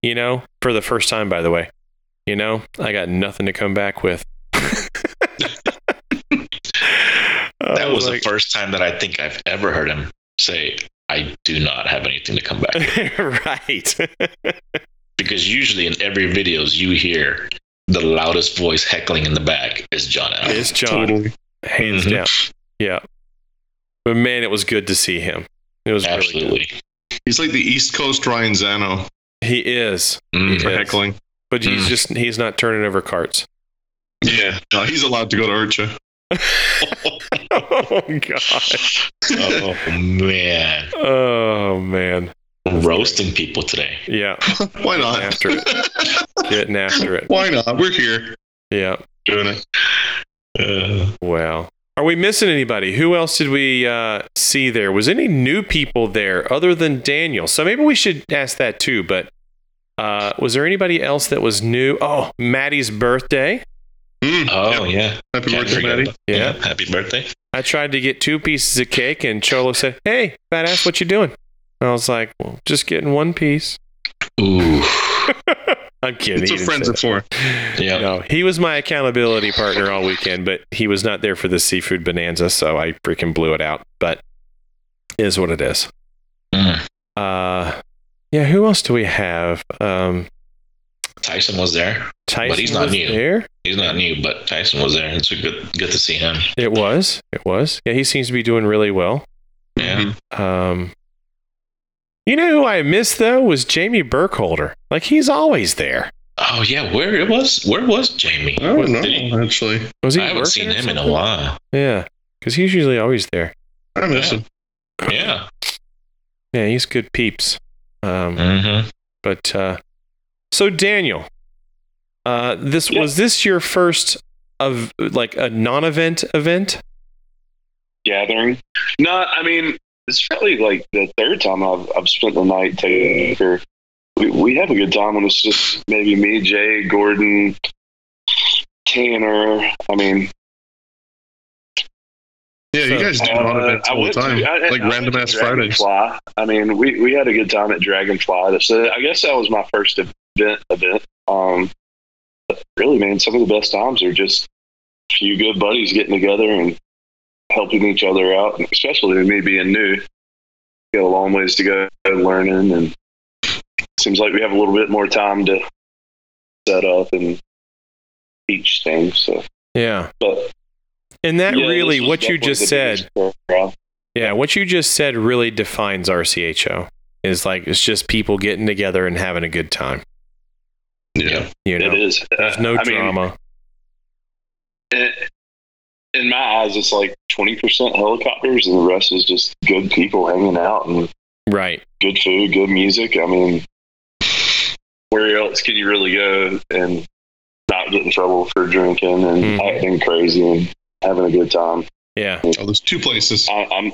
You know, for the first time, by the way, you know, I got nothing to come back with. That was like, the first time that I think I've ever heard him say, I do not have anything to come back with. right. because usually in every videos you hear the loudest voice heckling in the back is John Allen. it's John, Totally. hands Mhm. down. Yeah. But man, it was good to see him. It was really Absolutely. good. He's like the East Coast Ryan Zano He is, Mm. for Yes. heckling. But he's Mm. just he's not turning over carts. Yeah, no, he's allowed to go to Urcha. oh gosh. Oh man, Oh man. roasting people today. Yeah. Why not? After it. Getting after it. Why not? We're here Yeah. doing it. Uh, Wow. Are we missing anybody? Who else did we uh, see there? Was any new people there other than Daniel? So maybe we should ask that too. But uh, was there anybody else that was new? Oh, Maddie's birthday. Mm, oh yep. yeah, Happy Can't birthday, Maddie. that. Yeah. Happy birthday. I tried to get two pieces of cake, and Cholo said, "Hey, badass, what you doing?" And I was like, well, "Just getting one piece." Ooh. I'm kidding. That's he what friends say are for. Yeah. No, he was my accountability partner all weekend, but he was not there for the seafood bonanza, so I freaking blew it out. But it is what it is. Mm. Uh, yeah. Who else do we have? Um, Tyson was there. Tyson he's not was new. there. He's not new, but Tyson was there. It's a good good to see him. It was. It was. Yeah, he seems to be doing really well. Yeah. Mhm. Um, you know who I missed though was Jamie Burkholder. Like he's always there. Oh yeah, where it was? Where was Jamie? I don't Did he- know, actually. Was he? I haven't seen him in a something? while. Yeah, because he's usually always there. I miss Yeah. him. Yeah. Yeah, he's good peeps. Um, Mm-hmm. But uh, so Daniel, uh, this Yeah. was this your first of like a non-event event? gathering. No, I mean it's probably like the third time I've I've spent the night taking liquor. We we have a good time when it's just maybe me, Jay, Gordon, Tanner. I mean, Yeah, you guys do uh, run events I all the went to- time. I- I- like I random ass Fridays. Dragonfly. I mean, we we had a good time at Dragonfly. So I guess that was my first event. Event. Um, but really, man, some of the best times are just a few good buddies getting together and helping each other out, and especially me being new. Got a long ways to go learning, and seems like we have a little bit more time to set up and teach things. So, Yeah, but and that yeah, really what you just said. biggest. Yeah, what you just said really defines RCHO. Is like it's just people getting together and having a good time. Yeah. You know, It is. there's no I mean, drama. in, in my eyes, it's like 20% helicopters and the rest is just good people hanging out and right. good food, good music. I mean, where else can you really go and not get in trouble for drinking and Mhm. acting crazy and having a good time? Yeah. Oh, there's two places. I, I'm,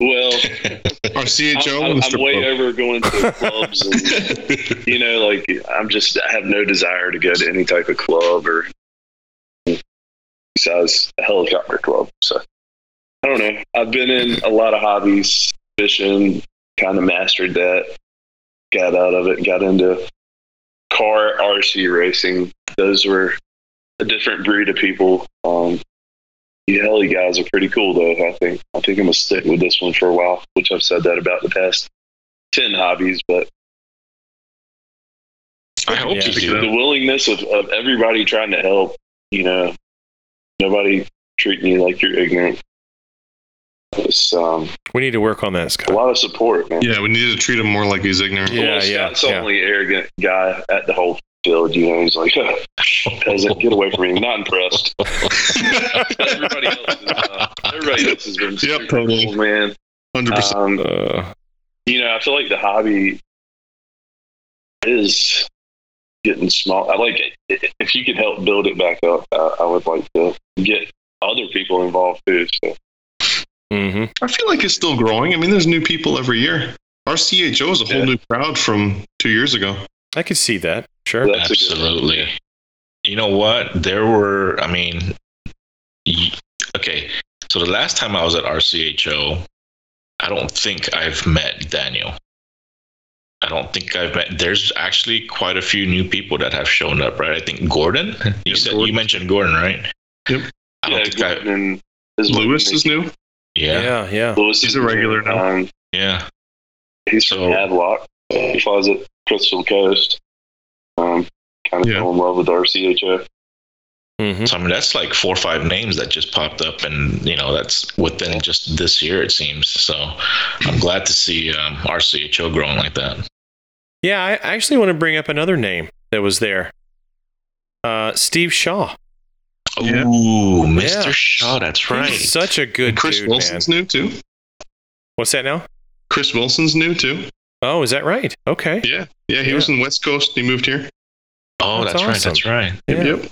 well, RCHO I'm, and the I'm way club. over going to clubs and you know, like I'm just I have no desire to go to any type of club or besides a helicopter club. So I don't know. I've been in a lot of hobbies, fishing, kind of mastered that, got out of it, got into car RC racing. Those were a different breed of people. Um, you heli guys are pretty cool though. I think I think I'm gonna stick with this one for a while, which I've said that about the past ten hobbies, but I hope Yeah. you the, the willingness of, of everybody trying to help, you know, nobody treating you like you're ignorant. It's um, We need to work on that, a lot of support, man. Yeah, we need to treat him more like he's ignorant. Yeah, well, yeah, Scott's yeah. only arrogant guy at the whole field. You know, he's like, peasant, get away from me. Not impressed. everybody else is, uh, everybody else has been Yep, super totally. cool, man. Hundred percent. Um, Uh, you know, I feel like the hobby is getting small. I like it. If you could help build it back up, I, I would like to get other people involved too. So hmm I feel like it's still growing. I mean, there's new people every year. RCHO is a whole Yeah. new crowd from two years ago. I could see that. Sure. that's a good one. Absolutely. You know what? There were, I mean, okay. So the last time I was at RCHO, I don't think I've met Daniel. I don't think I've met. There's actually quite a few new people that have shown up, right? I think Gordon. You Yep, said Gordon. you mentioned Gordon, right? Yep. I don't Yeah, think I. Gordon and his Lewis is new. Yeah, yeah, yeah. Lewis He's is a regular now. Um, yeah. he's So- from Havelock. He flies at Crystal Coast. Um, kind of Yeah. fell in love with RCHO. hmm So I mean, that's like four or five names that just popped up, and you know, that's within just this year, it seems. So I'm glad to see um, RCHO growing like that. Yeah, I I actually want to bring up another name that was there. Uh, Steve Shaw. Yeah. Ooh, Mr. Yeah. Shaw, that's right. He's such a good And Chris dude, Wilson's man. new too. What's that now? Chris Wilson's new too. Oh, is that right? Okay. Yeah, yeah. He was in West Coast. He moved here. oh, That's that's, right. That's right. Yeah. Yep.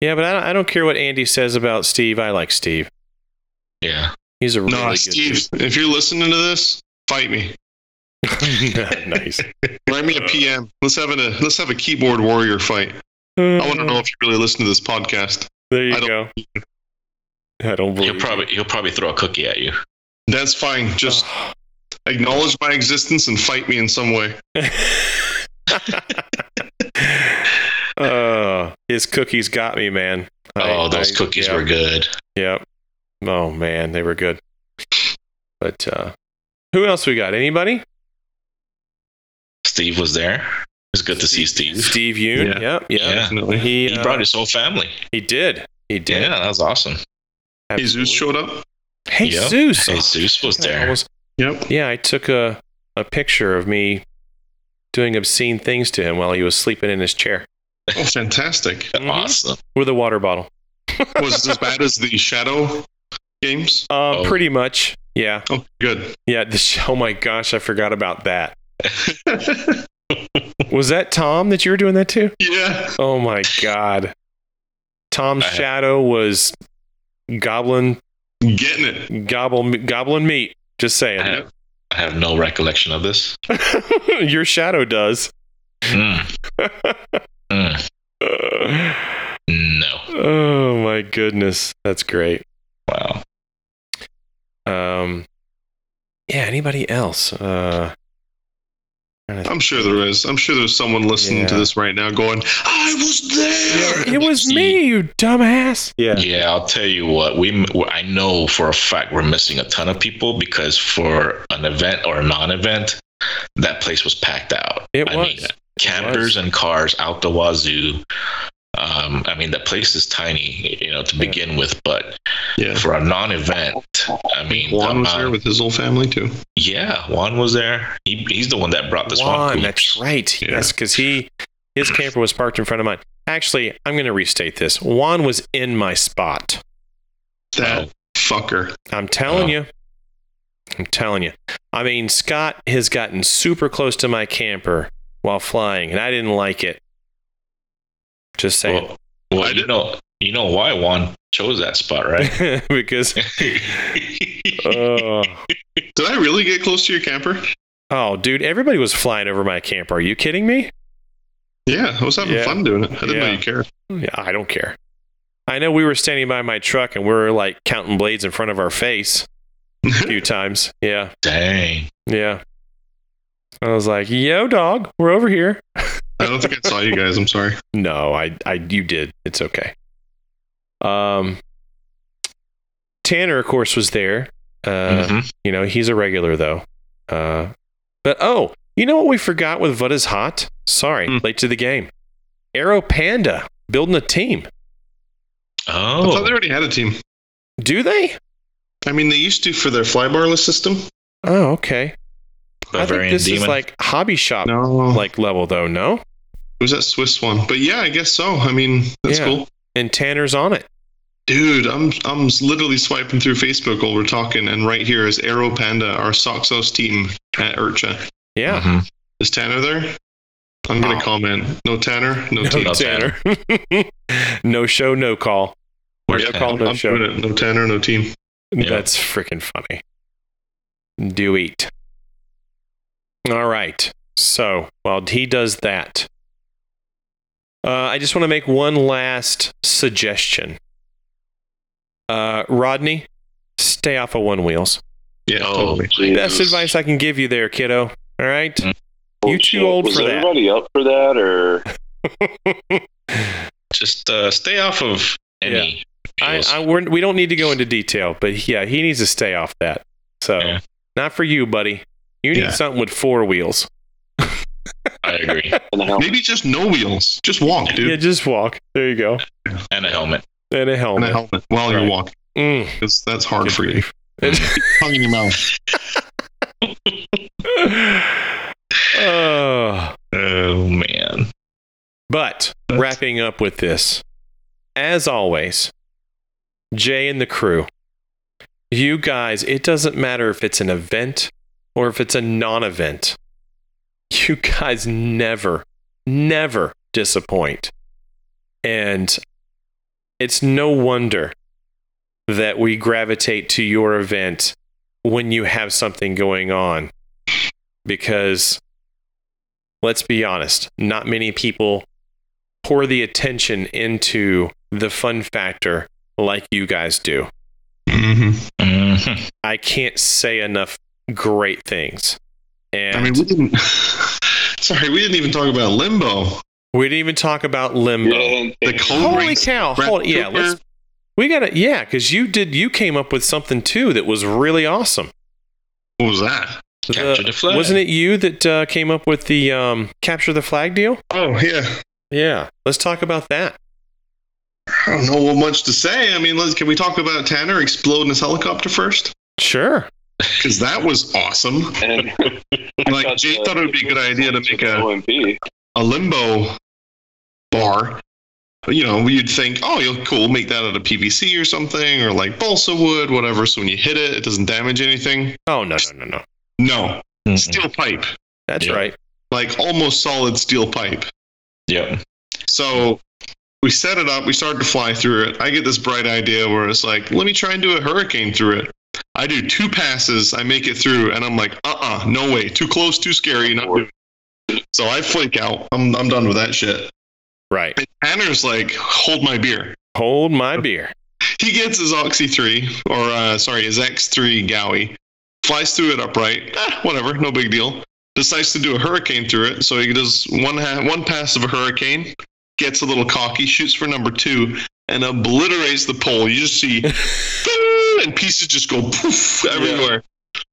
Yeah, but I don't, I don't care what Andy says about Steve. I like Steve. Yeah. He's a really No, good Steve. If you're listening to this, fight me. nice. Write me a PM. Let's have a uh, let's have a keyboard warrior fight. I want to know if you really listen to this podcast. There you I don't- go. I don't believe He'll probably he'll probably throw a cookie at you. That's fine. you. Just acknowledge my existence and fight me in some way. uh, his cookies got me, man. I- oh, those I- cookies yeah, were good. Yep. Oh man, they were good. But uh, who else we got? Anybody? Steve was there. It's good to see Steve. Steve Yoon. Yeah. Yep. Yep. Yeah. Definitely. He, He uh, brought his whole family. He did. He did. Yeah, that was awesome. Jesus showed up. Hey, Yep. Zeus. Jesus was I there. almost- Yep. yeah, I took a a picture of me doing obscene things to him while he was sleeping in his chair Oh, fantastic. Mhm. Awesome. with a water bottle. Was it as bad as the Shadow games? Uh, Oh. Pretty much. Yeah. Oh, good. Yeah. The, oh my gosh, I forgot about that. Was that Tom that you were doing that to? yeah. Oh my god. Tom's I have- shadow was goblin Getting it. gobble goblin meat. Just I saying. have, I have no recollection of this. Your shadow does. Mm, mm, no. oh my goodness. That's great. Wow. Um yeah, anybody else? Uh I'm sure there is. I'm sure there's someone listening to this right now going, I was there. It was me, you dumbass. Yeah. Yeah, I'll tell you what. We I know for a fact we're missing a ton of people because for an event or a non-event, that place was packed out. It I was. mean, campers and cars out the wazoo. Um, I mean, the place is tiny, you know, to Yeah. begin with, but Yeah. for a non-event, I mean, Juan the was there with his whole family too. yeah, Juan was there. He, he's the one that brought this swamp. Juan, that's right. Yeah. Yes, because he his camper was parked in front of mine. Actually, I'm going to restate this. Juan was in my spot. That fucker. I'm telling Oh. you. I'm telling you. I mean, Scott has gotten super close to my camper while flying, and I didn't like it. Just saying. Well, well I you did- know, you know why Juan chose that spot, right? because, oh, Did I really get close to your camper? oh, dude, everybody was flying over my camper. Are you kidding me? Yeah, I was having Yeah. fun doing it. I didn't know Yeah. you cared. Yeah, I don't care. I know we were standing by my truck and we were like counting blades in front of our face. a few times. Yeah, Dang. yeah. I was like, "Yo, dog, we're over here." I don't think I saw you guys. I'm sorry. No, I, I, you did. It's okay. Um, Tanner, of course, was there. Uh, Mhm. you know, he's a regular though. Uh, but oh, you know what we forgot with What is Hot? Sorry, Hmm. late to the game. Aero Panda building a team. Oh, I thought they already had a team. Do they? I mean, they used to for their flybarless system. Oh, okay. I think this Demon. is like hobby shop No, like level though. No, it was that Swiss one. But yeah, I guess so. I mean, that's Yeah. cool. and Tanner's on it. Dude, I'm I'm literally swiping through Facebook while we're talking, and right here is Aero Panda, our Soxos team at Urcha. Yeah. Mhm. Is Tanner there? I'm gonna Oh. comment. No Tanner, no, No, team. No Tanner. no show, no call. Or Where's no Tanner? call, no I'm show. doing it. No Tanner, no team. Yeah. That's freaking funny. Do eat. All right. So while he does that, uh, I just want to make one last suggestion. Uh, Rodney, stay off of one wheels. Yeah, Oh, totally. Best advice I can give you there, kiddo. All right. Mm. You too old Was for that. everybody up for that, or Just uh, stay off of any. I, wheels. I we're, we don't need to go into detail, but yeah, he needs to stay off that. So Yeah. not for you, buddy. You need Yeah. something with four wheels. I agree. in the helmet? Maybe just no wheels. Just walk, dude. Yeah, just walk. There you go. And a helmet. And a And helmet. a helmet while Right. you're walking, Mm. because that's hard Good for you. grief. Tongue in your mouth. oh. Oh man. But wrapping up with this, as always, Jay and the crew, you guys, it doesn't matter if it's an event or if it's a non event, you guys never, never disappoint. And it's no wonder that we gravitate to your event when you have something going on. Because let's be honest, not many people pour the attention into the fun factor like you guys do. hmm Mhm. I can't say enough great things. And I mean, we didn't. Sorry, we didn't even talk about limbo. we didn't even talk about limbo. Yeah, The Holy cow! Brett Hold, yeah, let's. We gotta, yeah, because you did. You came up with something too that was really awesome. What was that? Capture the flag. Wasn't it you that uh, came up with the um, capture the flag deal? Oh yeah. Yeah, let's talk about that. I don't know what much to say. I mean, let's, can we talk about Tanner exploding his helicopter first? Sure. Because that was awesome. and Like got Jay the- thought it would be a good idea to make a, OMP. a limbo bar. You know, you'd think, oh, you'll cool, make that out of PVC or something, or like balsa wood, whatever. So when you hit it, it doesn't damage anything. Oh no, no, no, no. No, Mm-mm. steel pipe, That's Yeah. right. like almost solid steel pipe. Yep. So we set it up. We started to fly through it. I get this bright idea where it's like, let me try and do a hurricane through it. I do two passes. I make it through, and I'm like, uh-uh, no way, too close, too scary. Not doing it. So I flake out. I'm I'm done with that shit. Right. And Tanner's like, hold my beer. Hold my beer. He gets his Oxy 3, or uh, sorry, his X3 Gowie, flies through it upright. Eh, whatever, no big deal. Decides to do a hurricane through it, so he does one ha- one pass of a hurricane, gets a little cocky, shoots for number two, and obliterates the pole. You just see, and pieces just go poof everywhere,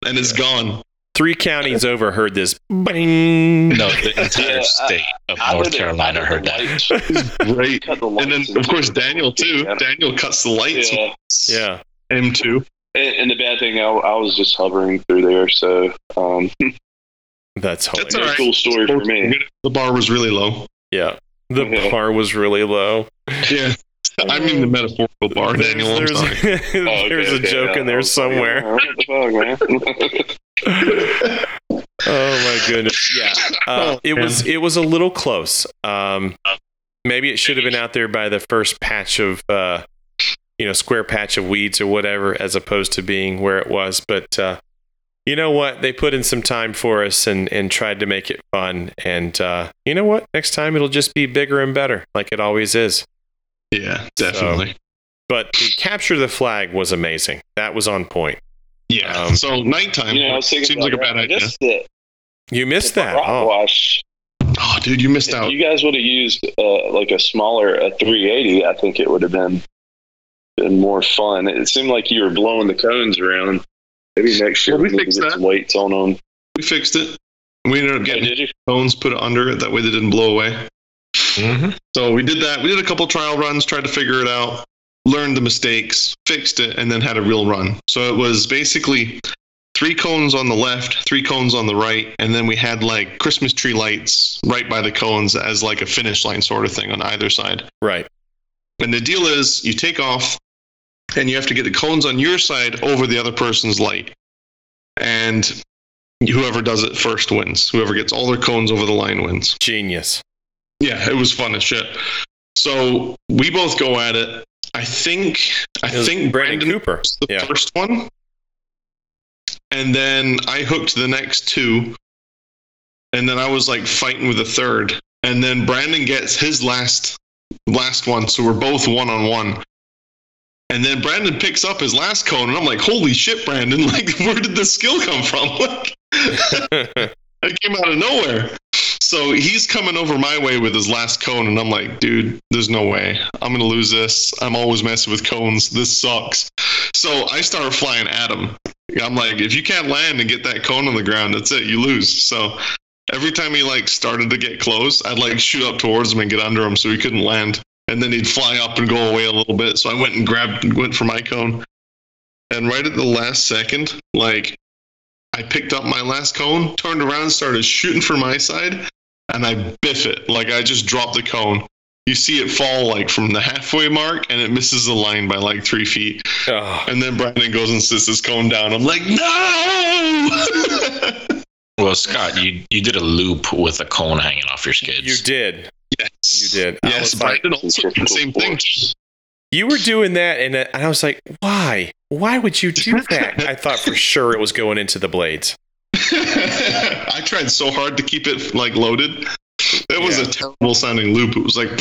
and it's gone. Three counties over heard this. Bang. No, the entire Yeah, I- state of I North did it- Carolina heard that. the Great. the And then, of course, Daniel too. Yeah. Daniel cuts the lights. Yeah. Yeah. M2. And, and the bad thing, I, I was just hovering through there, so um, That's hilarious. That's all right. cool story for me. The bar was really low. Yeah. The Yeah. bar was really low. Yeah. I mean the metaphorical bar, Daniel. I'm there's sorry. there's, Oh, okay, there's a joke yeah, in there I was like, somewhere. "Oh, the fuck, oh my goodness. Yeah. Uh, Oh, it man. was it was a little close. Um, maybe it should have been out there by the first patch of uh, you know square patch of weeds or whatever, as opposed to being where it was. But uh, you know what? They put in some time for us and and tried to make it fun. And uh, you know what? Next time it'll just be bigger and better, like it always is. Yeah, definitely. But the capture the flag was amazing. That was on point. Yeah. Um, so nighttime You know, I was thinking seems like a bad I idea. guess the, You missed the that. rock Oh, wash. Oh, dude, you missed If out. you guys would have used uh, like a smaller a 380, I think it would have been been more fun. It seemed like you were blowing the cones around. Maybe next year Well, we we need fixed that. weights on them. We fixed it. We ended up getting did you? cones put under it. That way they didn't blow away. Hmm So we did that. We did a couple trial runs, tried to figure it out, learned the mistakes, fixed it, and then had a real run. So it was basically three cones on the left, three cones on the right, and then we had like Christmas tree lights right by the cones as like a finish line sort of thing on either side. right. And the deal is you take off and you have to get the cones on your side over the other person's light. And whoever does it first wins. Whoever gets all their cones over the line wins. Genius. Yeah, it was fun as shit. So we both go at it. I think I think Brandon Brandon Cooper. was the Yeah. first one. And then I hooked the next two. And then I was like fighting with the third. And then Brandon gets his last last one, so we're both one on one. And then Brandon picks up his last cone, and I'm like, "Holy shit, Brandon! Like, where did this skill come from? Like, it came out of nowhere. So he's coming over my way with his last cone, and I'm like, dude, there's no way. I'm gonna lose this. I'm always messing with cones. This sucks. So I start flying at him. I'm like, if you can't land and get that cone on the ground, that's it. You lose. So every time he like started to get close, I'd like shoot up towards him and get under him so he couldn't land. And then he'd fly up and go away a little bit. So I went and grabbed went for my cone. And right at the last second, like I picked up my last cone, turned around, started shooting for my side, and I biff it. Like I just dropped the cone. You see it fall like from the halfway mark, and it misses the line by like three feet. Oh, And then Brandon goes and sits his cone down. I'm like, no! Well, Scott, you you did a loop with a cone hanging off your skids. you did. yes, You did. I Yes, was like- also did the same thing. You were doing that, and uh, and I was like, why? Why would you do that? I thought for sure it was going into the blades. I tried so hard to keep it like loaded. It was Yeah. a terrible sounding loop. It was like,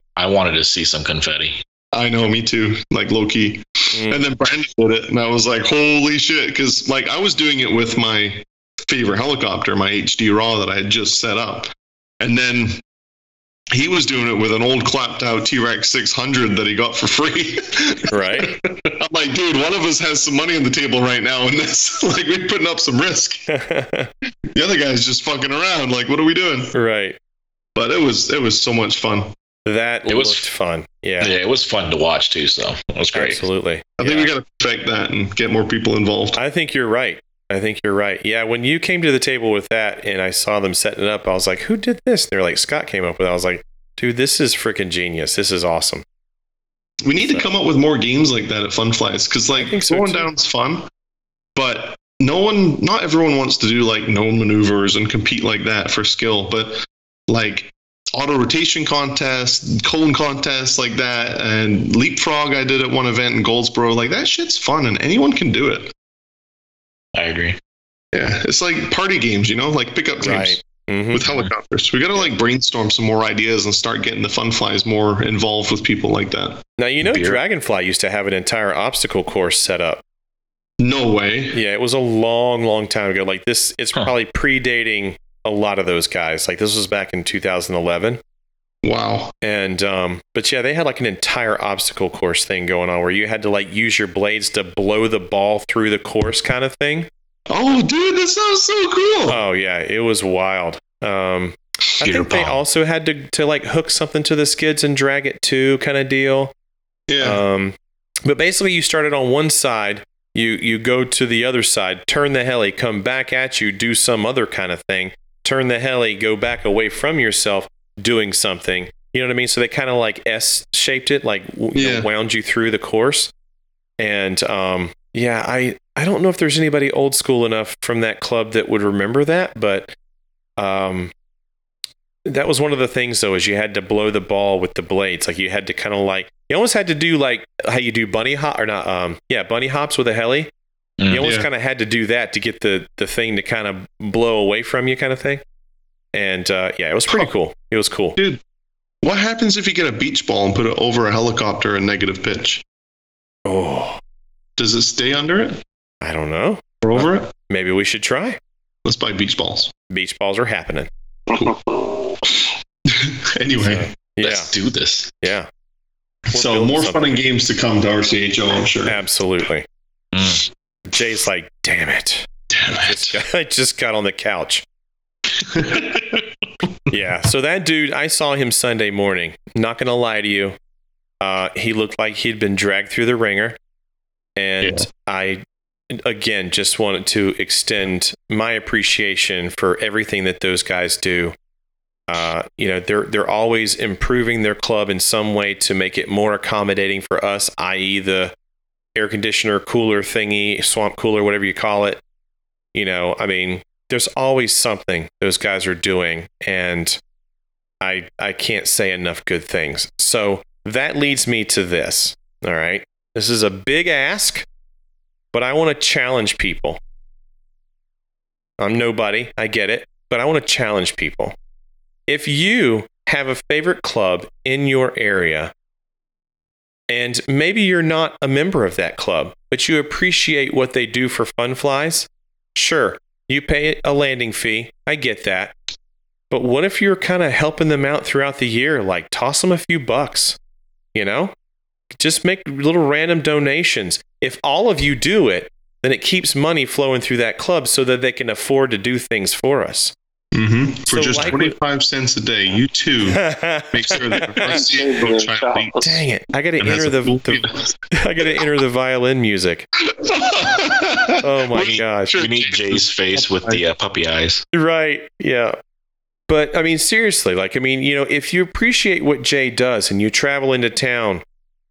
I wanted to see some confetti. I know, me too. Like low key. Mm. And then Brandon did it, and I was like, holy shit. Because, like, I was doing it with my favorite helicopter, my HD RAW that I had just set up. And then he was doing it with an old clapped out T Rex 600 that he got for free. right? I'm like, dude, one of us has some money on the table right now, and this, like, we're putting up some risk. The other guy's just fucking around. Like, what are we doing? right. But it was, it was so much fun. That It was- fun. Yeah, Yeah, it was fun to watch too. So it was great. absolutely. I think Yeah. we got to perfect that and get more people involved. I think you're right. I think you're right. Yeah, when you came to the table with that and I saw them setting it up, I was like, who did this? They're like, Scott came up with it. I was like, dude, this is freaking genius. This is awesome. We need to come up with more games like that at Fun Flies because like so, going too. down's fun, but no one, not everyone wants to do like known maneuvers and compete like that for skill. But like auto rotation contests, cone contests like that, and leapfrog I did at one event in Goldsboro. Like that shit's fun and anyone can do it. I agree. Yeah, it's like party games, you know, like pickup games Right. Mhm. with helicopters. We got to like brainstorm some more ideas and start getting the Fun Flies more involved with people like that. Now, you know, Beer. Dragonfly used to have an entire obstacle course set up. No way. Yeah, it was a long, long time ago. Like this, it's Huh. probably predating a lot of those guys. Like this was back in 2011. Wow. And um, but yeah, they had like an entire obstacle course thing going on where you had to like use your blades to blow the ball through the course kind of thing. Oh, dude, that sounds so cool. Oh yeah, it was wild. Um, I Peter think they also had to to like hook something to the skids and drag it too, kind of deal. yeah. Um, but basically, you started on one side, you you go to the other side, turn the heli, come back at you, do some other kind of thing, turn the heli, go back away from yourself, doing something. You know what I mean? So they kind of like S shaped it, like w- you know, wound you through the course. And um, yeah, I I don't know if there's anybody old school enough from that club that would remember that, but um, that was one of the things though is you had to blow the ball with the blades like you had to kind of like you almost had to do like how you do bunny hop or not um yeah bunny hops with a heli Mm. you almost Yeah. kind of had to do that to get the the thing to kind of blow away from you kind of thing and uh yeah it was pretty Huh. cool it was cool Dude, What happens if you get a beach ball and put it over a helicopter in negative pitch? Oh, Does it stay under it I don't know. or over it? Maybe we should try. Let's buy beach balls. Beach balls are happening. anyway, Yeah, Let's do this. yeah, We're so building more fun and games to come to RCHO, I'm sure. absolutely. Mm. Jay's like, damn it. Damn Just got- I just got on the couch. Yeah. So that dude, I saw him Sunday morning. Not gonna lie to you, uh, he looked like he'd been dragged through the ringer, and Yeah. I, again, just wanted to extend my appreciation for everything that those guys do. Uh, you know, they're they're always improving their club in some way to make it more accommodating for us, i.e., the air conditioner, cooler thingy, swamp cooler, whatever you call it. You know, I mean, there's always something those guys are doing and I I can't say enough good things. So that leads me to this. All right. This is a big ask, but I want to challenge people. I'm nobody, I get it, but I want to challenge people. If you have a favorite club in your area and maybe you're not a member of that club, but you appreciate what they do for fun flies, sure, you pay a landing fee. I get that. But what if you're kind of helping them out throughout the year? Like toss them a few bucks, you know? Just make little random donations. If all of you do it, then it keeps money flowing through that club so that they can afford to do things for us. Hmm For So just like we- 25 cents a day, you too make sure that the RCHO child league Dang it! I got to and has enter a the, full the I got to enter the violin music. Oh my We- gosh! We need Jay's face with the uh, puppy eyes. Right. Yeah. But I mean, seriously, like, I mean, you know, if you appreciate what Jay does and you travel into town,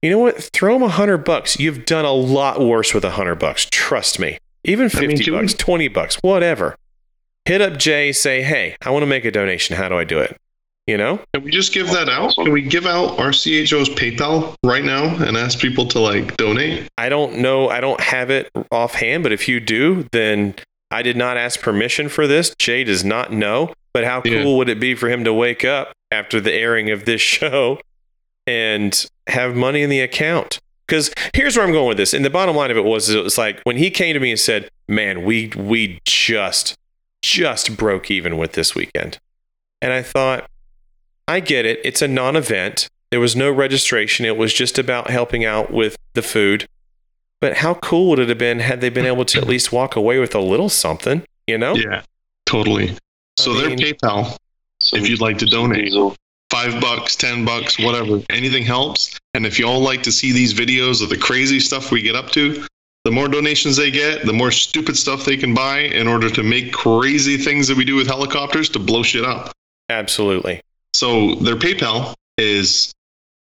you know what? Throw him a hundred bucks. You've done a lot worse with a hundred bucks. Trust me. Even I mean, 50 we- bucks, 20 bucks, whatever. Hit up Jay, say, hey, I want to make a donation. How do I do it? You know? Can we just give that out? Can we give out RCHO's PayPal right now and ask people to like donate? I don't know. I don't have it offhand, but if you do, then I did not ask permission for this. Jay does not know. But how Yeah. cool would it be for him to wake up after the airing of this show and have money in the account? Because here's where I'm going with this. And the bottom line of it was, it was like when he came to me and said, "Man, we we just just broke even with this weekend," and I thought, I get it. It's a non-event. There was no registration. It was just about helping out with the food. But how cool would it have been had they been able to at least walk away with a little something, you know? Yeah, totally. So I their mean- PayPal, if you'd like to donate, five bucks, ten bucks, whatever, anything helps. And if you all like to see these videos of the crazy stuff we get up to, the more donations they get, the more stupid stuff they can buy in order to make crazy things that we do with helicopters to blow shit up. Absolutely. So their PayPal is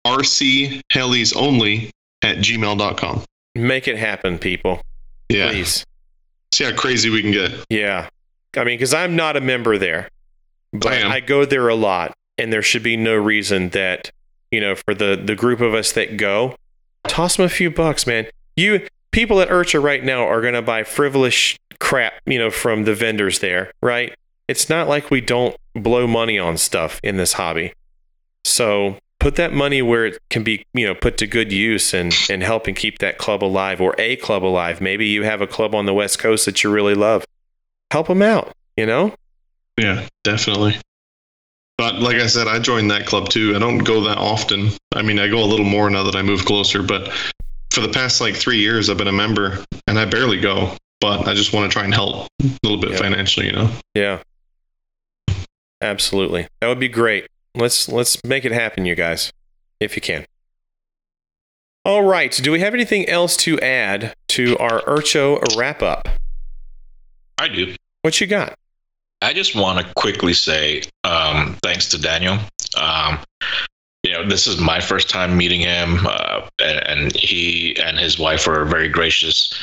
rchelisonly at gmail.com. Make it happen, people. Yeah. Please. See how crazy we can get. Yeah. I mean, because I'm not a member there, but I. I go there a lot, and there should be no reason that, you know, for the, the group of us that go, toss them a few bucks, man. You people at Urcho right now are going to buy frivolous crap, you know, from the vendors there, right? It's not like we don't blow money on stuff in this hobby. So put that money where it can be, you know, put to good use and, and helping keep that club alive or a club alive. Maybe you have a club on the West Coast that you really love. Help them out, you know? Yeah, definitely. But like I said, I joined that club too. I don't go that often. I mean, I go a little more now that I move closer, but for the past like three years, I've been a member and I barely go, but I just want to try and help a little bit Yeah. financially, you know? Yeah. Absolutely. That would be great. Let's let's make it happen, you guys, if you can. All right. Do we have anything else to add to our Urcho wrap up? I do. What you got? I just want to quickly say um, thanks to Daniel. Um, you know, this is my first time meeting him, uh, and, and he and his wife were very gracious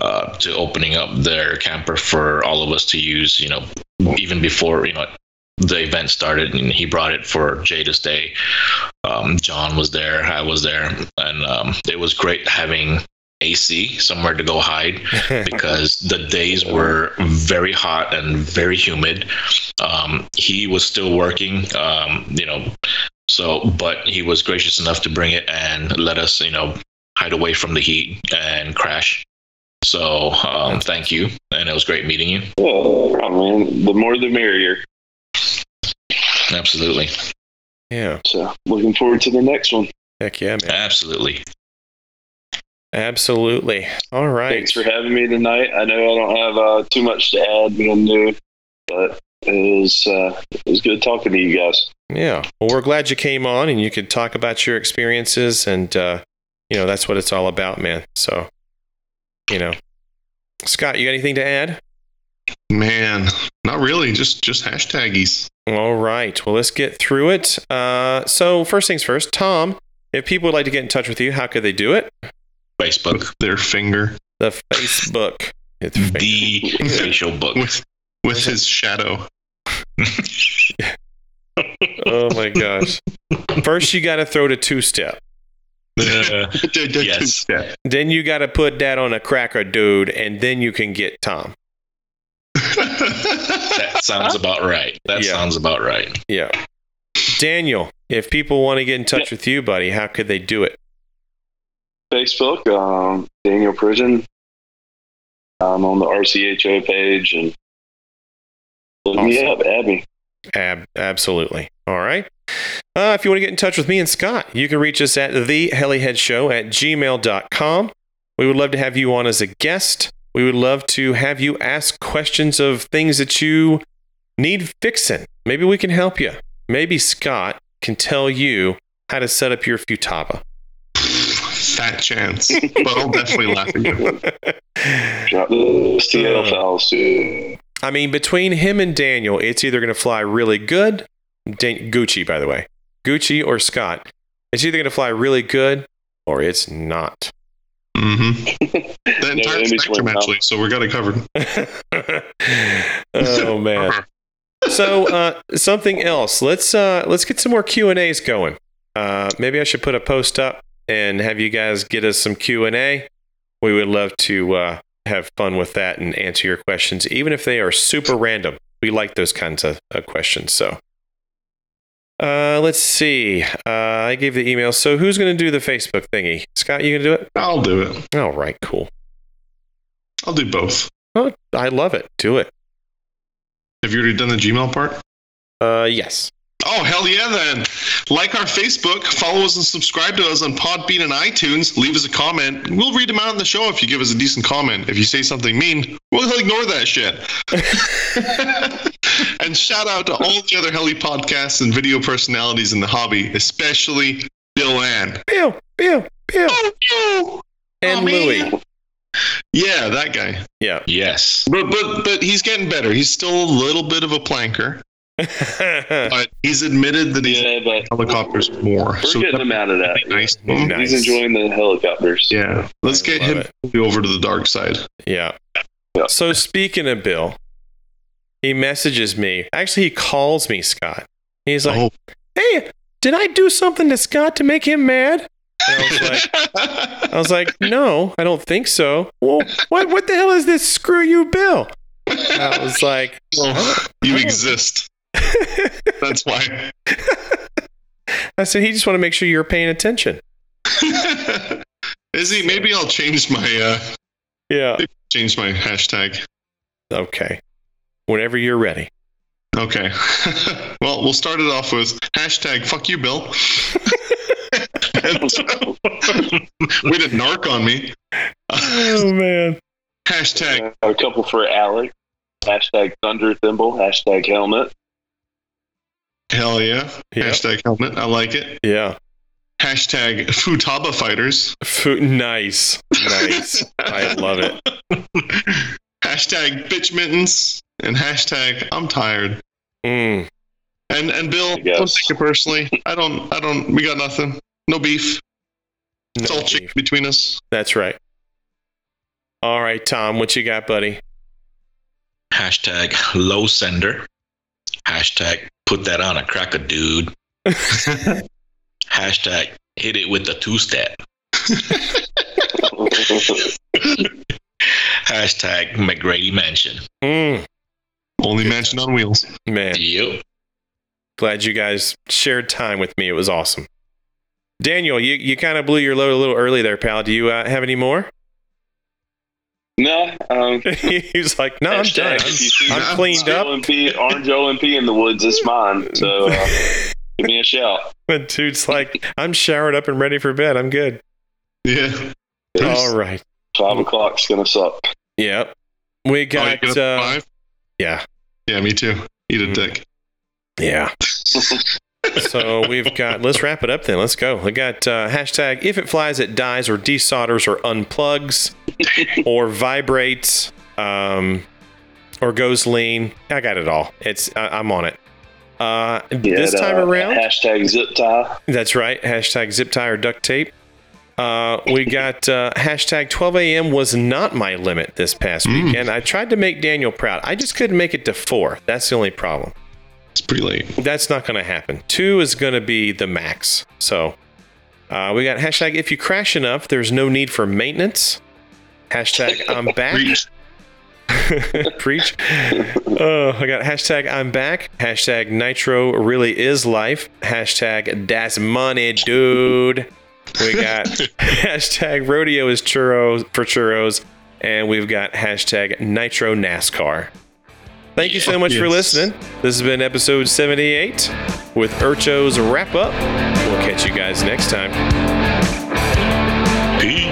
uh, to opening up their camper for all of us to use. You know, even before you know the event started, and he brought it for Jay to stay. Um, John was there, I was there, and um, it was great having AC somewhere to go hide because the days were very hot and very humid. Um, he was still working, um, you know, so but he was gracious enough to bring it and let us, you know, hide away from the heat and crash. So um, thank you, and it was great meeting you. Yeah, I mean, the more the merrier. Absolutely, Yeah. So looking forward to the next one. Heck yeah, man. absolutely. Absolutely. All right. Thanks for having me tonight. I know I don't have uh, too much to add being new, but it was uh, it was good talking to you guys. Yeah. Well, we're glad you came on and you could talk about your experiences. And, uh, you know, that's what it's all about, man. So, you know, Scott, you got anything to add? Man, not really. Just just hashtaggies. All right. Well, let's get through it. Uh, so, first things first, Tom, if people would like to get in touch with you, how could they do it? Facebook, their finger. The Facebook. It's the facial book. With with his shadow. oh my gosh. First, you got to throw the two step. Yes. Then you got to put that on a cracker, dude, and then you can get Tom. That sounds about right. That Yeah. sounds about right. Yeah. Daniel, if people want to get in touch with you, buddy, how could they do it? Facebook, um, Daniel Prison. I'm on the RCHO page and look me Awesome. up, add me. Ab- absolutely. All right. Uh, if you want to get in touch with me and Scott, you can reach us at theheliheadshow at gmail.com. We would love to have you on as a guest. We would love to have you ask questions of things that you need fixing. Maybe we can help you. Maybe Scott can tell you how to set up your Futaba. Fat chance. But I'll definitely laugh at you. Drop the STL files too. I mean, between him and Daniel, it's either going to fly really good. Dan- Gucci, by the way, Gucci or Scott. It's either going to fly really good or it's not. Mm-hmm. The No entire in-between, spectrum, huh? actually. So we got it covered. oh man. So uh, something else. Let's uh, let's get some more Q and A's going. Uh, maybe I should put a post up and have you guys get us some Q and A. We would love to uh, have fun with that and answer your questions, even if they are super random. We like those kinds of uh, questions. So. Uh, let's see. Uh, I gave the email. So who's going to do the Facebook thingy? Scott, you going to do it? I'll do it. All right, cool. I'll do both. Oh, I love it. Do it. Have you already done the Gmail part? Uh, yes. Oh, hell yeah, then. Like our Facebook, follow us and subscribe to us on Podbean and iTunes. Leave us a comment. We'll read them out on the show if you give us a decent comment. If you say something mean, we'll ignore that shit. and shout out to all the other Heli podcasts and video personalities in the hobby, especially Bill Ann. Bill, Bill, Bill, Oh, no. and Oh. Louie. Yeah, that guy. Yeah. Yes. But, but, but he's getting better. He's still a little bit of a planker, but he's admitted that he Yeah, but helicopters more. we're So getting him out of that. nice. Nice. He's enjoying the helicopters. Yeah, let's I get him it. over to the dark side. yeah. Yeah. So speaking of Bill, he messages me. Actually, he calls me, Scott. He's like, oh, "Hey, did I do something to Scott to make him mad?" I was like, "I was like, no, I don't think so." Well, what what the hell is this? Screw you, Bill. I was like, Oh, you exist. That's why. I said, he just want to make sure you're paying attention. Is he? Maybe I'll change my uh, Yeah. change my hashtag. Okay. Whenever you're ready. Okay. well, we'll start it off with hashtag fuck you, Bill. And, Way to narc on me. Oh man. hashtag A couple for Alec. Hashtag Thunder Thimble. Hashtag Helmet. Hell yeah. Yeah. Hashtag helmet. I like it. Yeah. Hashtag Futaba fighters. Food, nice. Nice. I love it. hashtag bitch mittens and hashtag I'm tired. Mm, And and Bill, I don't take it personally. I don't I don't we got nothing. No beef. It's no all chick beef. between us. That's right. All right, Tom, what you got, buddy? Hashtag low sender. Hashtag put that on a cracker, dude. Hashtag hit it with the two step. Hashtag McGrady Mansion. Mm, Only mansion on wheels. man, Yep. glad you guys shared time with me. It was awesome. Daniel, you, you kind of blew your load a little early there, pal. Do you uh, have any more? No, um, he was like, no, I'm done. hashtag, if you see I'm, I'm cleaned up. OMP, orange OMP in the woods, it's mine. So uh, give me a shout. But dude's like, I'm showered up and ready for bed. I'm good. Yeah. All right. Five o'clock's gonna suck. Yep. We Oh, got, get up at uh, five? yeah. Yeah, me too. Eat a Mm. dick. Yeah. so we've got, let's wrap it up then. Let's go. We got uh, hashtag if it flies, it dies, or desolders, or unplugs, or vibrates, um, or goes lean. I got it all. It's I, I'm on it. Uh, this time uh, around, hashtag zip tie. that's right. Hashtag zip tie or duct tape. Uh, we got uh, hashtag 12 a.m. was not my limit this past Mm. weekend. I tried to make Daniel proud. I just couldn't make it to four. That's the only problem. It's pretty late. That's not going to happen. Two is going to be the max. So uh, we got hashtag if you crash enough, there's no need for maintenance. Hashtag I'm back. Preach. Preach. Oh, I got hashtag I'm back. Hashtag Nitro really is life. Hashtag Das money, dude. We got hashtag rodeo is churros for churros. And we've got hashtag Nitro NASCAR. Thank you so much for listening. This has been episode 78 with Urcho's wrap up. We'll catch you guys next time.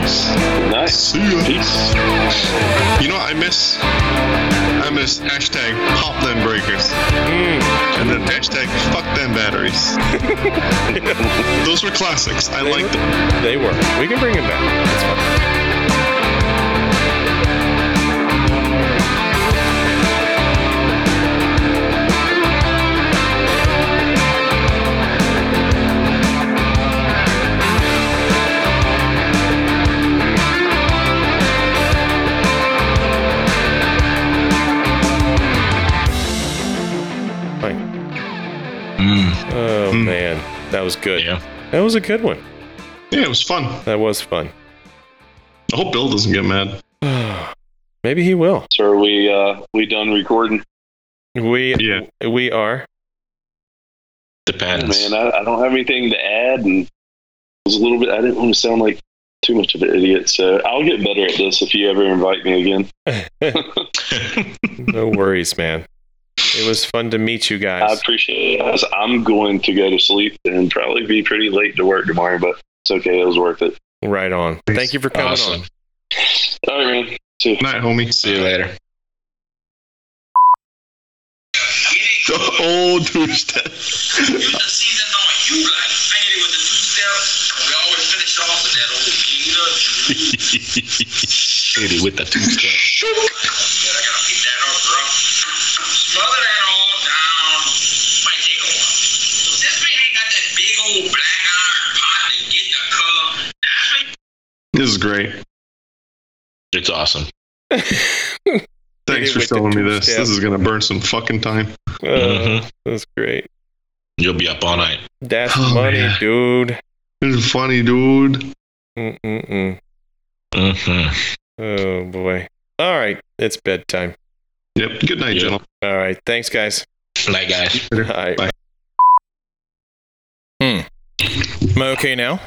Nice. See ya. Peace. You know, I miss, I miss hashtag pop them breakers, Mm. and then hashtag fuck them batteries. Those were classics. I They like were- them. They were. We can bring them back. Oh Mm. man, that was good. yeah. That was a good one. Yeah, it was fun. That was fun. I hope Bill doesn't get mad. Maybe he will. So are we uh we done recording? We Yeah. we are. Depends. Man, I, I don't have anything to add and it was a little bit I didn't want to sound like too much of an idiot, so I'll get better at this if you ever invite me again. No worries, man. It was fun to meet you guys. I appreciate it. guys. I'm going to go to sleep and probably be pretty late to work tomorrow, but it's okay. It was worth it. Right on. Thank you for coming Awesome. on. All right, man. See you. Night, homie. See you later. The old douche test. the season on you like I it with the two step. We always finish off with that old Gita. Hit it with the two step. Smother that all down. Might take a while. So this thing ain't got that big old black iron pot to get the color. That's what This is great. It's awesome. Thanks for showing me this. step. This is gonna burn some fucking time. Uh, Mhm. That's great. You'll be up all night. That's Oh, money, man. dude. This is funny, dude. Mm-mm-mm. hmm Oh boy. All right, it's bedtime. Yep. Good night, Yeah. gentlemen. All right, thanks, guys. Night, guys. All right. Bye. Hmm. Am I okay now?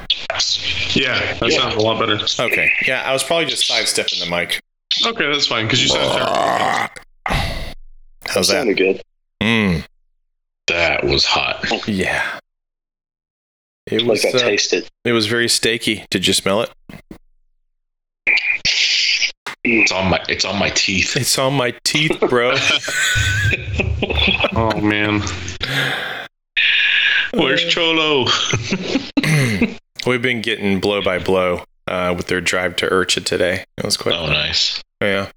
Yeah, that sounds a lot better. Okay. Yeah, I was probably just five stepping the mic. Okay, that's fine because you sound terrible. How's that? Sounded good. Mm. That was hot. Yeah. It Like was. I Uh, taste it. it was very steaky. Did you smell it? It's on my it's on my teeth. It's on my teeth, bro. Oh man. Where's Cholo? We've been getting blow by blow uh, with their drive to Urcho today. It was quite. oh, nice. Yeah.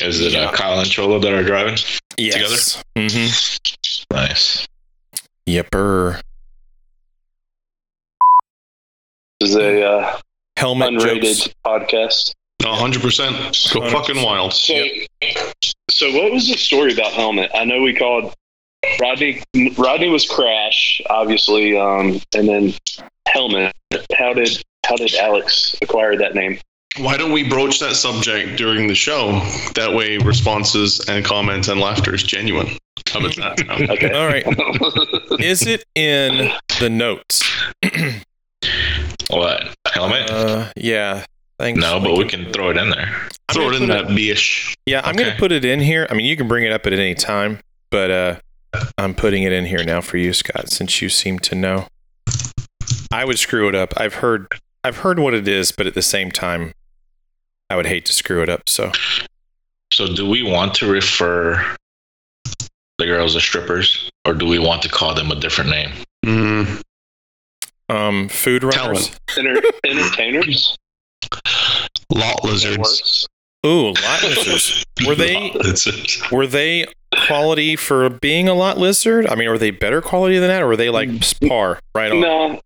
Is it uh, Kyle and Cholo that are driving? Yes. Mm-hmm. Nice. Yepper. This is a uh, Helmet unrated jokes. podcast. hundred percent. Go fucking wild. So, so what was the story about helmet? I know we called Rodney. Rodney was crash, obviously, um, and then helmet. How did how did Alex acquire that name? Why don't we broach that subject during the show? That way, responses and comments and laughter is genuine. How about that? Okay. All right. Is it in the notes? What helmet? Uh, yeah. Thanks. no, but we can throw it in there. I'm Throw gonna it in put that bish. Yeah, I'm going to put it in here. I mean, you can bring it up at any time, but uh, I'm putting it in here now for you, Scott, since you seem to know. I would screw it up. I've heard, I've heard what it is, but at the same time, I would hate to screw it up. So So, do we want to refer the girls as strippers, or do we want to call them a different name? Mm, um, food runners. Enter- entertainers. lot lizards. Ooh, lot lizards. Were they were they quality for being a lot lizard? I mean, were they better quality than that, or were they like par right on? No,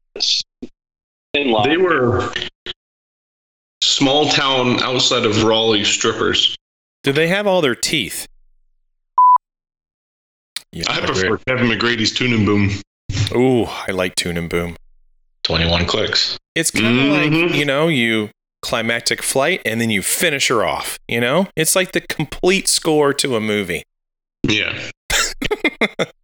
in line. They were small town outside of Raleigh strippers. Did they have all their teeth? Yeah. I prefer Kevin McGrady's Tune and Boom. Ooh, I like Tune and Boom. Twenty-one clicks. It's kind of like, Mhm. you know, you climactic flight and then you finish her off, you know? It's like the complete score to a movie. Yeah.